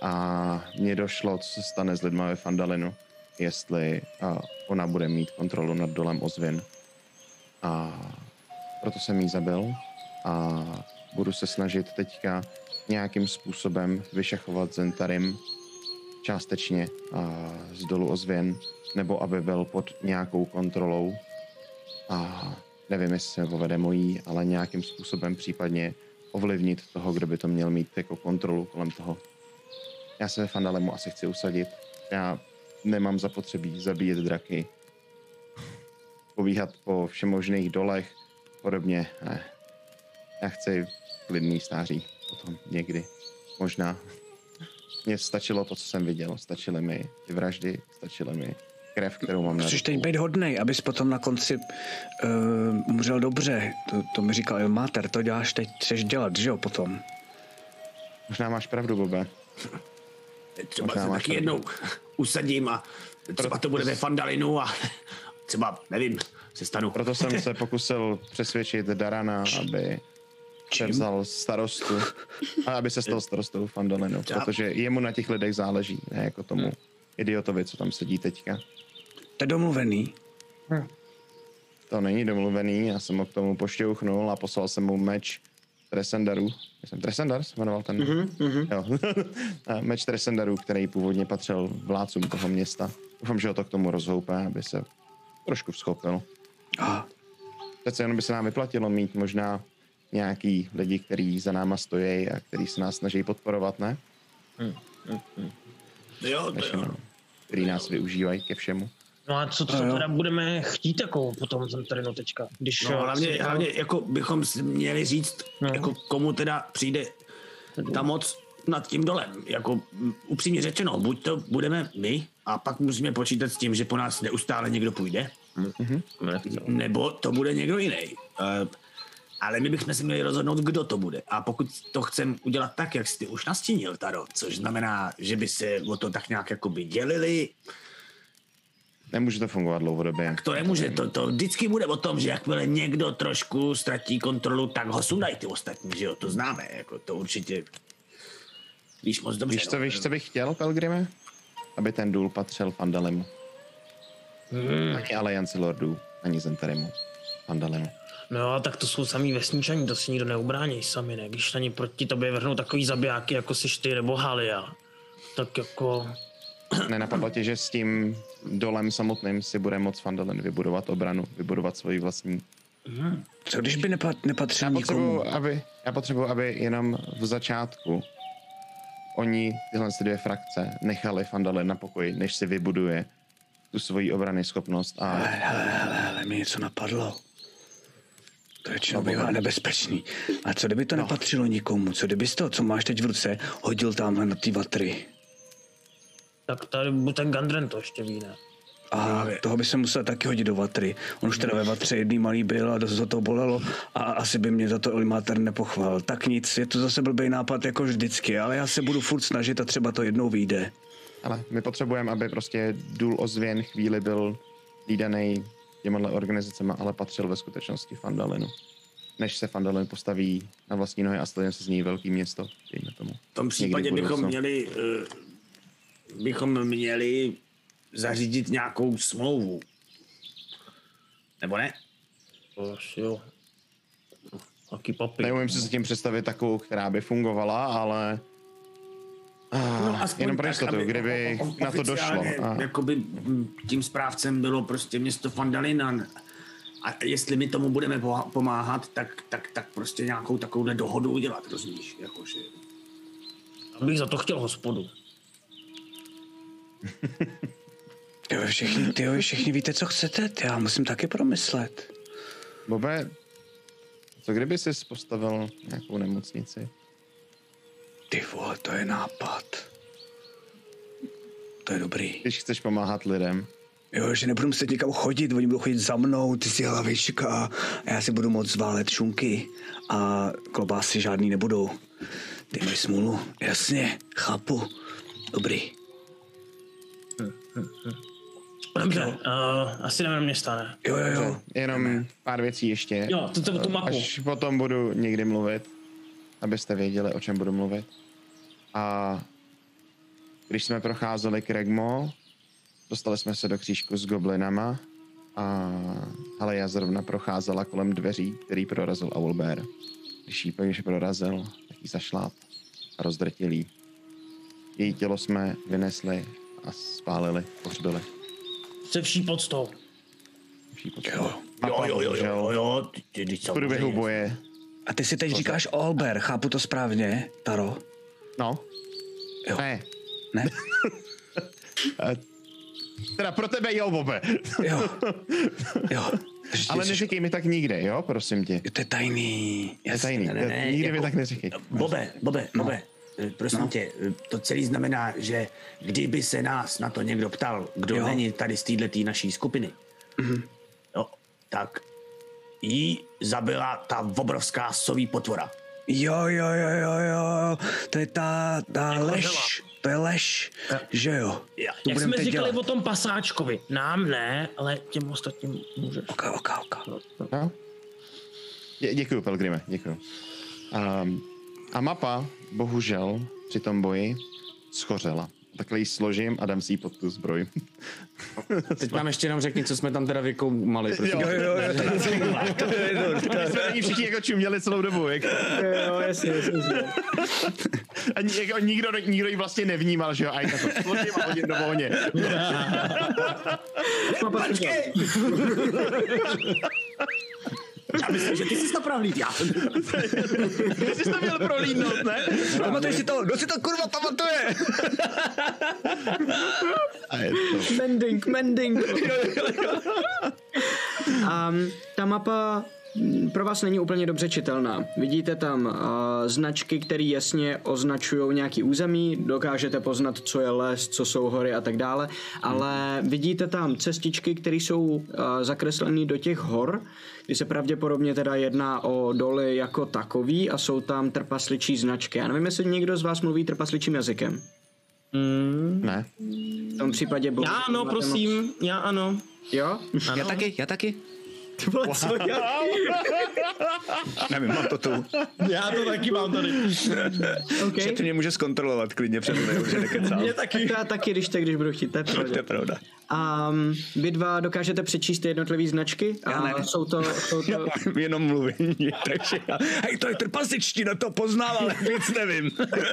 A mně došlo, co se stane s lidmi ve Fandalinu, jestli ona bude mít kontrolu nad dolem ozvěn. A proto jsem jí zabil a budu se snažit teďka nějakým způsobem vyšachovat Zentarim částečně a z dolu ozvěn, nebo aby byl pod nějakou kontrolou a nevím, jestli se povede mojí, ale nějakým způsobem případně ovlivnit toho, kdo by to měl mít jako kontrolu kolem toho. Já se Fandalemu asi chci usadit. Já nemám zapotřebí zabíjet draky, pobíhat po všemožných dolech, podobně. Ne. Já chci klidný stáří potom někdy. Možná Mně stačilo to, co jsem viděl. Stačily mi ty vraždy, stačily mi krev, kterou mám na Musíš teď být hodnej, abys potom na konci uh, umřel dobře. To, to mi říkal Ilmáter, to děláš teď, chceš dělat, že jo, potom. Možná máš pravdu, Bobe. Třeba Možná se taky pravdu. jednou usadím a třeba to bude ve Fandalinu a třeba, nevím, se stanu. Proto jsem se pokusil přesvědčit Darana, aby převzal starostu a aby se stal starostou Fandolinu, protože jemu na těch lidech záleží, ne jako tomu idiotovi, co tam sedí teďka. To je domluvený. To není domluvený, já jsem ho k tomu pošťouchnul a poslal jsem mu meč Tresendarů. Jsem Tresendar se jmenoval ten? Mm-hmm. Jo. (laughs) Meč Tresendarů, který původně patřil vládcům toho města. Doufám, že ho to k tomu rozhoupe, aby se trošku vzchopil. A Přece jenom by se nám vyplatilo mít možná nějaký lidi, kteří za náma stojí a kteří se nás snaží podporovat, ne? Jo, Než to jo. jenom, který nás využívají ke všemu. No a co, co teda budeme chtít jako potom jsem tady no teďka, když... No, eh, hlavně, si- hlavně jako bychom si měli říct, No. jako komu teda přijde ta moc nad tím dolem. Jako upřímně řečeno, buď to budeme my a pak musíme počítat s tím, že po nás neustále někdo půjde, nebo to bude někdo jiný. Ale my bychom si měli rozhodnout, kdo to bude. A pokud to chcem udělat tak, jak jsi ty už nastínil, Taro, což znamená, že by se o to tak nějak jakoby dělili, Nemůže to fungovat dlouhodobě. to nemůže, to, to vždycky bude o tom, že jakmile někdo trošku ztratí kontrolu, tak ho sundají ty ostatní, že jo, to známe, jako to určitě víš moc dobře. Víš, co, no. víš, co bych chtěl, Pelgrime? Aby ten důl patřil Fandalemu. Hmm. Ani Alianci Lordů, ani Zentarimu. Fandalemu. No a tak to jsou samý vesničani, to si nikdo neubrání sami, ne? Když na ně proti tobě vrhnou takový zabijáky, jako jsi ty nebo Halia, tak jako... Nenapadlo tě, že s tím dolem samotným si bude moc Fandalen vybudovat obranu, vybudovat svoji vlastní. co když by nepa, nepatřil Já nikomu? potřebuji, aby, já potřebuji, aby jenom v začátku oni tyhle ty dvě frakce nechali Fandalen na pokoji, než si vybuduje tu svoji obrany schopnost a Ale mi něco napadlo. To je čím bývá nebezpečný. A co kdyby to No. nepatřilo nikomu? Co kdyby to, co máš teď v ruce, hodil tamhle na ty vatry? Tak tady ten Gandren to ještě ví, ne? A toho by se musel taky hodit do vatry. On už teda ve vatře jedný malý byl a dost za to bolelo a asi by mě za to Elimáter nepochválil. Tak nic, je to zase blbý nápad jako vždycky, ale já se budu furt snažit a třeba to jednou vyjde. Ale my potřebujeme, aby prostě důl ozvěn chvíli byl lídaný těmahle organizacemi, ale patřil ve skutečnosti Fandalinu. Než se Fandalin postaví na vlastní nohy a stane se z něj velký město, dejme tomu. V tom případě bychom měli, uh, bychom měli zařídit nějakou smlouvu. Nebo ne? Asi jo. Taky papír. Neumím si s tím představit takovou, která by fungovala, ale No, Ah, jenom pro jistotu, kdyby o- o- na to došlo. Jakoby tím správcem bylo prostě město Fandalin a, jestli my tomu budeme pomáhat, tak, tak, tak prostě nějakou takovouhle dohodu udělat, rozumíš? Jakože, Abych za to chtěl hospodu. (laughs) Ty jo, všichni, ty jo, všichni víte, co chcete, ty já musím taky promyslet. Bobe, co kdyby jsi postavil nějakou nemocnici? Ty vole, to je nápad. To je dobrý. Když chceš pomáhat lidem, Jo, že nebudu muset někam chodit, oni budou chodit za mnou, ty si hlavička a já si budu moct zválet šunky a klobásy žádný nebudou. Ty máš smůlu, jasně, chápu. Dobrý. Dobře, uh, asi jdeme do města, ne? Jo, jo, jo. jenom pár věcí ještě. Jo, to, to, tu mapu. Až potom budu někdy mluvit, abyste věděli, o čem budu mluvit. A když jsme procházeli Kregmo, dostali jsme se do křížku s goblinama a Haleja zrovna procházela kolem dveří, který prorazil Owlbear. Když jí pevně prorazil, tak jí zašláp a rozdrtil jí. Její tělo jsme vynesli a spálili, pohřbili. Se vší podstou. Vší potřeba. Jo. jo, jo, jo, jo, jo, ty, ty, ty, V průběhu boje. A ty si teď říkáš Olber, chápu to správně, Taro? No. Jo. Ne. Ne? (laughs) Teda pro tebe jo, Bobe. Jo. (laughs) Jo. Ale Jsi- neříkej mi tak nikde, jo, prosím tě. To je tajný. Je Jasně. tajný. ne, ne, Nikdy mi jako- tak neříkej. Bobe, Bobe, Bobe, eh, prosím no. tě, eh, to celý znamená, že kdyby se nás na to někdo ptal, kdo jo. není tady z této naší skupiny, mm-hmm. jo, tak jí zabila ta obrovská soví potvora. Jo, jo, jo, jo, jo, to je ta, ta lež, to je lež, že jo. Ja, to Jak jsme říkali dělat. o tom pasáčkovi, nám ne, ale těm ostatním můžeš. Ok, ok, ok. No. Dě, děkuju, Pelgrime, děkuju. Um, a mapa, bohužel, při tom boji schořela. Takhle ji složím a dám si ji pod tu zbroj. (laughs) Teď nám ještě jenom řekni, co jsme tam teda vykoumali. Jo, jo, jo. (laughs) To (laughs) jsme ani všichni jako čuměli celou dobu. Jak... Jo, jasně, jasně. A jako nikdo, nikdo ji vlastně nevnímal, že jo? A já to složím a hodím do ohně. Počkej! Já myslím, že ty jsi to prohlíd, já. Ty jsi to měl prolídnout, ne? Pamatuješ si to, kdo si to kurva pamatuje? A je to. Mending, mending. A ta mapa pro vás není úplně dobře čitelná. Vidíte tam uh, značky, které jasně označují nějaký území, dokážete poznat, co je les, co jsou hory a tak dále, ale vidíte tam cestičky, které jsou uh, zakreslené do těch hor, kdy se pravděpodobně teda jedná o doly jako takový a jsou tam trpasličí značky. Já nevím, jestli někdo z vás mluví trpasličím jazykem. Ne. V tom případě... Já ano, prosím, já ano. Jo? Já taky, já taky. To bylo co já? (laughs) Nevím, mám to tu. Já to taky mám tady. Okay. Že ty mě může zkontrolovat klidně před mnou, že nekecám. Mě taky. Já taky, když tak, když budu chtít, to je To je pravda. A um, vy dva dokážete přečíst jednotlivé značky? Já A ne. jsou to, jsou (laughs) Já to, mám jenom mluvení, (laughs) takže já, hej, to je trpasičtina, to poznám, ale (laughs) víc nevím.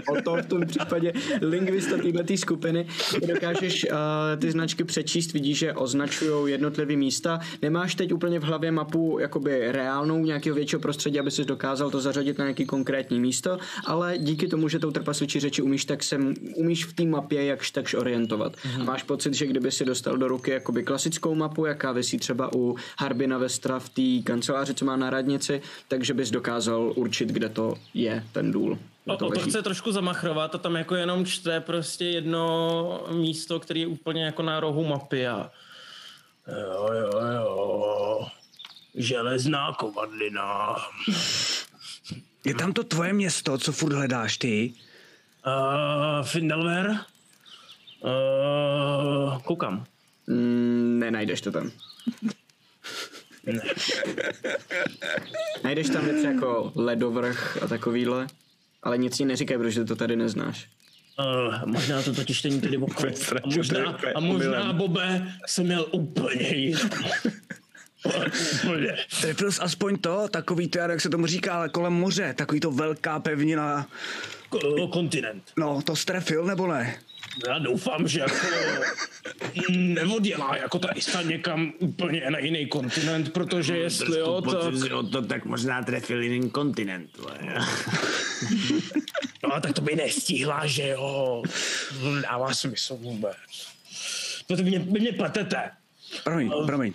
o to v tom případě lingvista této skupiny. Dokážeš uh, ty značky přečíst, vidíš, že označují jednotlivé místa. Nemáš teď úplně v hlavě mapu jakoby reálnou nějakého většího prostředí, aby si dokázal to zařadit na nějaký konkrétní místo, ale díky tomu, že tou trpasličí řeči umíš, tak se umíš v té mapě jakž takž orientovat. Mm-hmm. Máš pocit, že kdyby si dostal do ruky jakoby klasickou mapu, jaká vysí třeba u Harbina Vestra v té kanceláři, co má na radnici, takže bys dokázal určit, kde to je, ten důl. O, o to chce trošku zamachrovat a tam jako jenom čte prostě jedno místo, který je úplně jako na rohu mapy a jo, jo, jo. Železná kovadlina. Je tam to tvoje město, co furt hledáš ty? Uh, Findelver? Uh, koukám. Mm, nenajdeš to tam. Najdeš tam věci jako ledovrch a takovýhle, ale nic ti neříkají, protože to tady neznáš. Uh, možná to totiž není tady okolo. A možná, a možná. Bobe, jsem měl úplně úplně. Trefil jsi aspoň to, takový to, jak se tomu říká, ale kolem moře, takový to velká pevnina. Ko- Kontinent. No, to strefil nebo ne? Já doufám, že jako (laughs) neoddělá jako ta Isa někam úplně na jiný kontinent, protože jestli jo, tak, o to tak možná trefil jiný kontinent. (laughs) no, tak to by nestihla, že jo. Dává smysl vůbec. No to vy mě, vy mě pletete. Promiň, promiň.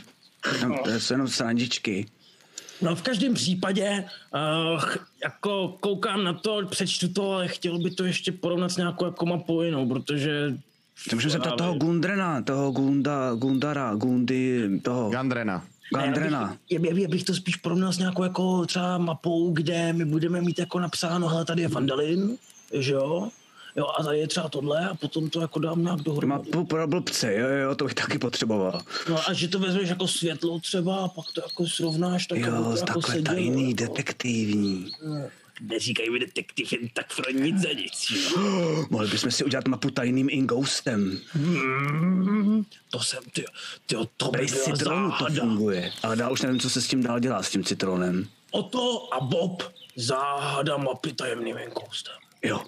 No, to jsou jenom srandičky. No v každém případě uh, jako koukám na to, přečtu to, ale chtěl by to ještě porovnat s nějakou jako mapou jinou, protože To můžeme se ptát toho Gundrena, toho Gunda, Gundara, Gundy, toho Gandrena. Gandrena. Já bych, já bych to spíš porovnal s nějakou jako třeba mapou, kde my budeme mít jako napsáno, hele, tady je Vandalin, že jo? Jo, a tady je třeba tohle a potom to jako dám nějak dohromady. Mapu pro blbce, jo, jo, to bych taky potřeboval. No a že to vezmeš jako světlo třeba a pak to jako srovnáš, tak aby to Jo, jako takhle sedělo, tajný, jako. detektivní. Neříkej mi detektiv jen tak pro nic za nic, jo? (gasps) Mohli bychom si udělat mapu tajným ingoustem. To jsem, ty, ty to by Bez to funguje. Ale dál už nevím, co se s tím dál dělá, s tím citronem. Oto a Bob záhada mapy tajemným enkoustem. Jo.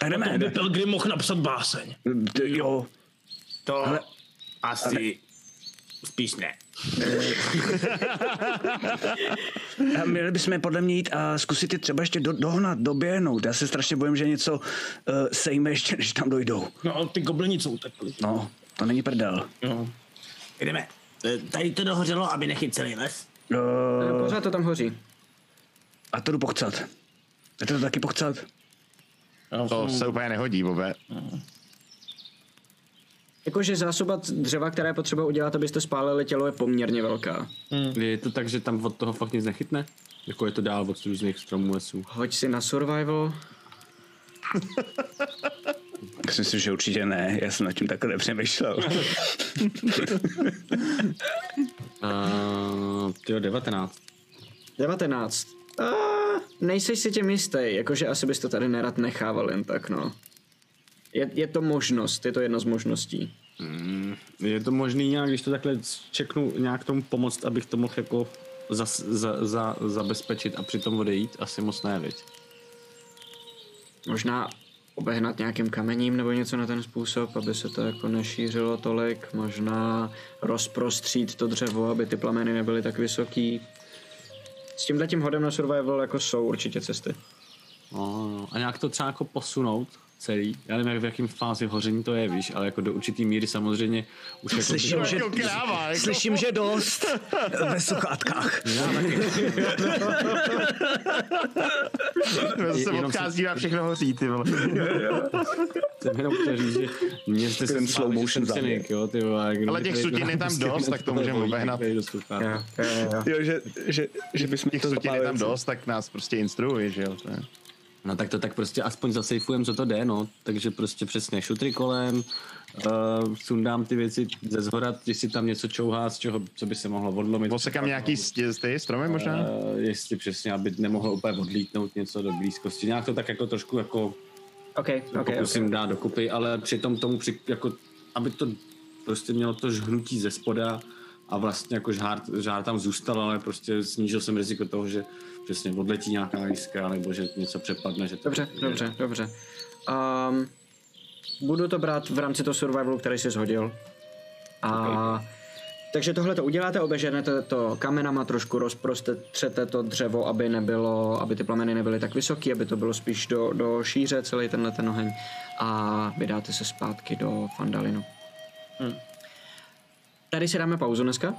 Tak jdeme. To by Pilgrim mohl napsat báseň. D- Jo, To Ale- asi spíš ne. (laughs) a měli bychom podle mě jít a zkusit je třeba ještě do, dohnat, doběhnout. Já se strašně bojím, že něco uh, sejme ještě, než tam dojdou. No a ty goblini jsou utekli. No, to není prdel. No. Jdeme. E, Tady to dohořelo, aby nechyt celý les. Uh, Pořád to tam hoří. a to jdu pochcat. Já to taky pochcat. To se úplně nehodí, Bobe. Jakože zásoba dřeva, které je potřeba udělat, abyste spálili tělo, je poměrně velká. Je to tak, že tam od toho fakt nic nechytne? Jako je to dál od různých stromů lesů. Hoď si na survival. Já si myslím, že určitě ne, já jsem nad tím takhle nepřemýšlel. (laughs) Uh, tyjo, 19. 19. A nejseš si tím jistý, jakože asi bys to tady nerad nechával jen tak, no. Je, je to možnost, je to jedna z možností. Je to možný nějak, když to takhle čeknu, nějak tomu pomoct, abych to mohl jako za, za, za, zabezpečit a přitom odejít? Asi moc ne, viď? Možná obehnat nějakým kamením nebo něco na ten způsob, aby se to jako nešířilo tolik. Možná rozprostřít to dřevo, aby ty plameny nebyly tak vysoký. S tímhle tím hodem na survival jako jsou určitě cesty. No, a nějak to třeba jako posunout celý. Já nevím, jak v jakém fázi hoření to je, víš, ale jako do určitý míry samozřejmě už jako... Slyším, že, Jako kráva, jako. slyším, že dost (laughs) ve sluchátkách. (laughs) Se jenom obchází a všechno hoří, ty vole. (laughs) Jsem jenom chtěl říct, že mě jste Ten slow motion záběr. jo, ty vole. Ale těch sutin je tam dost, tak to můžeme obehnat. Jo, že, že, že bychom Těch to sutin je tam dost, tak nás prostě instruuj, že jo. No tak to tak prostě aspoň zasejfujeme, co to jde, no. Takže prostě přesně šutry kolem, uh, sundám ty věci ze zhora, jestli tam něco čouhá, z čeho, co by se mohlo odlomit. Posekám nějaký z ty stromy možná? Uh, jestli přesně, aby nemohlo úplně odlítnout něco do blízkosti. Nějak to tak jako trošku jako OK, OK, pokusím OK. dát dokupy, ale přitom tomu, při, jako, aby to prostě mělo to žhnutí ze spoda a vlastně jako žár, žár tam zůstal, ale prostě snížil jsem riziko toho, že přesně odletí nějaká jiskra, nebo že něco přepadne. Že to Dobře, dobře, dobře. Um, budu to brát v rámci toho survivalu, který jsi shodil. A takže tohle to uděláte, obeženete to kamenama, trošku rozprostřete to dřevo, aby nebylo, aby ty plameny nebyly tak vysoké, aby to bylo spíš do, do šíře celý tenhle ten oheň a vydáte se zpátky do Fandalinu. Tady si dáme pauzu dneska.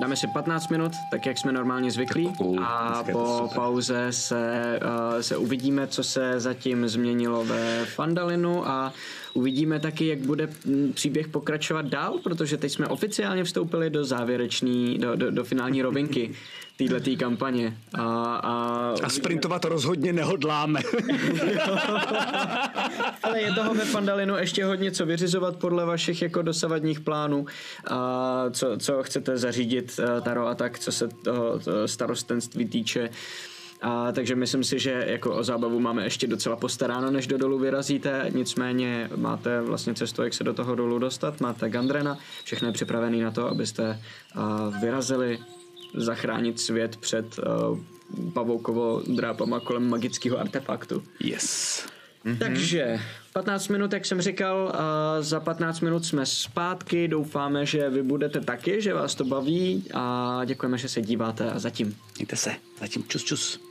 Dáme si 15 minut, tak jak jsme normálně zvyklí. A po pauze se, uh, se uvidíme, co se zatím změnilo ve Fandalinu a uvidíme taky, jak bude mm, příběh pokračovat dál, protože teď jsme oficiálně vstoupili do závěrečný, do, do, do finální rovinky (laughs) této kampaně. A, a, A sprintovat rozhodně nehodláme. (laughs) ale je toho ve Fandalinu ještě hodně co vyřizovat podle vašich jako dosavadních plánů, a co, co chcete zařídit eh, Taro a tak, co se toho to starostenství týče. A, takže myslím si, že jako o zábavu máme ještě docela postaráno, než do dolu vyrazíte, nicméně máte vlastně cestu, jak se do toho dolu dostat, máte Gandrena, všechno je připravené na to, abyste a, vyrazili zachránit svět před uh, pavoukovo drápama kolem magického artefaktu. Yes. Mm-hmm. Takže 15 minut, jak jsem říkal, a za 15 minut jsme zpátky. Doufáme, že vy budete taky, že vás to baví a děkujeme, že se díváte a zatím. Mějte se. Zatím čus čus.